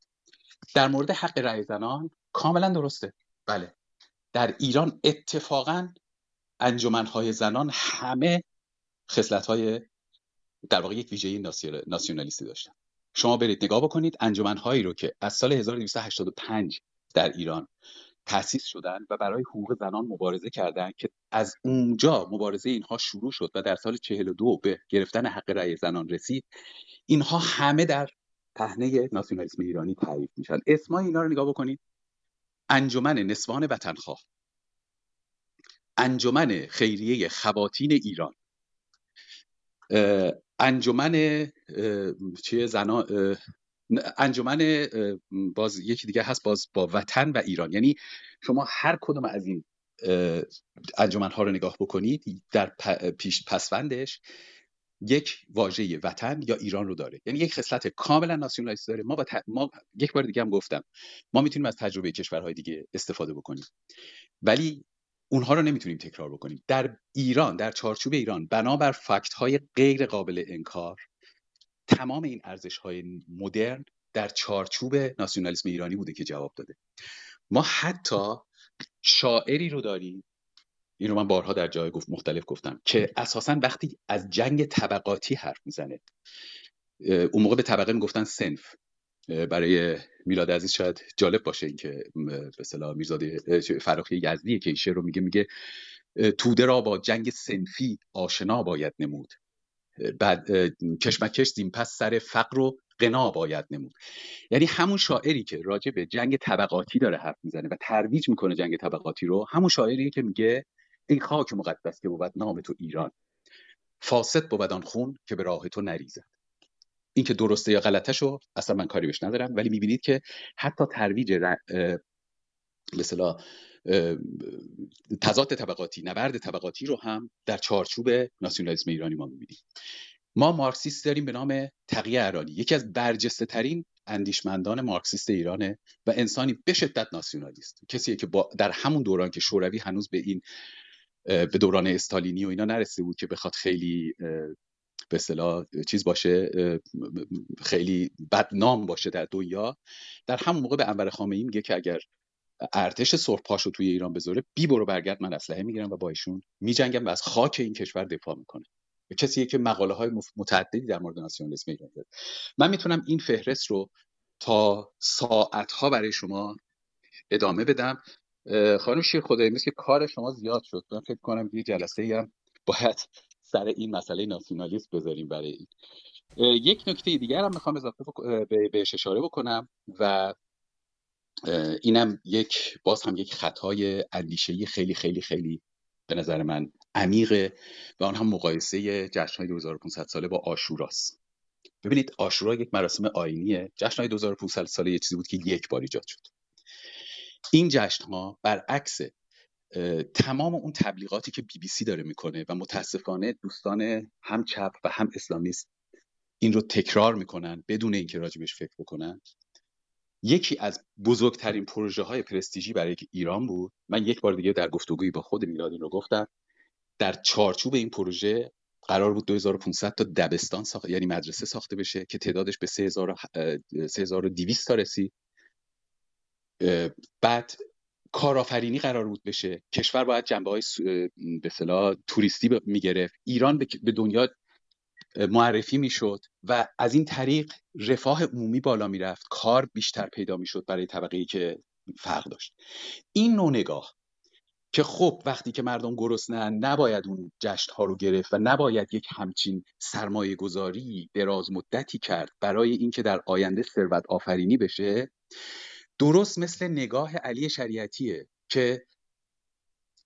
در مورد حق رأی زنان کاملا درسته. بله. در ایران اتفاقا انجمنهای زنان همه های در واقع یک ویژگی ناسیونالیستی داشتن. شما برید نگاه بکنید انجمنهایی رو که از سال 1285 در ایران تأسیس شدن و برای حقوق زنان مبارزه کردند که از اونجا مبارزه اینها شروع شد و در سال 42 به گرفتن حق رأی زنان رسید اینها همه در پهنه ناسیونالیسم ایرانی تعریف میشن. اسمای اینا رو نگاه بکنید. انجمن نسوان وطنخواه انجمن خیریه خواتین ایران انجمن چیه زنا انجمن باز یکی دیگه هست باز با وطن و ایران. یعنی شما هر کدوم از این انجمن ها رو نگاه بکنید در پیش پسوندش یک واژه وطن یا ایران رو داره. یعنی یک خصلت کاملا ناسیونالیست داره. ما, با ما یک بار دیگه هم گفتم ما می‌تونیم از تجربه کشورهای دیگه استفاده بکنیم. ولی اونها رو نمی‌تونیم تکرار بکنیم. در ایران در چارچوب ایران بنابر فکت های غیر قابل انکار تمام این ارزش های مدرن در چارچوب ناسیونالیسم ایرانی بوده که جواب داده. ما حتی شاعری رو داریم این رو من بارها در جای گفت مختلف گفتم. که اساسا وقتی از جنگ طبقاتی حرف می‌زنه اون موقع به طبقه می‌گفتن سنف. برای میلاد عزیز شاید جالب باشه اینکه به اصطلاح میرزاده فراخی یزدی که این رو میگه میگه توده را با جنگ سنفی آشنا باید نمود. بعد کشمکش زین پس سر فقر و قنا باید نمود. یعنی همون شاعری که راجع به جنگ طبقاتی داره حرف می‌زنه و ترویج می‌کنه جنگ طبقاتی رو همون شاعری که میگه ای خاک مقدس که بود نام تو ایران. فاسد بود آن خون که به راه تو نریزد. این که درسته یا غلطه اصلا من کاری بهش ندارم ولی می‌بینید که حتی ترویج مثلا تضاد طبقاتی نبرد طبقاتی رو هم در چارچوب ناسیونالیسم ایرانی ما می‌بینیم. ما مارکسیست داریم به نام تقیه ارانی یکی از برجسته ترین اندیشمندان مارکسیست ایرانه و انسانی به شدت ناسیونالیست. کسیه که با در همون دوران که شوروی هنوز به این به دوران استالینی و اینا نرسیده بود که بخواد خیلی به اصطلاح چیز باشه خیلی بدنام باشه در دنیا. در همون موقع به انور خامنه‌ای میگه که اگر ارتش سرخ رو توی ایران بذاره بی برو برگرد من اسلحه می‌گیرم و با ایشون میجنگم و از خاک این کشور دفاع می‌کنه. کسی که مقاله های متعددی در مورد ناسیونالیسم ایران داره من می‌تونم این فهرست رو تا ساعت ها برای شما ادامه بدم. خانم شیر خدایی که کار شما زیاد شد. من فکر کنم یه جلسه هم باید سر این مسئله ناسیونالیسم بذاریم برای این. یک نکته دیگر هم می‌خوام اضافه بهش اشاره بکنم و اینم یک باز هم یک خطای اندیشه‌ای خیلی خیلی خیلی به نظر من عمیقه و آن هم مقایسه جشنهای 2500 ساله با آشوراست. ببینید آشورا یک مراسم آینیه. جشنهای 2500 ساله یه چیزی بود که یک بار ایجاد شد. این جشن ها برعکس تمام اون تبلیغاتی که بی بی سی داره می‌کنه و متاسفانه دوستان هم چپ و هم اسلامیست این رو تکرار می‌کنن بدون اینکه راجبش فکر بکنن. یکی از بزرگترین پروژه های پرستیژی برای ایران بود من یک بار دیگه در گفتگویی با خود میلاد این رو گفتم در چارچوب این پروژه قرار بود 2500 تا دبستان ساخت یعنی مدرسه ساخته بشه که تعدادش به 3200 تا رسید. بعد کارآفرینی قرار بود بشه. کشور باید جنبه های به توریستی می‌گرفت. ایران به دنیا معرفی می‌شد و از این طریق رفاه عمومی بالا می‌رفت. کار بیشتر پیدا می‌شد برای طبقه که فرق داشت. این نوع نگاه که خب وقتی که مردم گرسنه نباید اون جشن ها رو گرفت و نباید یک همچین سرمایه گذاری دراز مدتی کرد برای اینکه در آینده ثروت آفرینی بشه درست مثل نگاه علی شریعتیه که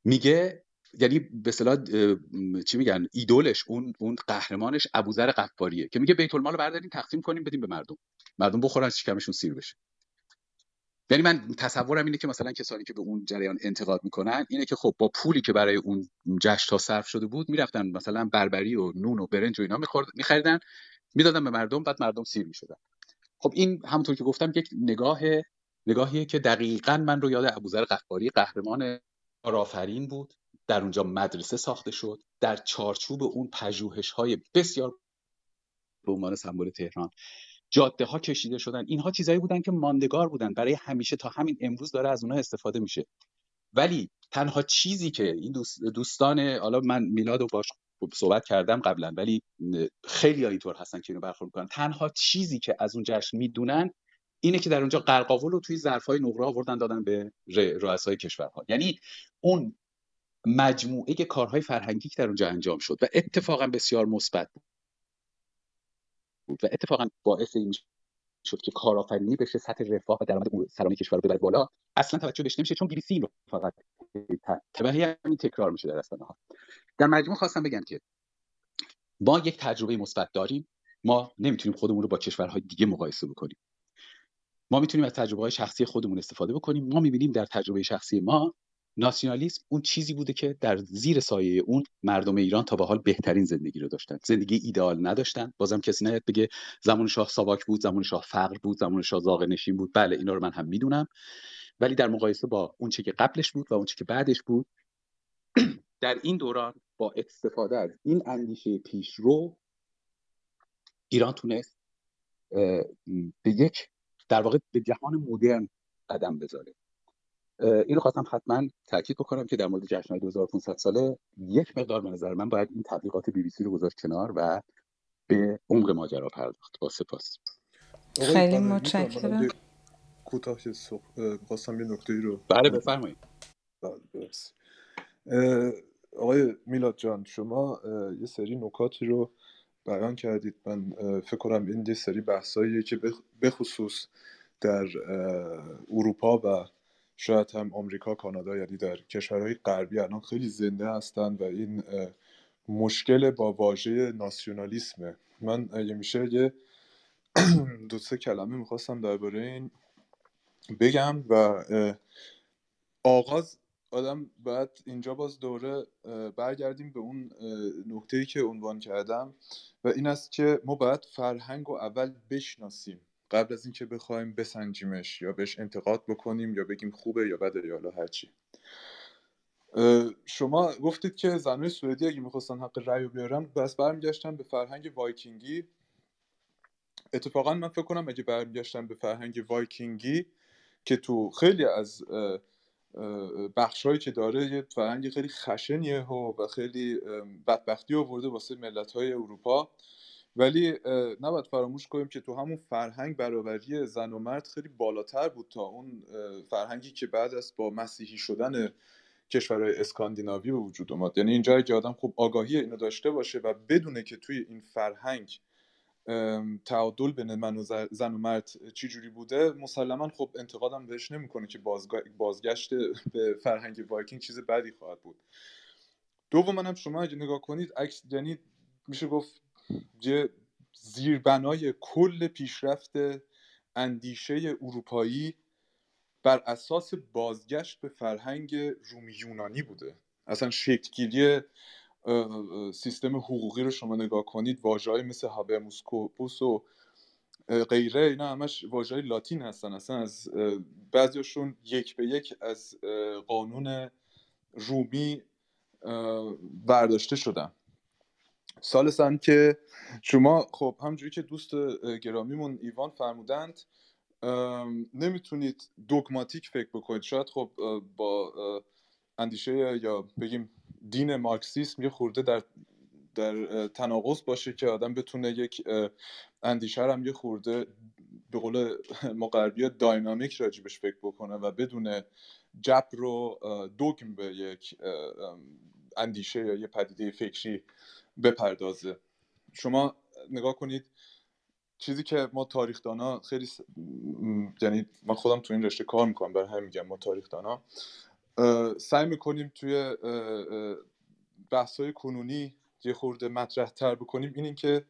میگه یعنی به اصطلاح چی میگن ایدولش اون اون قهرمانش ابوذر قفاریه که میگه بیت المال رو برداریم تقسیم کنیم بدیم به مردم. مردم بخورن شکمشون سیر بشه. یعنی من تصورم اینه که مثلا کسانی که به اون جریان انتقاد می‌کنن اینه که خب با پولی که برای اون جشن تا صرف شده بود می‌رفتن مثلا بربری و نون و برنج و اینا میخریدن می‌دادن به مردم بعد مردم سیر می‌شدن. خب این همونطور که گفتم یک نگاه نگاهیه که دقیقا من رو یاد ابوذر قفاری قهرمان کارآفرین بود در اونجا مدرسه ساخته شد در چارچوب اون پژوهش های بسیار به عنوان سمبل تهران جاده ها کشیده شدن. اینها چیزایی بودن که ماندگار بودن. برای همیشه تا همین امروز داره از اونها استفاده میشه. ولی تنها چیزی که این دوستان حالا من میلاد و باش صحبت کردم قبلا ولی خیلی اینطور هستن که اینو برخورد می‌کنن. تنها چیزی که از اون جشن می‌دونن اینه که در اونجا قرقاول رو توی ظرفای نقره آوردن دادن به رؤسای کشورها. یعنی اون مجموعه کارهای فرهنگی که در اونجا انجام شد و اتفاقا بسیار مثبت بود و اتفاقا باعث این شد که کارآفرینی بشه سطح رفاه و درآمد سرانه کشور رو ببره بالا. اصلا توجه بهش نمیشه چون بی بی رو فقط تبعی همین تکرار میشه در رسانه ها در مجموع خواستم بگم که ما یک تجربه مثبت داریم. ما نمی‌تونیم خودمون رو با کشورهای دیگه مقایسه بکنیم. ما می‌تونیم از تجربه های شخصی خودمون استفاده بکنیم. ما می‌بینیم در تجربه شخصی ما ناسیونالیسم اون چیزی بوده که در زیر سایه اون مردم ایران تا به حال بهترین زندگی رو داشتن. زندگی ایدئال نداشتن. بازم کسی نیاد بگه زمان شاه ساواک بود زمان شاه فقر بود زمان شاه زاغ نشین بود. بله اینا رو من هم می‌دونم. ولی در مقایسه با اون چه که قبلش بود و اون چه که بعدش بود در این دوران با استفاده از این اندیشه پیشرو ایران تونست به یک در واقع به جهان مدرن قدم بذاره. اینو خواستم حتما تاکید بکنم که در مورد جشنهای 2500 ساله یک مقدار به نظر من باید این تبلیغات بی بی سی رو گذاشت کنار و به عمق ماجرا پرداخت با سپاس. خیلی متشکرم. کوتاه خواستم یه نکته رو بله بفرمایید. بله آقای میلاد جان شما یه سری نکاتی رو بیان کردید. من فکر کنم این سری بحثاییه که بخصوص در اروپا و شاید هم آمریکا کانادا یعنی در کشورهای غربی الان خیلی زنده هستند و این مشکل با واژه ناسیونالیسمه. من اگه میشه یه دو سه کلمه می‌خواستم درباره این بگم و آغاز آدم باید اینجا باز دوره برگردیم به اون نکته که عنوان کردم و این است که ما باید فرهنگ رو اول بشناسیم قبل از اینکه بخوایم بسنجیمش یا بهش انتقاد بکنیم یا بگیم خوبه یا بده یا هرچی شما گفتید که زنهای سوئدی اگه می‌خواستن حق رأی بیارن پس برمیگشتن به فرهنگ وایکینگی. اتفاقا من فکر کنم اگه برمیگشتن به فرهنگ وایکینگی که تو خیلی از بخشهایی که داره یه فرهنگ خیلی خشنیه و خیلی بدبختی آورده واسه ملت های اروپا. ولی نباید فراموش کنیم که تو همون فرهنگ برابری زن و مرد خیلی بالاتر بود تا اون فرهنگی که بعد از با مسیحی شدن کشورهای اسکاندیناوی به وجود اومد. یعنی اینجا که آدم خوب آگاهی اینو داشته باشه و بدونه که توی این فرهنگ تعادل بین من و زن و مرد چی جوری بوده مسلما خب انتقادم بهش نمی‌کنه که بازگشت به فرهنگ وایکینگ چیز بدی خواهد بود. دوم هم شما اگه نگاه کنید عکس یعنی میشه گفت یه زیربنای کل پیشرفت اندیشه اروپایی بر اساس بازگشت به فرهنگ رومی یونانی بوده. اصلا شکلگیری سیستم حقوقی رو شما نگاه کنید واژه‌ای مثل هابرموس کوپوس و غیره اینا همش واژه‌های لاتین هستن. اصلا از بعضیشون یک به یک از قانون رومی برداشته شدن. سالسن که شما خب همجوری که دوست گرامیمون ایوان فرمودند نمی‌تونید دوگماتیک فکر بکنید. شاید خب با اندیشه یا بگیم دین مارکسیسم یه خورده در در تناقض باشه که آدم بتونه یک اندیشه هم یه خورده به قول ما غربی داینامیک راجبش فکر بکنه و بدون جبر رو دوگم به یک اندیشه یا یه پدیده فکری بپردازه. شما نگاه کنید چیزی که ما تاریخدانا خیلی س... یعنی من خودم تو این رشته کار می‌کنم برای همین میگم ما تاریخدانا. سعی می‌کنیم توی بحث های کنونی یه خورده مطرح تر بکنیم. این, که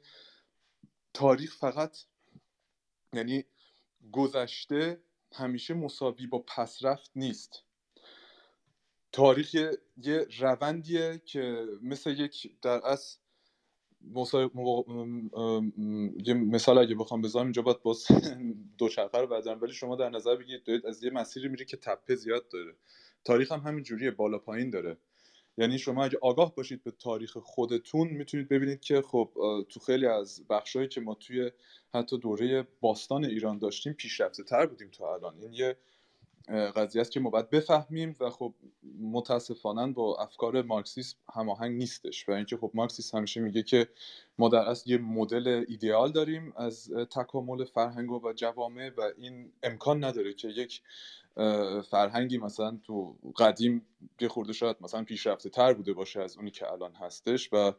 تاریخ فقط یعنی گذشته همیشه مساوی با پسرفت نیست. تاریخ یه روندیه که مثل یک در اصل یه مثال اگه بخوام بذارم اینجا باید باز دوچرخه رو بذارم ولی شما در نظر بگیرید دارید از یه مسیری میری که تپه زیاد داره. تاریخ هم همین جوریه بالا پایین داره. یعنی شما اگه آگاه باشید به تاریخ خودتون می‌تونید ببینید که خب تو خیلی از بخشهایی که ما توی حتی دوره باستان ایران داشتیم پیشرفته تر بودیم تا الان. این یه قضیه است که ما باید بفهمیم و خب متاسفانه با افکار مارکسیسم هماهنگ نیستش و اینکه خب مارکسیسم همیشه میگه که ما در اصل یه مدل ایدئال داریم از تکامل فرهنگ و جوامع و این امکان نداره که یک فرهنگی مثلا تو قدیم یه خورده شاید مثلا پیشرفته تر بوده باشه از اونی که الان هستش و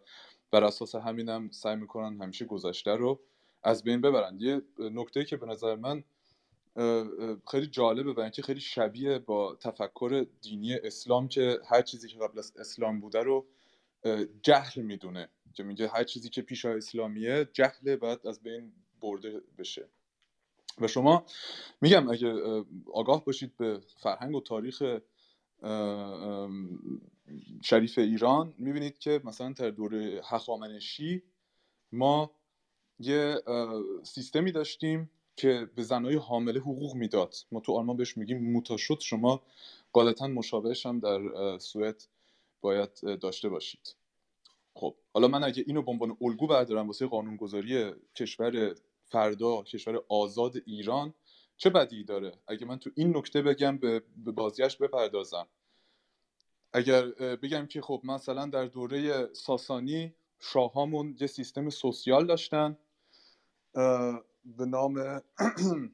بر اساس همینم سعی می‌کنن همیشه گذشته رو از بین ببرن. یه نکته که به نظر من خیلی جالبه و اینکه خیلی شبیه با تفکر دینی اسلام که هر چیزی که قبل از اسلام بوده رو جهل می‌دونه. که میگه هر چیزی که پیش اسلامیه جهل باید از بین برده بشه. و شما میگم اگه آگاه باشید به فرهنگ و تاریخ شریف ایران می‌بینید که مثلا در دوره هخامنشی ما یه سیستمی داشتیم که به زنهای حامله حقوق می‌داد. ما تو آلمان بهش میگیم موتا شد. شما غالبا مشابهش هم در سوئد باید داشته باشید. خب حالا من اگه اینو به عنوان الگو بردارم واسه قانونگذاری کشور فردا کشور آزاد ایران چه بدی داره؟ اگه من تو این نکته بگم به بازیش بپردازم. اگر بگم که خب مثلا در دوره ساسانی شاهامون یه سیستم سوسیال داشتن به نام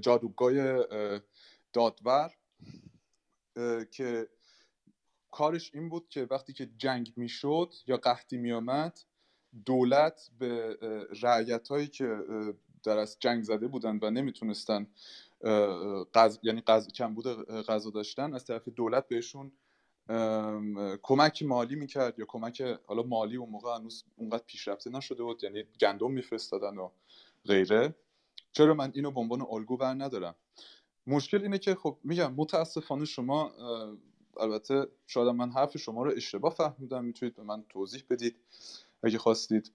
جادوگاه دادور که کارش این بود که وقتی که جنگ می‌شد یا قحطی میآمد دولت به رعیت هایی که در از جنگ زده بودند و نمی‌تونستن قز... یعنی قز... کمبود غذا داشتن از طرف دولت بهشون کمک مالی می‌کرد یا کمک حالا مالی اون موقع هنوز اونقدر پیشرفته نشده بود یعنی گندم میفرستادن و غیره. چرا من اینو به عنوان الگو بر ندارم؟ مشکل اینه که خب میگم متاسفانه شما البته شاید من حرف شما رو اشتباه فهمیدم می‌تونید به من توضیح بدید. اگه خواستید.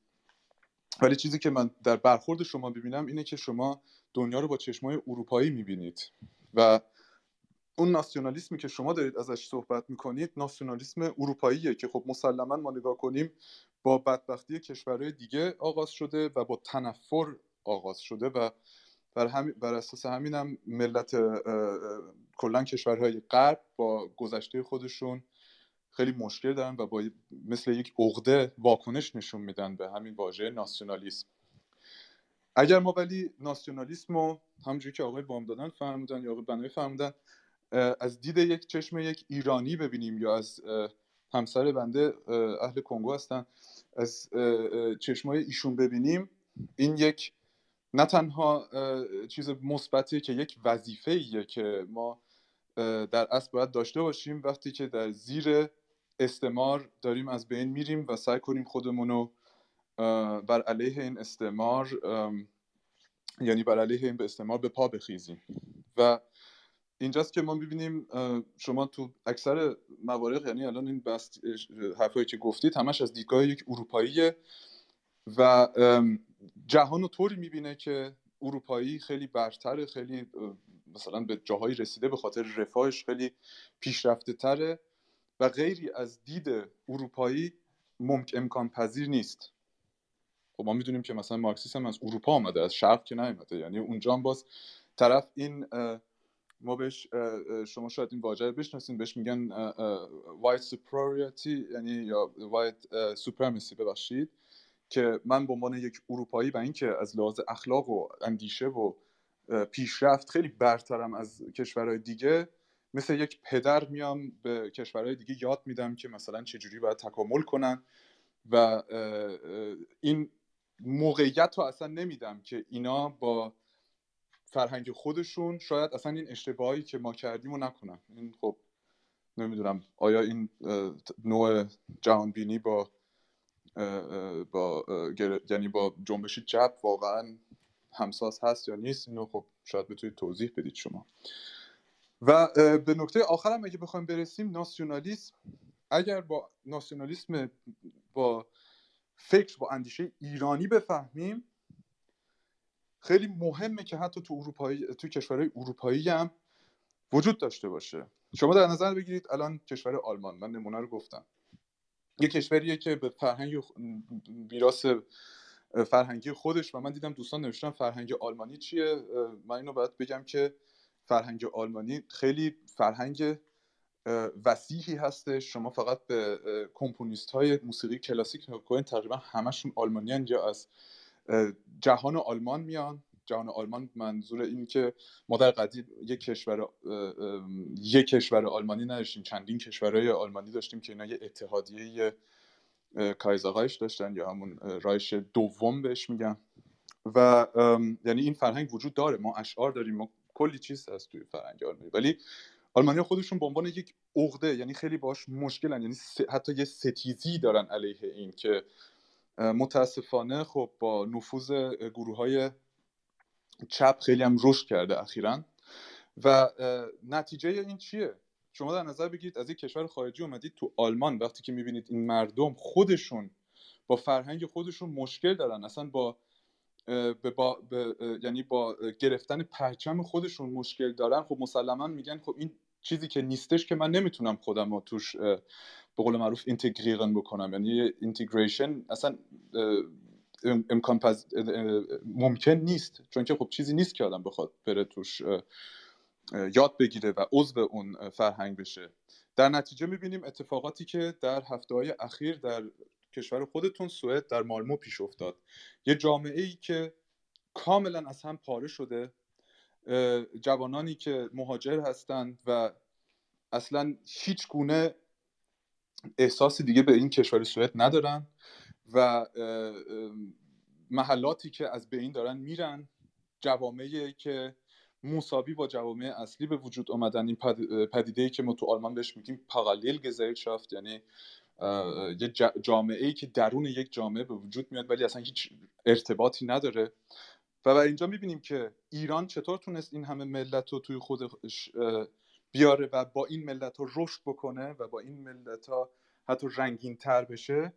ولی چیزی که من در برخورد شما ببینم اینه که شما دنیا رو با چشمای اروپایی می‌بینید و اون ناسیونالیسمی که شما دارید ازش صحبت می‌کنید ناسیونالیسم اروپاییه که خب مسلما ما نگاه کنیم با بدبختی کشورهای دیگه آغاز شده و با تنفر آغاز شده و بر, هم بر اساس همینم ملت کلا کشورهای غرب با گذشته خودشون خیلی مشکل دارن و با مثل یک عقده واکنش نشون میدن به همین واژه ناسیونالیسم. اگر ما ولی ناسیونالیسم رو همونجوری که آقای بام دادن فهمیدن یا آقای بنایی فهمیدن از دید یک چشم یک ایرانی ببینیم یا از همسر بنده اهل کنگو هستن از چشمای ایشون ببینیم این یک نه تنها چیز مثبتیه که یک وظیفه که ما در اصل باید داشته باشیم وقتی که در زیر استعمار داریم از بین میریم و سعی کنیم خودمون رو بر علیه این استعمار یعنی بر علیه این به استعمار به پا بخیزیم. و اینجاست که ما می‌بینیم شما تو اکثر موارد یعنی الان این بست حرفایی که گفتید همش از دیدگاه یک اروپاییه و جهان رو طوری می‌بینه که اروپایی خیلی برتره خیلی مثلا به جاهایی رسیده به خاطر رفاهش خیلی پیشرفته تره. و غیری از دید اروپایی ممکن امکان پذیر نیست. خب ما می‌دونیم که مثلا مارکسیسم از اروپا آمده از شرق که نیومده. یعنی اونجا هم باز طرف این ما بهش شما شاید این واژه بشناسین بهش میگن white superiority یعنی یا white supremacy ببخشید که من به عنوان یک اروپایی و اینکه از لحاظ اخلاق و اندیشه و پیشرفت خیلی برترم از کشورهای دیگه مثل یک پدر میام به کشورهای دیگه یاد میدم که مثلا چجوری باید تکامل کنن و این موقعیت رو اصلا نمیدم که اینا با فرهنگ خودشون شاید اصلا این اشتباهی که ما کردیم رو نکنن. این خب نمی‌دونم آیا این نوع جهانبینی با با یعنی با جنبش چپ واقعا همساز هست یا نیست؟ اینو خب شاید بتونید توضیح بدید شما. و به نکته آخرم اگه بخوایم برسیم ناسیونالیسم. اگر با ناسیونالیسم با فکر با اندیشه ایرانی بفهمیم خیلی مهمه که حتی تو اروپایی تو کشورهای اروپایی هم وجود داشته باشه. شما در نظر بگیرید الان کشور آلمان من نمونه رو گفتم. یه کشوریه که به فرهنگ میراث فرهنگی خودش و من دیدم دوستان نوشتن فرهنگ آلمانی چیه من اینو باید بگم که فرهنگ آلمانی خیلی فرهنگ وسیحی هستش. شما فقط به کمپونیست های موسیقی کلاسیک نگاه کنید تقریبا همشون آلمانی یا از جهان آلمان میان. جهان آلمان منظور این که ما در قدیم یک کشور یک کشور آلمانی نداشتیم چندین کشورهای آلمانی داشتیم که اینا یه اتحادیه کایزاغایش داشتن یا همون رایش دوم بهش میگن. و یعنی این فرهنگ وجود داره. ما اشعار داریم ما کلی چیز هست توی فرهنگ آلمانی. ولی آلمانی خودشون به عنوان یک عقده یعنی خیلی باش مشکلن. یعنی حتی یه ستیزی دارن علیه این که متاسفانه خب با نفوذ گروه های چپ خیلی هم رشد کرده اخیرا. و نتیجه این چیه؟ شما در نظر بگیرید از یک کشور خارجی اومدید تو آلمان. وقتی که می‌بینید این مردم خودشون با فرهنگ خودشون مشکل دارن. اصلا با با, یعنی با گرفتن پرچم خودشون مشکل دارن خب مسلما میگن خب این چیزی که نیستش که من نمی‌تونم خودم رو توش به قول معروف اینتگریرن بکنم. یعنی اینتگریشن اصلا امکان پز... ممکن نیست. چون که خب چیزی نیست که آدم بخواد بره توش یاد بگیره و عضو اون فرهنگ بشه. در نتیجه می‌بینیم اتفاقاتی که در هفته های اخیر در کشور خودتون سوئد در مالمو پیش افتاد. یه جامعه ای که کاملا از هم پاره شده جوانانی که مهاجر هستند و اصلا هیچ گونه احساسی دیگه به این کشور سوئد ندارن و محلاتی که از بین دارن میرن. جوامعی که موسابی با جوامع اصلی به وجود آمدن این پدیده ای که ما تو آلمان بهش میگیم پارالیل گزلشافت یعنی یه جامعه ای که درون یک جامعه به وجود میاد ولی اصلا هیچ ارتباطی نداره. و بر اینجا می‌بینیم که ایران چطور تونست این همه ملت رو توی خودش بیاره و با این ملت ها رشد بکنه و با این ملت ها حتی رنگین تر بشه.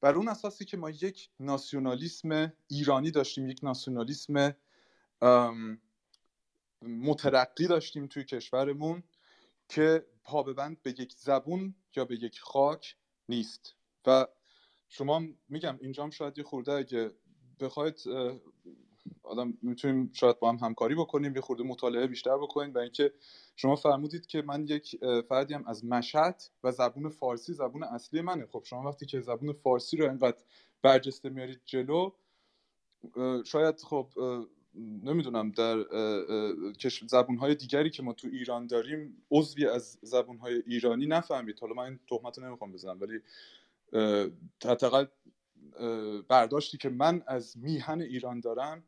بر اون اساسی که ما یک ناسیونالیسم ایرانی داشتیم یک ناسیونالیسم مترقی داشتیم توی کشورمون که پابند به یک زبون یا به یک خاک نیست. و شما میگم اینجام شاید یه خورده اگه بخواید آدم می‌تونیم شاید با هم همکاری بکنیم یه خورده مطالعه بیشتر بکنیم و اینکه شما فرمودید که من یک فردی هم از مشهد و زبون فارسی زبون اصلی منه. خب شما وقتی که زبون فارسی رو اینقدر برجسته میارید جلو شاید خب نمی‌دونم در زبون های دیگری که ما تو ایران داریم عضوی از زبون های ایرانی نفهمید. حالا من این تهمت رو نمی‌خوام بزنم ولی حداقل برداشتی که من از میهن ایران دارم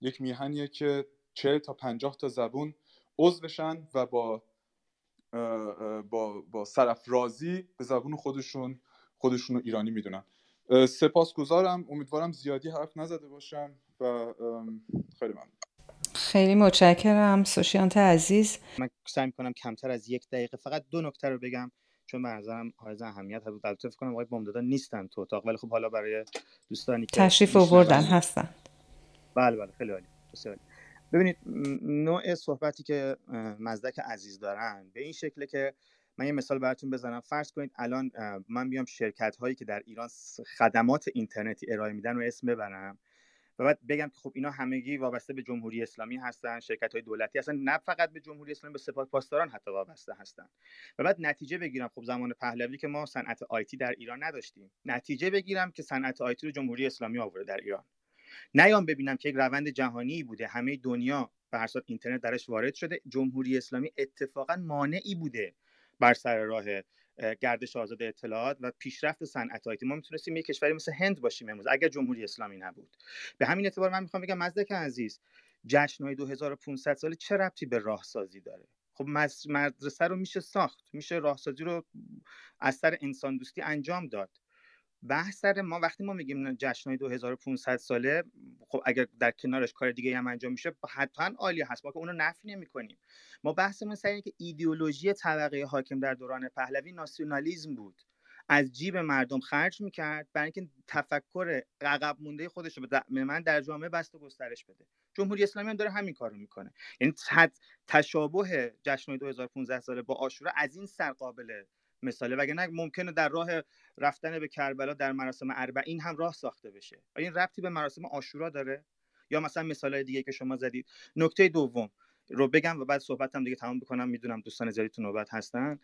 یک میهنیه که چه تا پنجاه تا زبون عضوشن و با با با سرفرازی به زبون خودشون خودشون رو ایرانی می‌دونن. سپاسگزارم. امیدوارم زیادی حرف نزده باشم. و خیلی ممنون. خیلی متشکرم. سوشیانت عزیز. من سعی کنم کمتر از یک دقیقه فقط دو نکته رو بگم چون به نظرم حائز اهمیت بود البته فکر کنم آقای بامدادا نیستن تو اتاق ولی خب حالا برای دوستانی که تشریف آوردن هستن. بله بله خیلی عالی ببینید نوع صحبتی که مزدک عزیز دارن به این شکله که من یه مثال براتون بزنم. فرض کنید الان من بیام شرکت هایی که در ایران خدمات اینترنتی ارائه میدن و اسم ببرم. و بعد بگم که خب اینا همگی وابسته به جمهوری اسلامی هستن شرکت های دولتی هستن. نه فقط به جمهوری اسلامی به سپاه پاسداران حتی وابسته هستن. و بعد نتیجه بگیرم. خب زمان پهلوی که ما صنعت آیتی در ایران نداشتیم. نتیجه بگیرم که صنعت آیتی رو جمهوری اسلامی آورده در ایران. نیام ببینم که یک روند جهانی بوده. همه دنیا به هر اینترنت درش وارد شده. جمهوری اسلامی اتفاقا مانعی بوده بر سر راه گردش آزاد اطلاعات و پیشرفت صنعت آیتی ما می‌تونستیم یک کشوری مثل هند باشیم امروز اگر جمهوری اسلامی نبود. به همین اعتبار من می‌خوام بگم مزدک عزیز جشنهای 2500 ساله چه ربطی به راهسازی داره؟ خب مدرسه رو میشه ساخت میشه راهسازی رو از سر انسان دوستی انجام داد. بحث سر ما وقتی ما میگیم جشنهای 2500 ساله خب اگر در کنارش کار دیگه هم انجام میشه حتما عالی هست. ما که اونو نفی نمی کنیم ما بحثمون سر که ایدئولوژی طبقه حاکم در دوران پهلوی ناسیونالیزم بود. از جیب مردم خرج می‌کرد برای اینکه تفکر عقب مونده خودش رو به من در جامعه بست و گسترش بده. جمهوری اسلامی هم داره همین کارو می‌کنه. یعنی تشابه جشن 2015 ساله با آشورا از این سر قابل مثاله وگرنه ممکنه در راه رفتن به کربلا در مراسم اربعین هم راه ساخته بشه. آیا این ربطی به مراسم آشورا داره؟ یا مثلا مثالهای دیگه که شما زدید. نکته دوم رو بگم و بعد صحبتم دیگه تمام بکنم. می‌دونم دوستان زیادی تو نوبت هستن.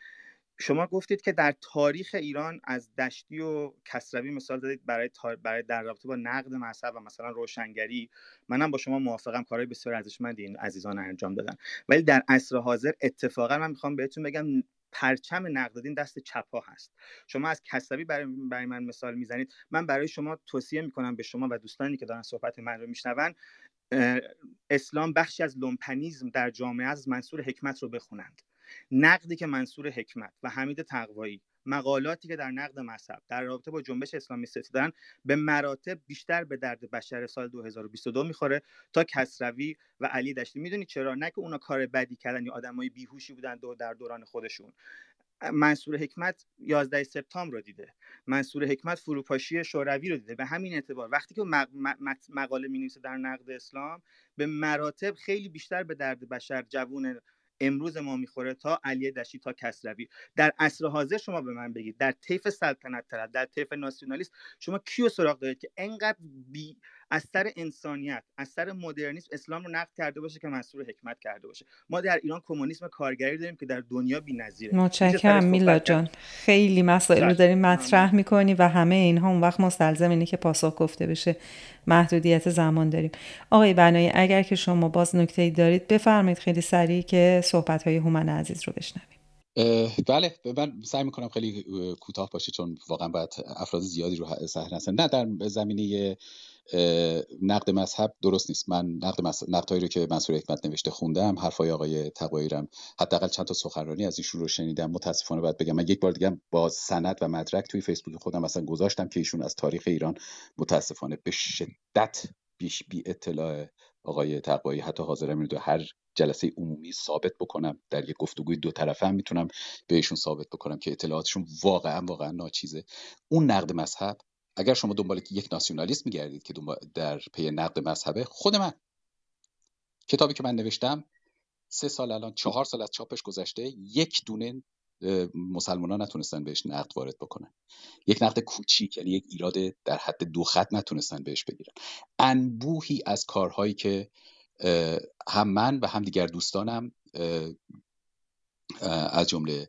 شما گفتید که در تاریخ ایران از دشتی و کسروی مثال زدید برای برای در رابطه با نقد مذهب و مثلا روشنگری. منم با شما موافقم کارهای بسیار ارزشمندی این عزیزان انجام دادن. ولی در عصر حاضر اتفاقا من می‌خوام بهتون بگم پرچم نقددین دست چپ ها هست. شما از کسبی برای, برای من مثال می‌زنید. من برای شما توصیه می‌کنم به شما و دوستانی که دارن صحبت من رو میشنون اسلام بخشی از لومپنیزم در جامعه از منصور حکمت رو بخونند. نقدی که منصور حکمت و حمید تقوایی مقالاتی که در نقد مذهب در رابطه با جنبش اسلامی دارن به مراتب بیشتر به درد بشر سال 2022 می‌خوره تا کسروی و علی دشتی. می‌دونی چرا؟ نه که اونا کار بدی کردن یا آدمای بیهوشی بودن دو در دوران خودشون. منصور حکمت 11 سپتامبر رو دیده. منصور حکمت فروپاشی شوروی رو دیده. به همین اعتبار وقتی که مقاله می در نقد اسلام به مراتب خیلی بیشتر به درد بشر جوون امروز ما می‌خوره تا علی دشتی تا کسروی. در عصر حاضر شما به من بگید. در طیف سلطنت طلب در طیف ناسیونالیست شما کیو سراغ دارید که انقدر بی از سر انسانیت از سر مدرنیسم اسلام رو نقد کرده باشه که منصور حکمت کرده باشه. ما در ایران کمونیسم کارگری داریم که در دنیا بی‌نظیره. متشکرم میلا جان. خیلی مسائل رو داریم مطرح می‌کنی و همه اینها اون وقت مستلزم اینه که پاسخ گفته بشه. محدودیت زمان داریم. آقای بنایی اگر که شما باز نکته دارید بفرمایید خیلی سریع که صحبت های هومن عزیز رو بشنویم. بله من سعی می‌کنم خیلی کوتاه باشه چون واقعا باید افراد زیادی رو صحنه هستن نه در زمینه نقد مذهب درست نیست. من نقد نقدهایی رو که منصور حکمت نوشته خوندم حرفای آقای تقوایی رم حداقل چند تا سخنرانی از ایشون رو شنیدم. متاسفانه باید بگم من یک بار دیگه با سند و مدرک توی فیسبوک خودم اصلا گذاشتم که ایشون از تاریخ ایران متاسفانه به شدت بیش بی اطلاع آقای تقوایی حتی حاضرم دو هر جلسه عمومی ثابت بکنم. در یک گفتگوی دو طرفه هم می‌تونم بهشون ثابت بکنم که اطلاعاتشون واقعا واقعا ناچیزه. اون نقد مذهب اگر شما دنبال یک ناسیونالیست میگردید که در پی نقد مذهبه خود من کتابی که من نوشتم سه سال الان چهار سال از چاپش گذشته یک دونه مسلمان ها نتونستن بهش نقد وارد بکنن. یک نقد کوچیک یعنی یک ایراد در حد دو خط نتونستن بهش بگیرن. انبوهی از کارهایی که هم من و هم دیگر دوستانم از جمله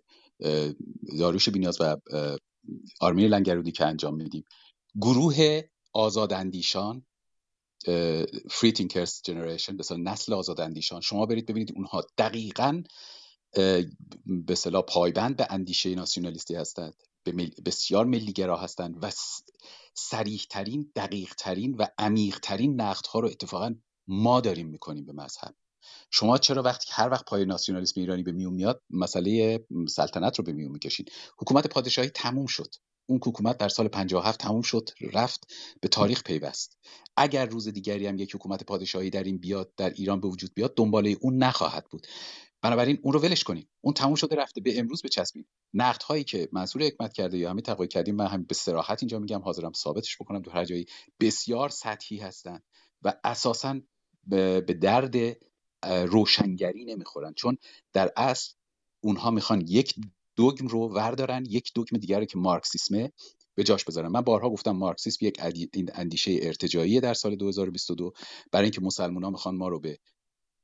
داروش بینیاز و آرمین لنگرودی که انجام میدیم. گروه آزاداندیشان فری تینکرز جنریشن به نسل آزاداندیشان. شما برید ببینید اونها دقیقا به صلاح پایبند به اندیشه ناسیونالیستی هستند. بسیار ملیگرا هستند و سریح ترین دقیق ترین و عمیق ترین نقد ها رو اتفاقا ما داریم می‌کنیم به مذهب. شما چرا وقتی هر وقت پای ناسیونالیسم ایرانی به میون میاد مسئله سلطنت رو به میون می‌کشید حکومت پادشاهی تموم شد. اون حکومت در سال 57 تموم شد رفت به تاریخ پیوست. اگر روز دیگری هم یک حکومت پادشاهی در این بیاد در ایران به وجود بیاد دنباله اون نخواهد بود. بنابراین اون رو ولش کنیم. اون تموم شده رفته. به امروز بچسبیم نقد هایی که منصور حکمت کرده یا همین تقوی کردیم من هم به صراحت اینجا میگم حاضرم ثابتش بکنم تو هر جایی. بسیار سطحی هستن و اساسا به درد روشنگری نمی‌خورن. چون در اصل اونها می‌خوان یک دوگم رو وردارن یک دوگم دیگر رو که مارکسیسمه به جاش بذارن. من بارها گفتم مارکسیسم یک اندیشه ارتجاعی در سال 2022 برای اینکه مسلمان ها می‌خوان ما رو به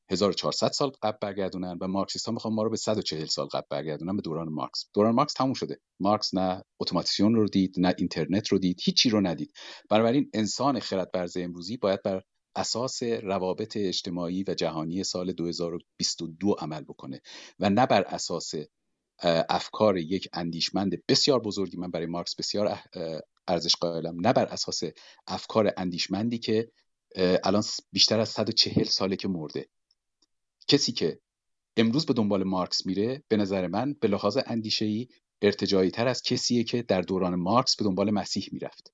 1400 سال قبل برگردونن و مارکسیست ها می‌خوان ما رو به 140 سال قبل برگردونن به دوران مارکس. دوران مارکس تموم شده. مارکس نه اتوماسیون رو دید نه اینترنت رو دید هیچی رو ندید. بنابراین انسان خرد امروزی باید بر اساس روابط اجتماعی و جهانی سال 2022 عمل بکنه و نه بر اساس افکار یک اندیشمند بسیار بزرگی. من برای مارکس بسیار ارزش قائلم. نه بر اساس افکار اندیشمندی که الان بیشتر از 140 ساله که مرده. کسی که امروز به دنبال مارکس میره به نظر من به لحاظ اندیشه‌ای ارتجایی تر از کسیه که در دوران مارکس به دنبال مسیح می‌رفت.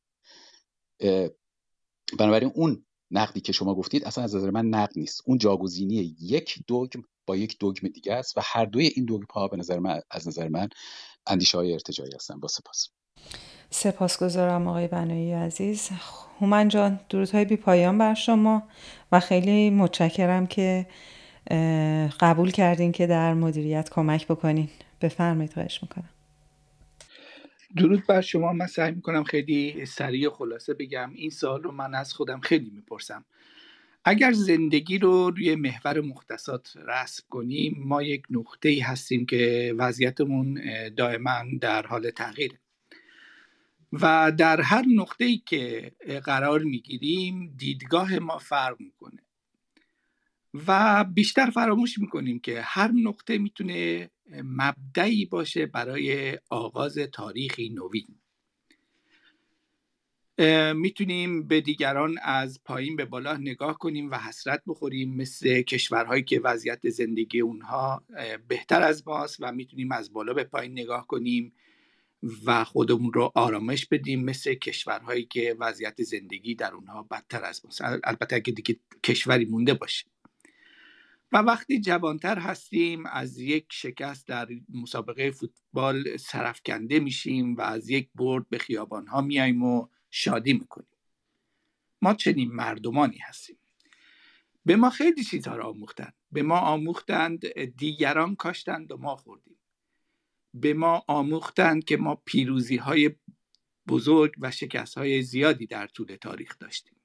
بنابراین اون نقدی که شما گفتید اصلا از نظر من نقد نیست. اون جاگزینی یک دوگم با یک دوگم دیگه است و هر دوی این دوگم ها به نظر من از نظر من اندیشه های ارتجایی هستن با سپاس. سپاسگزارم آقای بنایی عزیز. هومن جان درودهای بی پایان بر شما و خیلی متشکرم که قبول کردین که در مدیریت کمک بکنین. بفرمایید خواهش می‌کنم. درود بر شما. من سعی می‌کنم خیلی سریع خلاصه بگم. این سال رو من از خودم خیلی می‌پرسم. اگر زندگی رو روی محور مختصات رسم کنیم ما یک نقطه ای هستیم که وضعیتمون دائما در حال تغییره. و در هر نقطه ای که قرار می‌گیریم دیدگاه ما فرق می‌کنه. و بیشتر فراموش می‌کنیم که هر نقطه می‌تونه مبدعی باشه برای آغاز تاریخی نوین. می‌تونیم به دیگران از پایین به بالا نگاه کنیم و حسرت بخوریم مثل کشورهایی که وضعیت زندگی اونها بهتر از ماست و می‌تونیم از بالا به پایین نگاه کنیم و خودمون رو آرامش بدیم مثل کشورهایی که وضعیت زندگی در اونها بدتر از ماست. البته اگه دیگه کشوری مونده باشه. و وقتی جوانتر هستیم از یک شکست در مسابقه فوتبال سرفکنده میشیم و از یک برد به خیابان ها میاییم و شادی می‌کنیم. ما چنین مردمانی هستیم. به ما خیلی چیزها را آموختند. به ما آموختند دیگران کاشتند و ما خوردیم. به ما آموختند که ما پیروزی های بزرگ و شکست های زیادی در طول تاریخ داشتیم.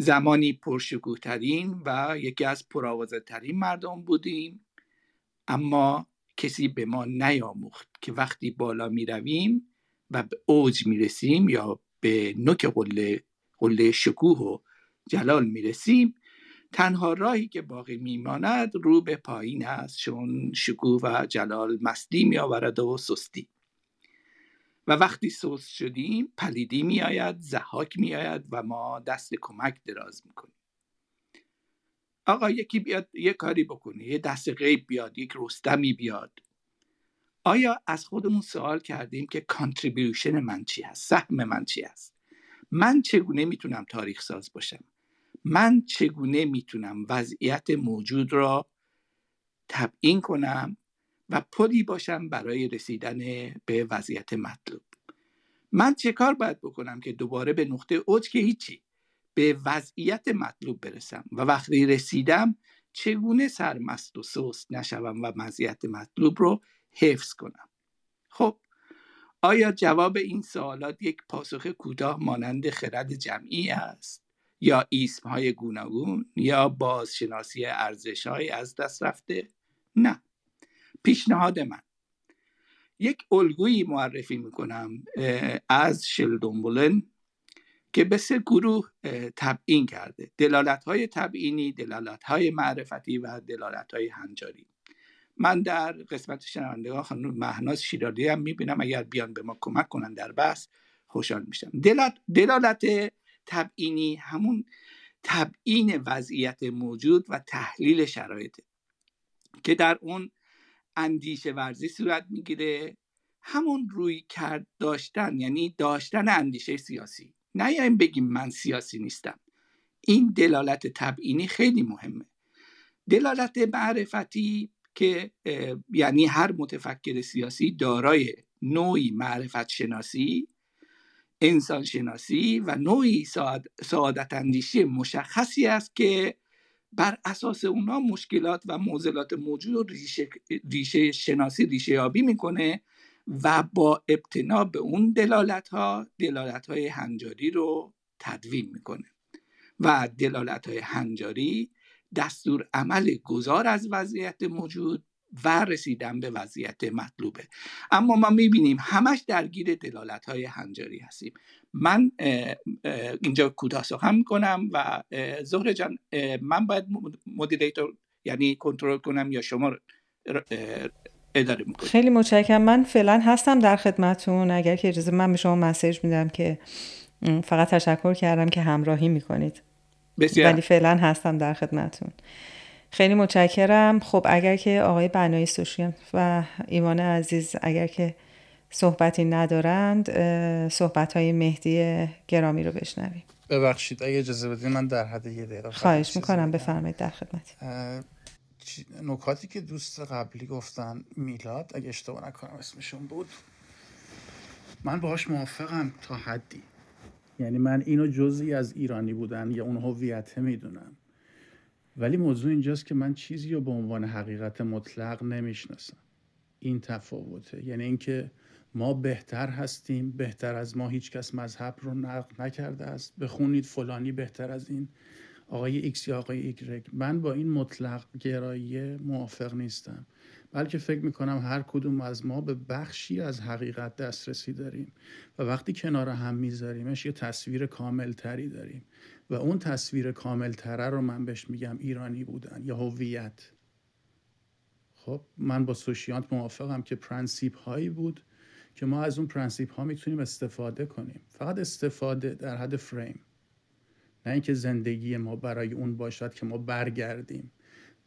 زمانی پرشکوه ترین و یکی از پرآوازه ترین مردم بودیم. اما کسی به ما نیاموخت که وقتی بالا می رویم و به اوج می رسیم یا به نوک قله, قله شکوه و جلال می رسیم تنها راهی که باقی میماند رو به پایین است. چون شکوه و جلال مستی میآورد و سستی. و وقتی سست شدیم پلیدی میآید ضحاک میآید و ما دست کمک دراز می‌کنیم. آقا یکی بیاد یه کاری بکنه یه دست غیب بیاد یک رستمی بیاد. آیا از خودمون سوال کردیم که contribution من چی هست؟ سهم من چی هست؟ من چگونه می‌تونم تاریخ ساز باشم؟ من چگونه می‌تونم وضعیت موجود را تبیین کنم و پلی باشم برای رسیدن به وضعیت مطلوب. من چه کار باید بکنم که دوباره به نقطه اوج که هیچی به وضعیت مطلوب برسم و وقتی رسیدم چگونه سرمست و سست نشوم و وضعیت مطلوب رو حفظ کنم؟ خب آیا جواب این سوالات یک پاسخ کوتاه مانند خرد جمعی است یا ایسم های گوناگون یا بازشناسی ارزش های از دست رفته؟ نه. پیشنهاد من. یک الگویی معرفی می‌کنم از شلدون بولن که به سه گروه تبیین کرده. دلالت های تبیینی دلالت های معرفتی و دلالت های هنجاری. من در قسمت شنوندگان خانم مهناز شیرازی هم می‌بینم. اگر بیان به ما کمک کنن در بحث خوشحال میشم. دلالت, دلالت تبیینی همون تبیین وضعیت موجود و تحلیل شرایطه که در اون اندیشه ورزی صورت می‌گیره. همون روی کرد داشتن یعنی داشتن اندیشه سیاسی. نه یعنی بگیم من سیاسی نیستم. این دلالت تبیینی خیلی مهمه. دلالت معرفتی که یعنی هر متفکر سیاسی دارای نوعی معرفت شناسی انسان شناسی و نوعی سعادت اندیشی مشخصی است که بر اساس اونها مشکلات و معضلات موجود رو ریشه, ریشه شناسی ریشه یابی می‌کنه و با ابتنا به اون دلالت ها دلالت های هنجاری رو تدوین می‌کنه و دلالت های هنجاری دستور عمل گذار از وضعیت موجود و رسیدن به وضعیت مطلوبه. اما ما می‌بینیم همش درگیر دلالت های هنجاری هستیم. من اینجا کوتاه سخن می‌کنم و زهر جان من باید مدیریتور یعنی کنترل کنم یا شما اداره می‌کنم خیلی متشکرم. من فعلا هستم در خدمتون اگر که اجازه من به شما مسیج میدم که فقط تشکر کردم که همراهی می‌کنید. بسیار. ولی فعلا هستم در خدمتون خیلی متشکرم. خب اگر که آقای بنای سوشیان و ایمان عزیز اگر که صحبتی ندارند صحبت های مهدی گرامی رو بشنویم. ببخشید اگه اجازه بدید من در حد یه دقیقه خواهش می‌کنم بفرمایید در خدمت. نکاتی که دوست قبلی گفتن میلاد اگه اشتباه نکنم اسمشون بود. من باهاش موافقم تا حدی. یعنی من اینو جزئی از ایرانی بودن یا اون هویت می‌دونم. ولی موضوع اینجاست که من چیزی رو به عنوان حقیقت مطلق نمی‌شناسم. این تفاوته. یعنی اینکه ما بهتر هستیم بهتر از ما هیچکس مذهب رو نقد نکرده است. بخونید فلانی بهتر از این. آقای ایکس یا آقای ایگرگ من با این مطلق گرایی موافق نیستم. بلکه فکر می‌کنم هر کدوم از ما به بخشی از حقیقت دسترسی داریم و وقتی کنار هم میذاریمش یه تصویر کامل تری داریم و اون تصویر کامل تره رو من بهش میگم ایرانی بودن یا هویت. خب من با سوشیانت موافقم که principle هایی بود که ما از اون principle ها می‌تونیم استفاده کنیم. فقط استفاده در حد فریم. نه اینکه زندگی ما برای اون باشد که ما برگردیم.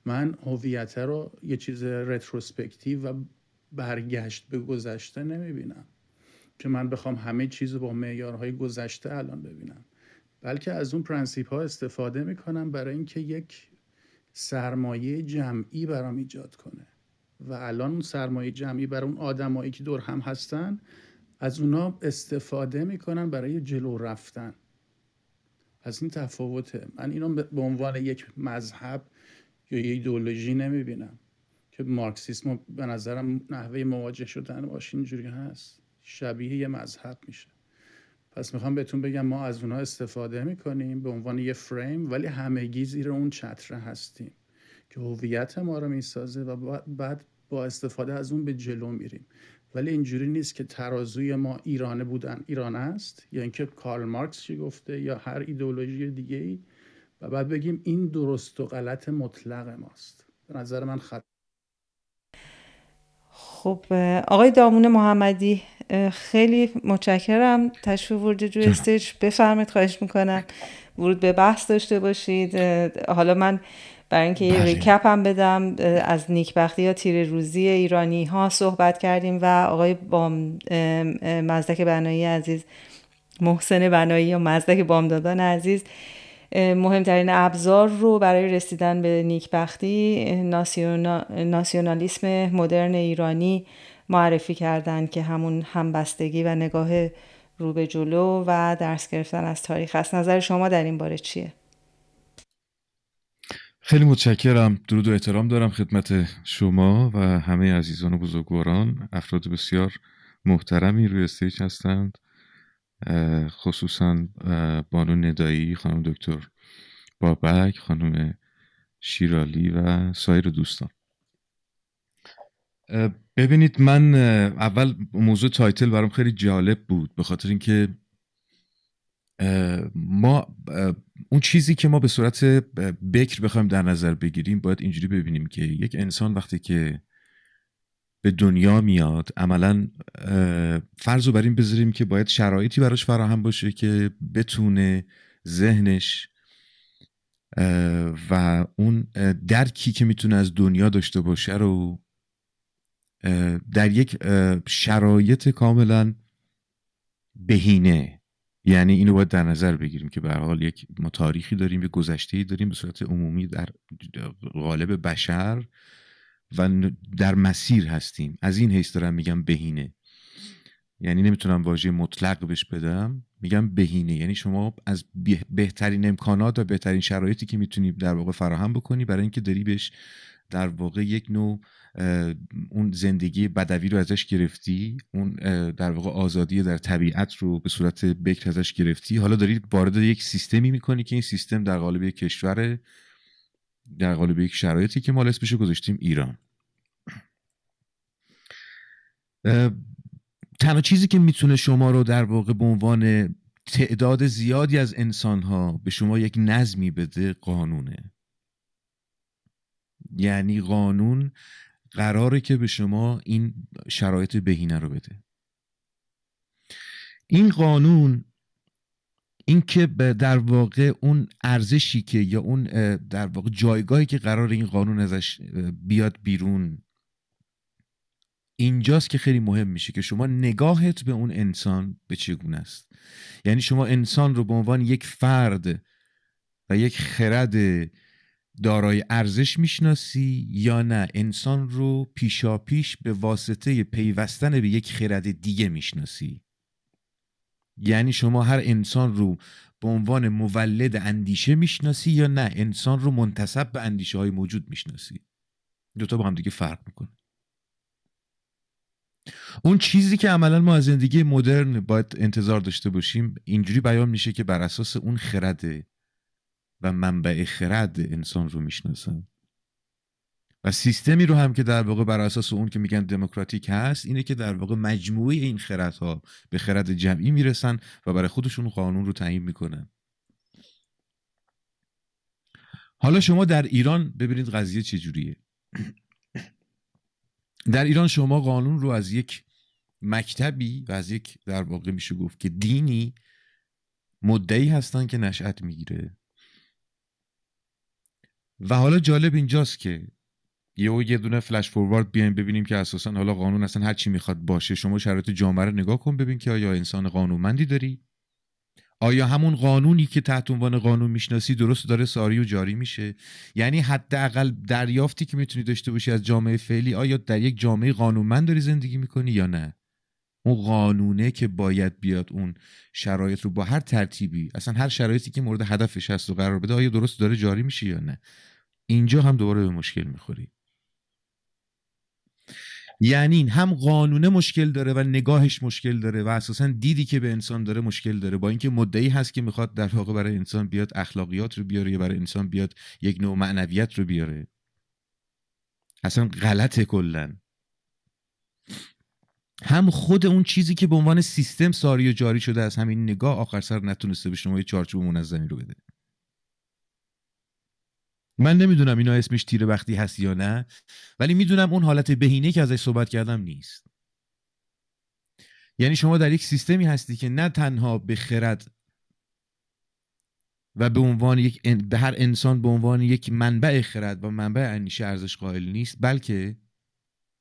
من هویت رو یه چیز retrospective و برگشت به گذشته نمی‌بینم. که من بخوام همه چیز با معیارهای گذشته الان ببینم. بلکه از اون principle ها استفاده می‌کنم برای اینکه یک سرمایه جمعی برام ایجاد کنه. و الان اون سرمایه جمعی برای اون آدمایی که دور هم هستن از اونا استفاده می‌کنن برای جلو رفتن. از این تفاوته. من اینو به عنوان یک مذهب یا یه ایدئولوژی نمی‌بینم که مارکسیسم به نظرم نحوه مواجه شدن باش اینجوری هست. شبیه یه مذهب میشه. پس می‌خوام بهتون بگم ما از اونها استفاده می‌کنیم به عنوان یه فریم ولی همگی زیر اون چتره هستیم که هویت ما رو می‌سازه و بعد با استفاده از اون به جلو میریم. ولی اینجوری نیست که ترازوی ما ایرانه بودن. ایران است؟ یا اینکه کارل مارکس چی گفته یا هر ایدئولوژی دیگه ای و بعد بگیم این درست و غلط مطلق ماست. به نظر من خط خب آقای دامون محمدی خیلی متشکرم. تشریف ورود جو استیج. بفرمایید خواهش می‌کنم. ورود به بحث داشته باشید. حالا من برای اینکه یه بله. ریکپ هم بدم از نیکبختی یا تیر روزی ایرانی ها صحبت کردیم و آقای بام مزدک بنایی عزیز محسن بنایی یا مزدک بامدادان عزیز مهمترین ابزار رو برای رسیدن به نیکبختی ناسیونا... ناسیونالیسم مدرن ایرانی معرفی کردن که همون همبستگی و نگاه رو به جلو و درس گرفتن از تاریخ است نظر شما در این باره چیه؟ خیلی متشکرم. درود و احترام دارم خدمت شما و همه عزیزان و بزرگواران. افراد بسیار محترمی روی stage هستند. خصوصا بانو ندایی خانم دکتر بابک خانم شیرالی و سایر دوستان. ببینید من اول موضوع title برام خیلی جالب بود به خاطر اینکه ما اون چیزی که ما به صورت بکر بخوایم در نظر بگیریم باید اینجوری ببینیم که یک انسان وقتی که به دنیا میاد عملا فرض رو بر این بذاریم که باید شرایطی براش فراهم باشه که بتونه ذهنش و اون درکی که می‌تونه از دنیا داشته باشه رو در یک شرایط کاملا بهینه. یعنی اینو باید در نظر بگیریم که به حال یک ما داریم یک گذشته داریم به صورت عمومی در قالب بشر و در مسیر هستیم. از این حیث دارم میگم بهینه. یعنی نمی‌تونم واژه مطلق بهش بدم میگم بهینه. یعنی شما از به- بهترین امکانات و بهترین شرایطی که می‌تونی در واقع فراهم بکنی برای اینکه داری بهش در واقع یک نوع اون زندگی بدوی رو ازش گرفتی؟ اون در واقع آزادی در طبیعت رو به صورت بکر ازش گرفتی؟ حالا داری وارد یک سیستمی می‌کنی که این سیستم در قالب یک کشور در قالب یک شرایطی که ما اسمش گذاشتیم ایران. تنها چیزی که می‌تونه شما رو در واقع به عنوان تعداد زیادی از انسانها به شما یک نظمی بده قانونه. یعنی قانون قراره که به شما این شرایط بهینه رو بده. این قانون این که در واقع اون ارزشی که یا اون در واقع جایگاهی که قرار این قانون ازش بیاد بیرون اینجاست که خیلی مهم میشه که شما نگاهت به اون انسان به چگونه است. یعنی شما انسان رو به عنوان یک فرد و یک خرد دارای ارزش می‌شناسی یا نه؟ انسان رو پیشا پیش به واسطه پیوستن به یک خرد دیگه می‌شناسی. یعنی شما هر انسان رو به عنوان مولد اندیشه می‌شناسی یا نه؟ انسان رو منتصب به اندیشه های موجود می‌شناسی. دوتا با هم دیگه فرق می‌کنه. اون چیزی که عملا ما از زندگی مدرن باید انتظار داشته باشیم اینجوری بیان میشه که بر اساس اون خرد و منبع خرد انسان رو می‌شناسن. و سیستمی رو هم که در واقع بر اساس اون که میگن دموکراتیک هست اینه که در واقع مجموعه این خردها به خرد جمعی می‌رسن و برای خودشون قانون رو تعیین می‌کنن. حالا شما در ایران ببینید قضیه چجوریه در ایران شما قانون رو از یک مکتبی و از یک در واقع میشه گفت که دینی مدعی هستن که نشأت می‌گیره. و حالا جالب اینجاست که یه یه دونه فلش فوروارد بیایم ببینیم که اساسا حالا قانون اصلا هر چی می‌خواد باشه شما شرایط جامعه رو نگاه کن ببین که آیا انسان قانونمندی داری؟ آیا همون قانونی که تحت عنوان قانون می‌شناسی درست داره ساری و جاری میشه؟ یعنی حداقل دریافتی که می‌تونی داشته باشی از جامعه فعلی آیا در یک جامعه قانونمند داری زندگی می‌کنی یا نه؟ اون قانونه که باید بیاد اون شرایط رو با هر ترتیبی اصلا هر شرایطی که مورد هدفش هست و قرار بده آیا درست داره جاری میشه یا نه؟ اینجا هم دوباره به مشکل می‌خوری. یعنی هم قانونه مشکل داره و نگاهش مشکل داره و اساسا دیدی که به انسان داره مشکل داره. با اینکه مدعی هست که می‌خواد در واقع برای انسان بیاد اخلاقیات رو بیاره یا برای انسان بیاد یک نوع معنویت رو بیاره. اصلا غلطه کلا. هم خود اون چیزی که به عنوان سیستم ساری و جاری شده از همین نگاه آخر سر نتونسته به شما یه چارچوب منظمی رو بده. من نمی‌دونم اینا اسمش تیر بختی هست یا نه ولی می‌دونم اون حالت بهینه که ازش صحبت کردم نیست. یعنی شما در یک سیستمی هستی که نه تنها به خرد و به عنوان یک به هر انسان به عنوان یک منبع خرد و منبع اندیشه ارزش قائل نیست بلکه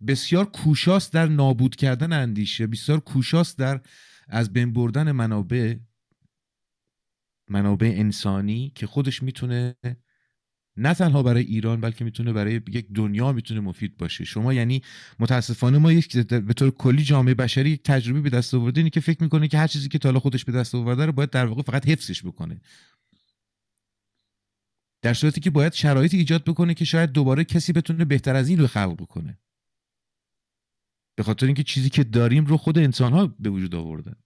بسیار کوشاست در نابود کردن اندیشه بسیار کوشاست در از بین بردن منابع منابع انسانی که خودش می‌تونه نه تنها برای ایران بلکه می‌تونه برای یک دنیا می‌تونه مفید باشه. شما یعنی متاسفانه ما یک به طور کلی جامعه بشری یک تجربه به دست آورده اینه که فکر می‌کنه که هر چیزی که تا خودش به دست آورده رو باید در واقع فقط حفظش بکنه. در صورتی که باید شرایط ایجاد بکنه که شاید دوباره کسی بتونه بهتر از این رو خلق بکنه. به خاطر اینکه چیزی که داریم رو خود انسان ها به وجود آوردن.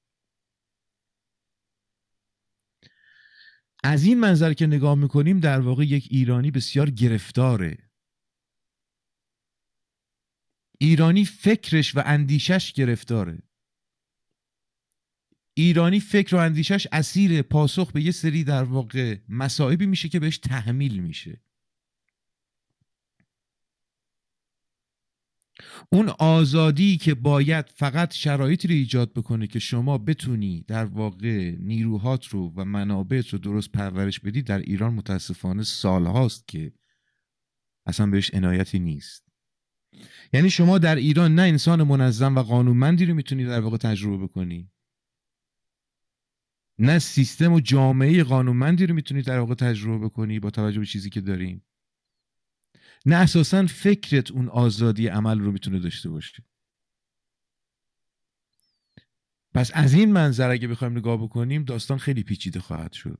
از این منظر که نگاه می‌کنیم در واقع یک ایرانی بسیار گرفتاره. ایرانی فکرش و اندیشش گرفتاره. ایرانی فکر و اندیشش اسیر پاسخ به یه سری در واقع مسائبی میشه که بهش تحمیل میشه. اون آزادی که باید فقط شرایطی رو ایجاد بکنه که شما بتونی در واقع نیروهات رو و منابعت رو درست پرورش بدی در ایران متاسفانه سالهاست که اصلا بهش عنایتی نیست. یعنی شما در ایران نه انسان منظم و قانونمندی رو می‌تونی در واقع تجربه بکنی. نه سیستم و جامعه قانونمندی رو می‌تونی در واقع تجربه بکنی با توجه به چیزی که داریم. نه اساسا فکرت اون آزادی عمل رو می‌تونه داشته باشه. پس از این منظر اگه بخوایم نگاه بکنیم داستان خیلی پیچیده خواهد شد.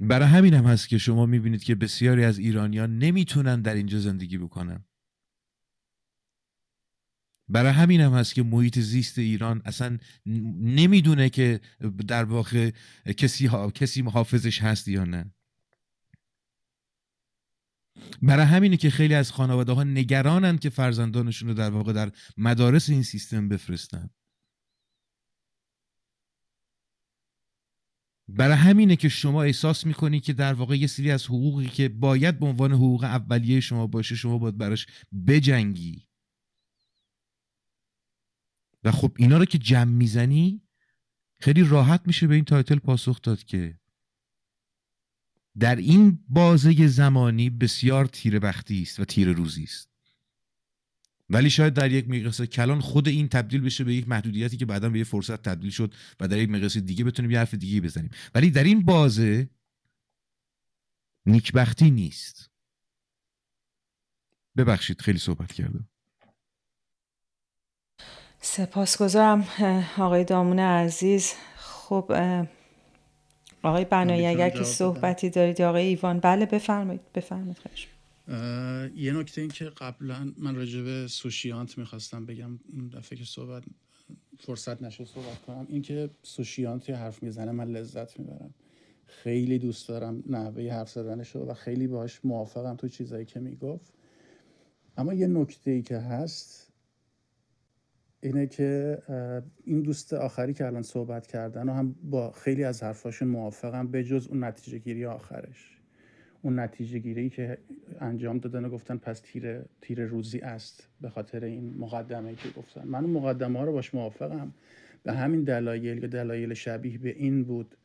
برای همین هم هست که شما می‌بینید که بسیاری از ایرانیان نمی‌تونن در اینجا زندگی بکنن. برای همین هم هست که محیط زیست ایران اصلا نمی‌دونه که در واقع کسی, کسی محافظش هست یا نه. برای همینه که خیلی از خانواده ها نگرانند که فرزندانشون رو در واقع در مدارس این سیستم بفرستن. برای همینه که شما احساس می‌کنی که در واقع یه سری از حقوقی که باید به عنوان حقوق اولیه شما باشه شما باید براش بجنگی. و خب اینا رو که جمع می‌زنی خیلی راحت میشه به این title پاسخ داد که در این بازه زمانی بسیار تیره‌بختی است و تیره‌روزی است. ولی شاید در یک مقیاس کلان خود این تبدیل بشه به یک محدودیتی که بعدا به یه فرصت تبدیل شد و در یک مقیاس دیگه بتونیم یه حرف دیگه بزنیم. ولی در این بازه نیکبختی نیست. ببخشید خیلی صحبت کردم. سپاسگزارم آقای دامون عزیز. خب آقای بنایی اگر که صحبتی دارید آقای ایوان. بله بفرمایید. بفرمایید. خواهش. یه نکته این که قبلا من راجع به سوشیانت می‌خواستم بگم. اون دفعه که صحبت فرصت نشد صحبت کنم. این که سوشیانت حرف می‌زنه من لذت می‌برم. خیلی دوست دارم نحوه حرف زدنشو و خیلی باهاش موافقم تو چیزایی که می‌گفت. اما یه نکته ای که هست اینه که این دوست آخری که الان صحبت کردن و هم با خیلی از حرفاشون موافقم به جز اون نتیجه گیری آخرش. اون نتیجه گیری که انجام دادن و گفتن پس تیر, تیر روزی است به خاطر این مقدمه که گفتن. من اون مقدمه ها رو باش موافقم. به همین دلایل یا دلایل شبیه به این بود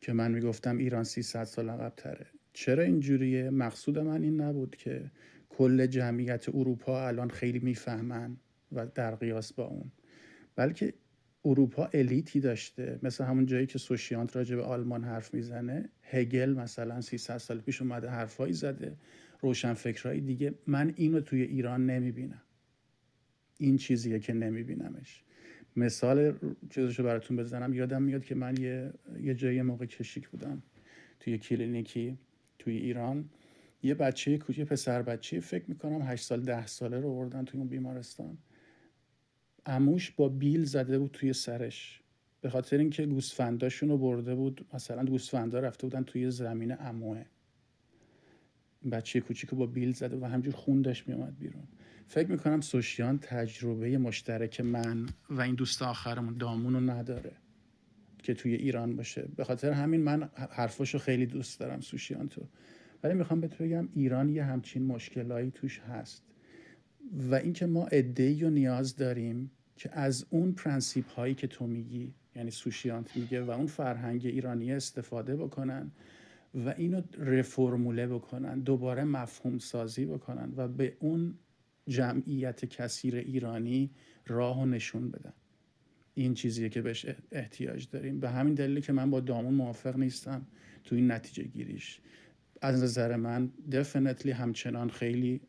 که من می‌گفتم ایران 300 سال عقب تره چرا اینجوریه؟ مقصود من این نبود که کل جمعیت اروپا الان خیلی می‌فهمن. و در قیاس با اون. بلکه اروپا الیتی داشته. مثل همون جایی که سوشیانت راجع به آلمان حرف می‌زنه هگل مثلا 300 سال پیش اومده حرفایی زده. روشن فکرهای دیگه من اینو توی ایران نمی‌بینم. این چیزیه که نمیبینمش. مثال چیزشو براتون بزنم. یادم میاد که من یه, یه جایی موقع کشیک بودم. توی کلینیکی توی ایران. یه بچه کوچیک پسر بچه فکر می‌کنم 8 سال ده ساله رو بردن توی اون بیمارستان. اموش با بیل زده بود توی سرش. به خاطر اینکه گوسفنداشون رو برده بود مثلا گوسفندا رفته بودن توی زمین اموه بچه کوچیک با بیل زده و همجور خون داشت میومد بیرون. فکر می‌کنم سوشیان تجربه مشترک من و این دوست آخرمون دامون رو نداره که توی ایران باشه. به خاطر همین من حرفاشو خیلی دوست دارم سوشیانتو. ولی می‌خوام بهت بگم ایران یه همچین مشکلایی توش هست. و اینکه ما ای و نیاز داریم که از اون principle هایی که تو میگی یعنی سوشیانت میگه و اون فرهنگ ایرانی استفاده بکنن و اینو reformule بکنن دوباره مفهوم سازی بکنن و به اون جمعیت کثیر ایرانی راه و نشون بدن. این چیزیه که بهش احتیاج داریم. به همین دلیلی که من با دامون موافق نیستم تو این نتیجه گیریش. از نظر من دفنتلی همچنان خیلی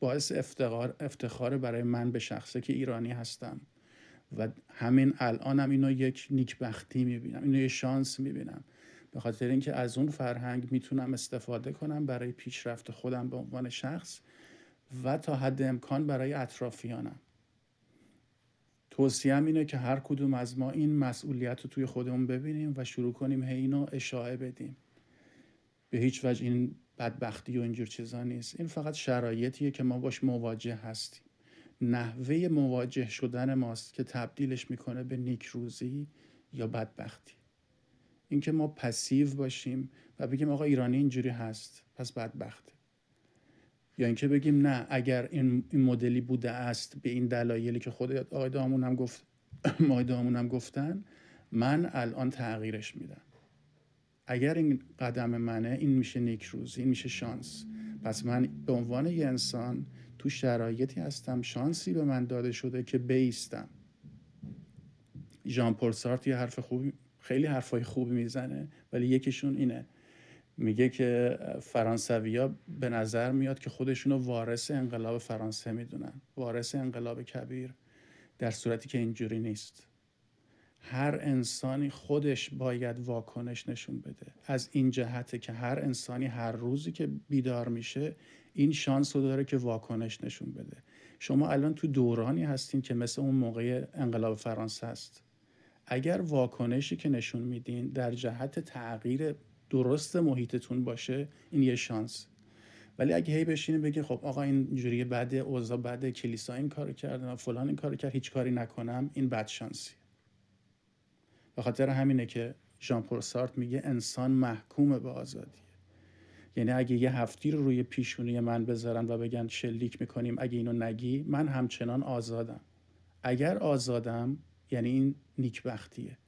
باعث افتخار افتخار برای من به شخصه که ایرانی هستم. و همین الانم اینو یک نیکبختی می‌بینم اینو یه شانس می‌بینم. به خاطر اینکه از اون فرهنگ می‌تونم استفاده کنم برای پیشرفت خودم به عنوان شخص و تا حد امکان برای اطرافیانم. توصیم اینه که هر کدوم از ما این مسئولیت رو توی خودمون ببینیم و شروع کنیم هی اینو اشاعه بدیم. به هیچ وجه این بدبختی و اینجور چیزا نیست. این فقط شرایطیه که ما باش مواجه هستیم. نحوه مواجه شدن ماست که تبدیلش می‌کنه به نیکروزی یا بدبختی. اینکه ما پسیو باشیم و بگیم آقا ایرانی اینجوری هست پس بدبخته. یا اینکه بگیم نه اگر این, این مدلی بوده است به این دلایلی که خود آقای دامون هم گفت هم گفتن من الان تغییرش میدم. اگر این قدم منه این میشه نیکروز این میشه شانس. پس من به عنوان یه انسان تو شرایطی هستم شانسی به من داده شده که بیستم. ژان پل سارت یه حرف خوبی خیلی حرفای خوبی می‌زنه ولی یکیشون اینه. میگه که فرانسویا به نظر میاد که خودشونو وارث انقلاب فرانسه می‌دونن. وارث انقلاب کبیر در صورتی که اینجوری نیست. هر انسانی خودش باید واکنش نشون بده. از این جهته که هر انسانی هر روزی که بیدار میشه این شانس رو داره که واکنش نشون بده. شما الان تو دورانی هستین که مثل اون موقع انقلاب فرانسه است اگر واکنشی که نشون میدین در جهت تغییر درست محیطتون باشه این یه شانس. ولی اگه هی بشینه بگه خب آقا این جوری بده اوضاع بده کلیسا این کارو کرده و فلان این کارو کرد هیچ کاری نکنم این بد شانسی. به خاطر همینه که ژان پل میگه انسان محکوم به آزادیه. یعنی اگه یه هفتی رو روی پیشونی من بذارن و بگن شلیک می‌کنیم اگه اینو نگی من همچنان آزادم. اگر آزادم یعنی این نیکبختیه.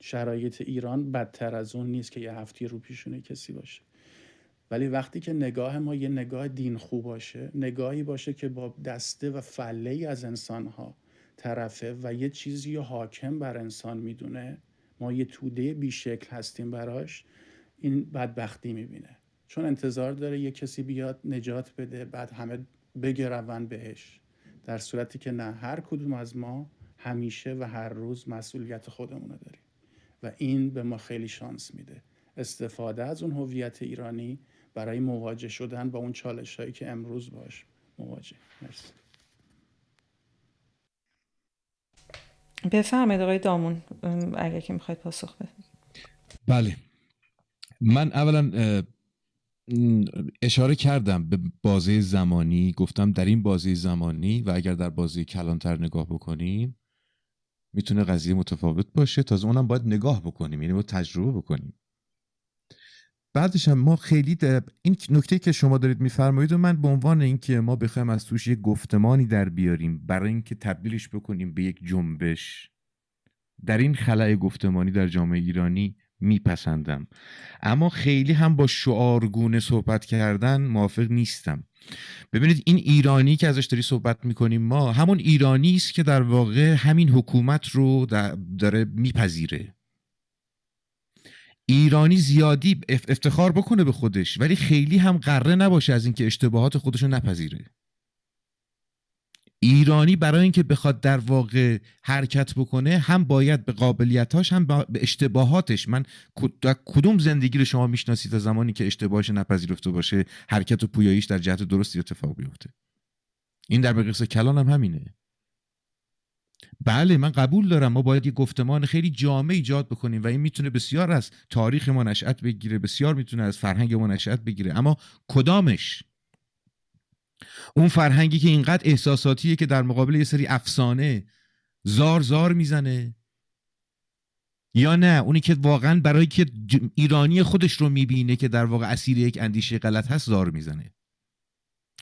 شرایط ایران بدتر از اون نیست که یه هفتی رو پیشونه کسی باشه. ولی وقتی که نگاه ما یه نگاه دین خوب باشه نگاهی باشه که با دسته و فله از انسانها طرفه و یه چیزی حاکم بر انسان می‌دونه. ما یه توده بیشکل هستیم براش این بدبختی می‌بینه. چون انتظار داره یه کسی بیاد نجات بده بعد همه بگرون بهش. در صورتی که نه هر کدوم از ما همیشه و هر روز مسئولیت خودمونه داریم. و این به ما خیلی شانس میده. استفاده از اون هویت ایرانی برای مواجه شدن با اون چالش هایی که امروز باش مواجه. مرسی. بفرمایید آقای دامون اگر که می‌خواید پاسخ بدید. بله. من اولا اشاره کردم به بازه زمانی گفتم در این بازه زمانی و اگر در بازه کلانتر نگاه بکنیم می‌تونه قضیه متفاوت باشه. تازه اونم باید نگاه بکنیم یعنی باید تجربه بکنیم. بعدش هم ما خیلی این نکته که شما دارید میفرمایید و من به عنوان اینکه ما بخوایم از توش یک گفتمانی در بیاریم برای اینکه تبدیلش بکنیم به یک جنبش در این خلای گفتمانی در جامعه ایرانی میپسندم. اما خیلی هم با شعارگونه صحبت کردن موافق نیستم. ببینید این ایرانی که ازش داری صحبت می‌کنیم ما همون ایرانی است که در واقع همین حکومت رو داره میپذیره. ایرانی زیادی افتخار بکنه به خودش ولی خیلی هم قره نباشه از اینکه اشتباهات خودش رو نپذیره. ایرانی برای اینکه بخواد در واقع حرکت بکنه هم باید به قابلیتاش هم به اشتباهاتش. من کدوم زندگی رو شما می‌شناسید تا زمانی که اشتباهش نپذیرفته باشه حرکت و پویاییش در جهت درستی اتفاق بیفته؟ این در بقیس کلان هم همینه. بله من قبول دارم. ما باید یه گفتمان خیلی جامع ایجاد بکنیم و این می‌تونه بسیار از تاریخ ما نشأت بگیره بسیار می‌تونه از فرهنگ ما نشأت بگیره. اما کدامش؟ اون فرهنگی که اینقدر احساساتیه که در مقابل یه سری افسانه زار زار می‌زنه؟ یا نه؟ اونی که واقعا برای که ایرانی خودش رو می‌بینه که در واقع اسیر یک اندیشه غلط هست زار می‌زنه.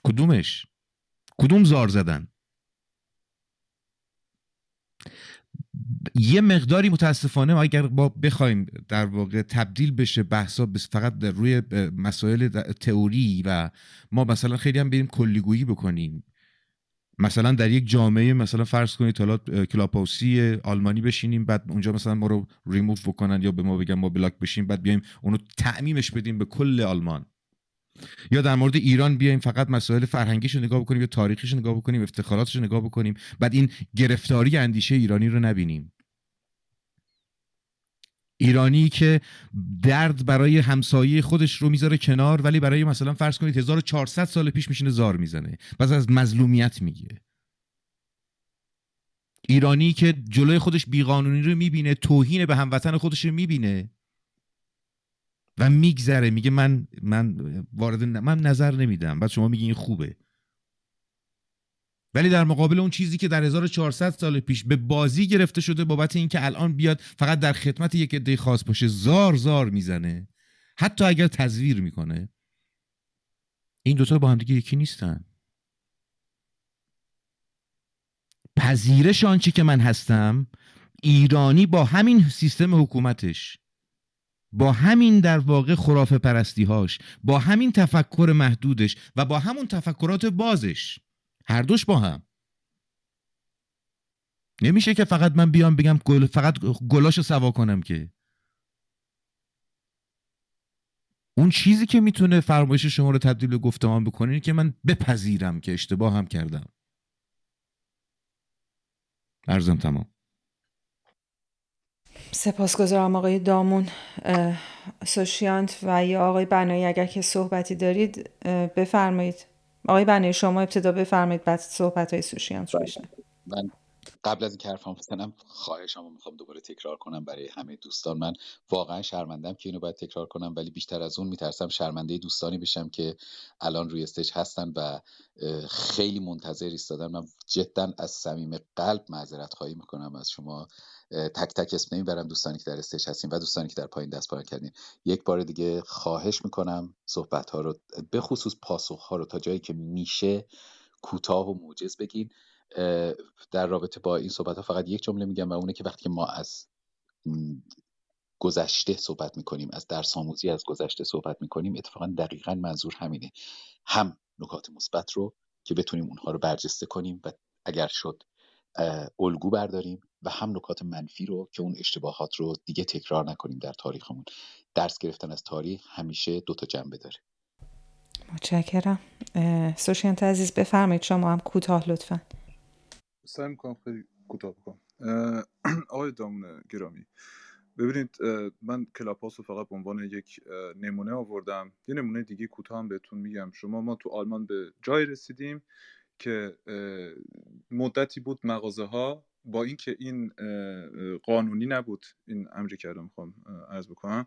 کدومش؟ کدوم زار زدن؟ یه مقداری متاسفانه اگر ما بخوایم در واقع تبدیل بشه بحثا فقط در روی مسائل تئوری و ما مثلا خیلی هم بریم کلی‌گویی بکنیم. مثلا در یک جامعه مثلا فرض کنید حالا کلاب هاوس آلمانی بشینیم بعد اونجا مثلا ما رو ریموو بکنن یا به ما بگن ما block بشیم بعد بیایم اونو تعمیمش بدیم به کل آلمان. یا در مورد ایران بیایم فقط مسائل فرهنگیش رو نگاه بکنیم یا تاریخیش رو نگاه بکنیم افتخاراتش رو نگاه بکنیم بعد این گرفتاری اندیشه ایرانی رو نبینیم. ایرانی که درد برای همسایه خودش رو می‌ذاره کنار ولی برای مثلا فرض کنید 1400 سال پیش میشینه زار می‌زنه. پس از مظلومیت میگه. ایرانی که جلوی خودش بیقانونی رو می‌بینه توهین به هموطن خودش رو می‌بینه. و میگذره میگه من من وارد من نظر نمیدم. بعد شما میگین خوبه. ولی در مقابل اون چیزی که در 1400 سال پیش به بازی گرفته شده بابت اینکه الان بیاد فقط در خدمت یک عده خاص باشه زار زار می‌زنه. حتی اگر تزویر می‌کنه. این دوتا با هم دیگه یکی نیستن. پذیرش آنچه که من هستم ایرانی با همین سیستم حکومتش. با همین در واقع خرافه پرستی هاش با همین تفکر محدودش و با همون تفکرات بازش. هر دوش با هم. نمیشه که فقط من بیام بگم گل فقط گلاشو سوا کنم که. اون چیزی که می‌تونه فرمایش شما رو تبدیل به گفتمان بکنه که من بپذیرم که اشتباه هم کردم. ارزم تمام. سپاسگزارم آقای دامون سوشیانت و یا آقای بنایی اگر که صحبتی دارید بفرمایید. آقای بنایی شما ابتدا بفرمایید بعد صحبت های سوشیانت رو بشنم من قبل از اینکه حرفام بزنم خواهشمو می‌خوام دوباره تکرار کنم برای همه دوستان. من واقعا شرمندم که اینو باید تکرار کنم ولی بیشتر از اون میترسم شرمنده دوستانی بشم که الان روی stage هستن و خیلی منتظر ایستادن. من جدا از صمیم قلب معذرت خواهی می‌کنم از شما. تک تک اسم نمی‌برم دوستانی که در stage هستیم و دوستانی که در پایین دست پایین کردین یک بار دیگه خواهش می‌کنم صحبت ها رو به خصوص پاسخ ها رو تا جایی که میشه کوتاه و موجز بگین. در رابطه با این صحبت ها فقط یک جمله میگم و اونه که وقتی ما از گذشته صحبت می‌کنیم از درس آموزی از گذشته صحبت می‌کنیم اتفاقا دقیقا منظور همینه. هم نکات مثبت رو که بتونیم اونها رو برجسته کنیم و اگر شد الگو برداریم و هم نکات منفی رو که اون اشتباهات رو دیگه تکرار نکنیم در تاریخمون. درس گرفتن از تاریخ همیشه دو تا جنبه داره. متشکرم. سوشینت عزیز بفرمایید شما هم کوتاه لطفا. سعی می‌کنم خیلی کوتاه بکنم. آقای دامون گرامی ببینید من کلاپاس رو فقط به عنوان یک نمونه آوردم. یه نمونه دیگه کوتاه هم بهتون میگم. شما ما تو آلمان به جای رسیدیم که مدتی بود مغازه ها با اینکه این قانونی نبود این امری کردم می‌خوام عرض بکنم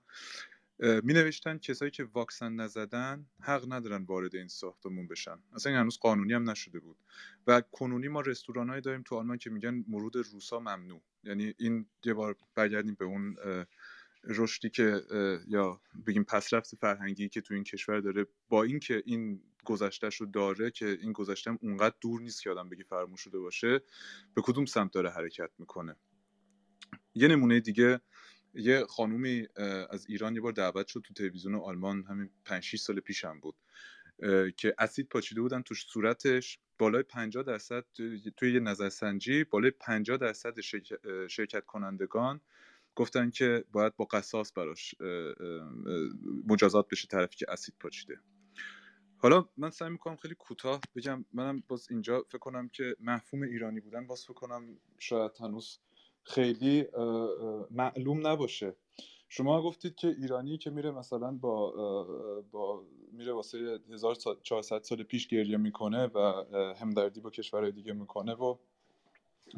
می نوشتن کسایی که واکسن نزدن حق ندارن وارد این ساختمون بشن. اصلا این هنوز قانونی هم نشده بود. و کنونی ما رستوران داریم تو آلمان که میگن مرود روسا ممنوع. یعنی این یه بار برگردیم به اون رشدی که یا بگیم پسرفت فرهنگی که تو این کشور داره با اینکه این گذشتهش رو داره که این گذشته هم اونقدر دور نیست که آدم بگی فراموش شده باشه به کدوم سمت داره حرکت می‌کنه. یه نمونه دیگه یه خانومی از ایران یه بار دعوت شد تو تلویزیون آلمان همین 5 6 سال پیشم بود که اسید پاچیده بودن تو صورتش بالای 50 درصد توی یه نظرسنجی بالای 50 درصد شرکت کنندگان گفتن که باید با قصاص براش مجازات بشه طرفی که اسید پاچیده. حالا من سعی می‌کنم خیلی کوتاه بگم منم باز اینجا فکر کنم که محفوم ایرانی بودن باز فکر کنم شاید هنوز خیلی معلوم نباشه. شما گفتید که ایرانی که میره مثلا با با میره واسه 1400 سال پیش گریه می‌کنه و همدردی با کشورهای دیگه می‌کنه و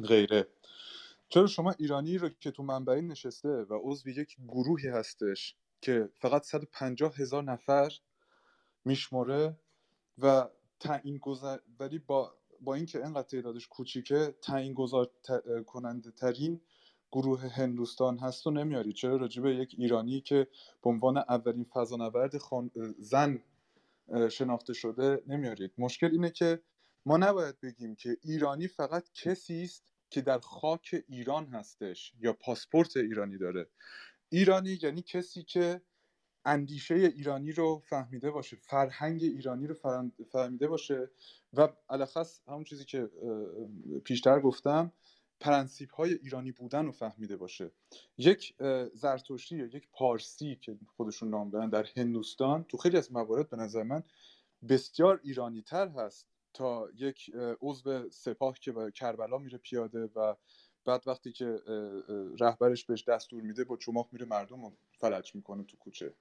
غیره. چرا شما ایرانی رو که تو منبعی نشسته و عضو یک گروهی هستش که فقط 150 هزار نفر میشمره و تعیین گذار ولی با با اینکه اینقدر تعدادش کوچیکه تعیین گذار کننده ترین گروه هندوستان هست و نمیارید. چرا راجع به یک ایرانی که به عنوان اولین فضانورد خان... زن شناخته شده نمیارید. مشکل اینه که ما نباید بگیم که ایرانی فقط کسی است که در خاک ایران هستش یا پاسپورت ایرانی داره. ایرانی یعنی کسی که اندیشه ایرانی رو فهمیده باشه فرهنگ ایرانی رو فهمیده باشه و علی‌الخصوص همون چیزی که پیشتر گفتم پرنسیپ های ایرانی بودن رو فهمیده باشه. یک زرتشتی یا یک پارسی که خودشون نام دارن در هندوستان تو خیلی از موارد به نظر من بسیار ایرانی تر هست تا یک عضو سپاه که به کربلا میره پیاده و بعد وقتی که رهبرش بهش دستور میده با چماق میره مردم رو فلج می‌کنه تو کوچه.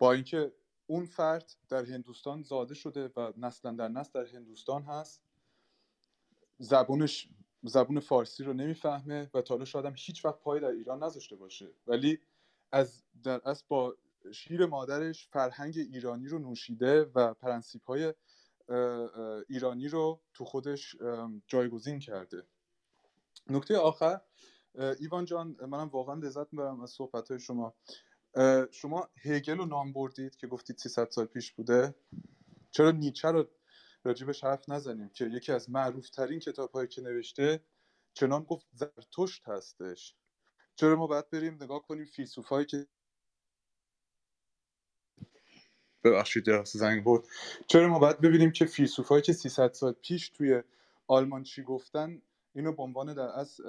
با اینکه اون فرد در هندوستان زاده شده و نسلا در نسل در هندوستان هست زبونش زبون فارسی رو نمی‌فهمه و تا شاید هم هیچ وقت پای در ایران نذاشته باشه. ولی از در اصل با شیر مادرش فرهنگ ایرانی رو نوشیده و پرنسیپ های ایرانی رو تو خودش جایگزین کرده. نکته آخر ایوان جان منم واقعا لذت می‌برم از صحبت های شما. شما هگل رو نام بردید که گفتید 300 سال پیش بوده. چرا نیچه رو راجبش حرف نزنیم؟ که یکی از معروف ترین کتاب هایی که نوشته چنان گفت زرتشت هستش. چرا ما باید بریم نگاه کنیم فیلسوف که ببخشید زنگ بود چرا ما باید ببینیم که فیلسوفایی که 300 سال پیش توی آلمان چی گفتن اینو به عنوان در از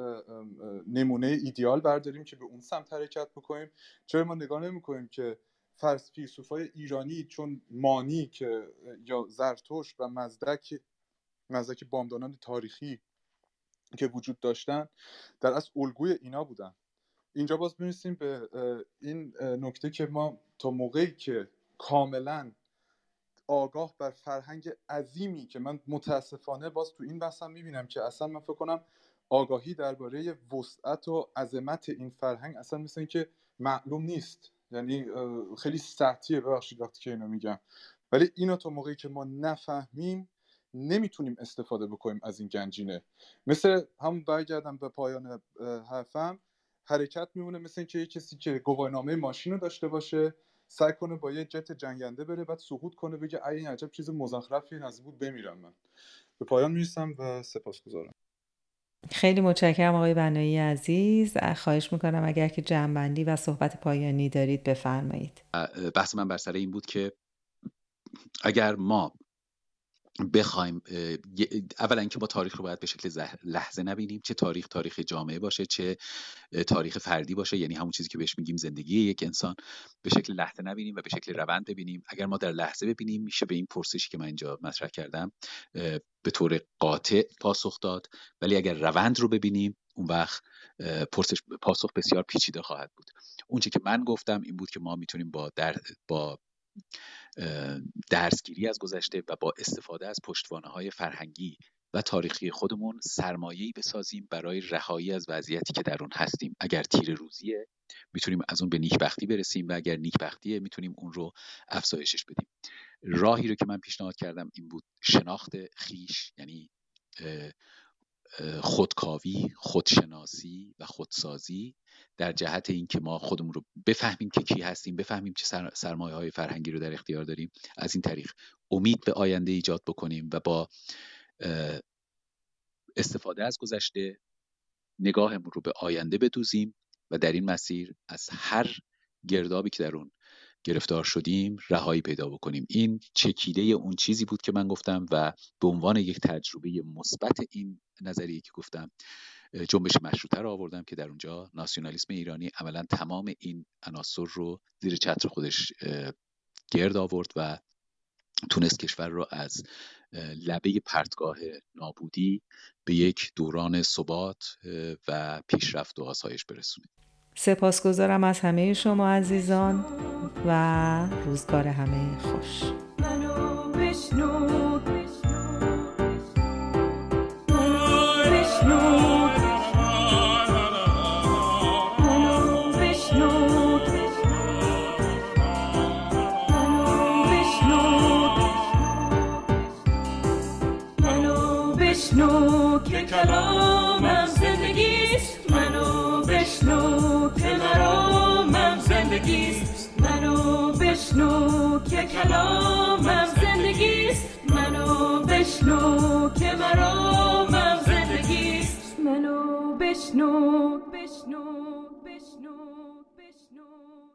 نمونه ایدیال برداریم که به اون سمت حرکت بکنیم چرا ما نگاه نمی‌کنیم که فرض فیلسوفای ایرانی چون مانی که یا زرتوش و مزدک مزدک بامدانان تاریخی که وجود داشتن در از الگوی اینا بودن. اینجا باز می‌رسیم به این نکته که ما تا موقعی که کاملا آگاه بر فرهنگ عظیمی که من متاسفانه باز تو این بحثم می‌بینم که اصلا من فکر کنم آگاهی درباره وسعت و عظمت این فرهنگ اصلا مثل که معلوم نیست. یعنی خیلی سطحیه ببخشید وقتی که اینو میگم. ولی اینو تا موقعی که ما نفهمیم نمی‌تونیم استفاده بکنیم از این گنجینه. مثل هم برگردم به پایان حرفم حرکت میمونه مثل اینکه یه کسی که گواهینامه ماشین رو داشته باشه سعی کنه با یه جت جنگنده بره بعد سقوط کنه بگه ای این عجب چیز مزخرفی از بود بمیرم من. به پایان می‌رسم و سپاسگزارم. خیلی متشکرم آقای بنایی عزیز. خواهش می‌کنم اگر که جنبندی و صحبت پایانی دارید بفرمایید. بحث من بر سر این بود که اگر ما بخوایم اولا اینکه ما تاریخ رو باید به شکل لحظه نبینیم چه تاریخ تاریخ جامعه باشه چه تاریخ فردی باشه یعنی همون چیزی که بهش میگیم زندگی یک انسان به شکل لحظه نبینیم و به شکل روند ببینیم. اگر ما در لحظه ببینیم میشه به این پرسشی که من اینجا مطرح کردم به طور قاطع پاسخ داد. ولی اگر روند رو ببینیم اون وقت پرسش پاسخ بسیار پیچیده خواهد بود. اونچه که من گفتم این بود که ما می‌تونیم با در با درسگیری از گذشته و با استفاده از پشتوانه های فرهنگی و تاریخی خودمون سرمایه‌ای بسازیم برای رهایی از وضعیتی که در اون هستیم. اگر تیر روزیه می‌تونیم از اون به نیکبختی برسیم و اگر نیکبختیه می‌تونیم اون رو افزایشش بدیم. راهی رو که من پیشنهاد کردم این بود شناخت خیش یعنی خودکاوی خودشناسی و خودسازی در جهت اینکه ما خودمون رو بفهمیم که کی هستیم بفهمیم چه سرمایه های فرهنگی رو در اختیار داریم از این طریق امید به آینده ایجاد بکنیم و با استفاده از گذشته نگاهمون رو به آینده بدوزیم و در این مسیر از هر گردابی که در اون گرفتار شدیم رهایی پیدا بکنیم. این چکیده اون چیزی بود که من گفتم و به عنوان یک تجربه مثبت این نظریه که گفتم جنبش مشروطه رو آوردم که در اونجا ناسیونالیسم ایرانی عملا تمام این عناصر رو زیر چتر خودش گرد آورد و تونست کشور رو از لبه پرتگاه نابودی به یک دوران ثبات و پیشرفت و آسایش برسونه. سپاسگزارم از همه شما عزیزان و روزگار همه خوش. منو که کلامم زندگیست. منو بشنو که مرامم زندگیست. منو بشنو بشنو بشنو بشنو.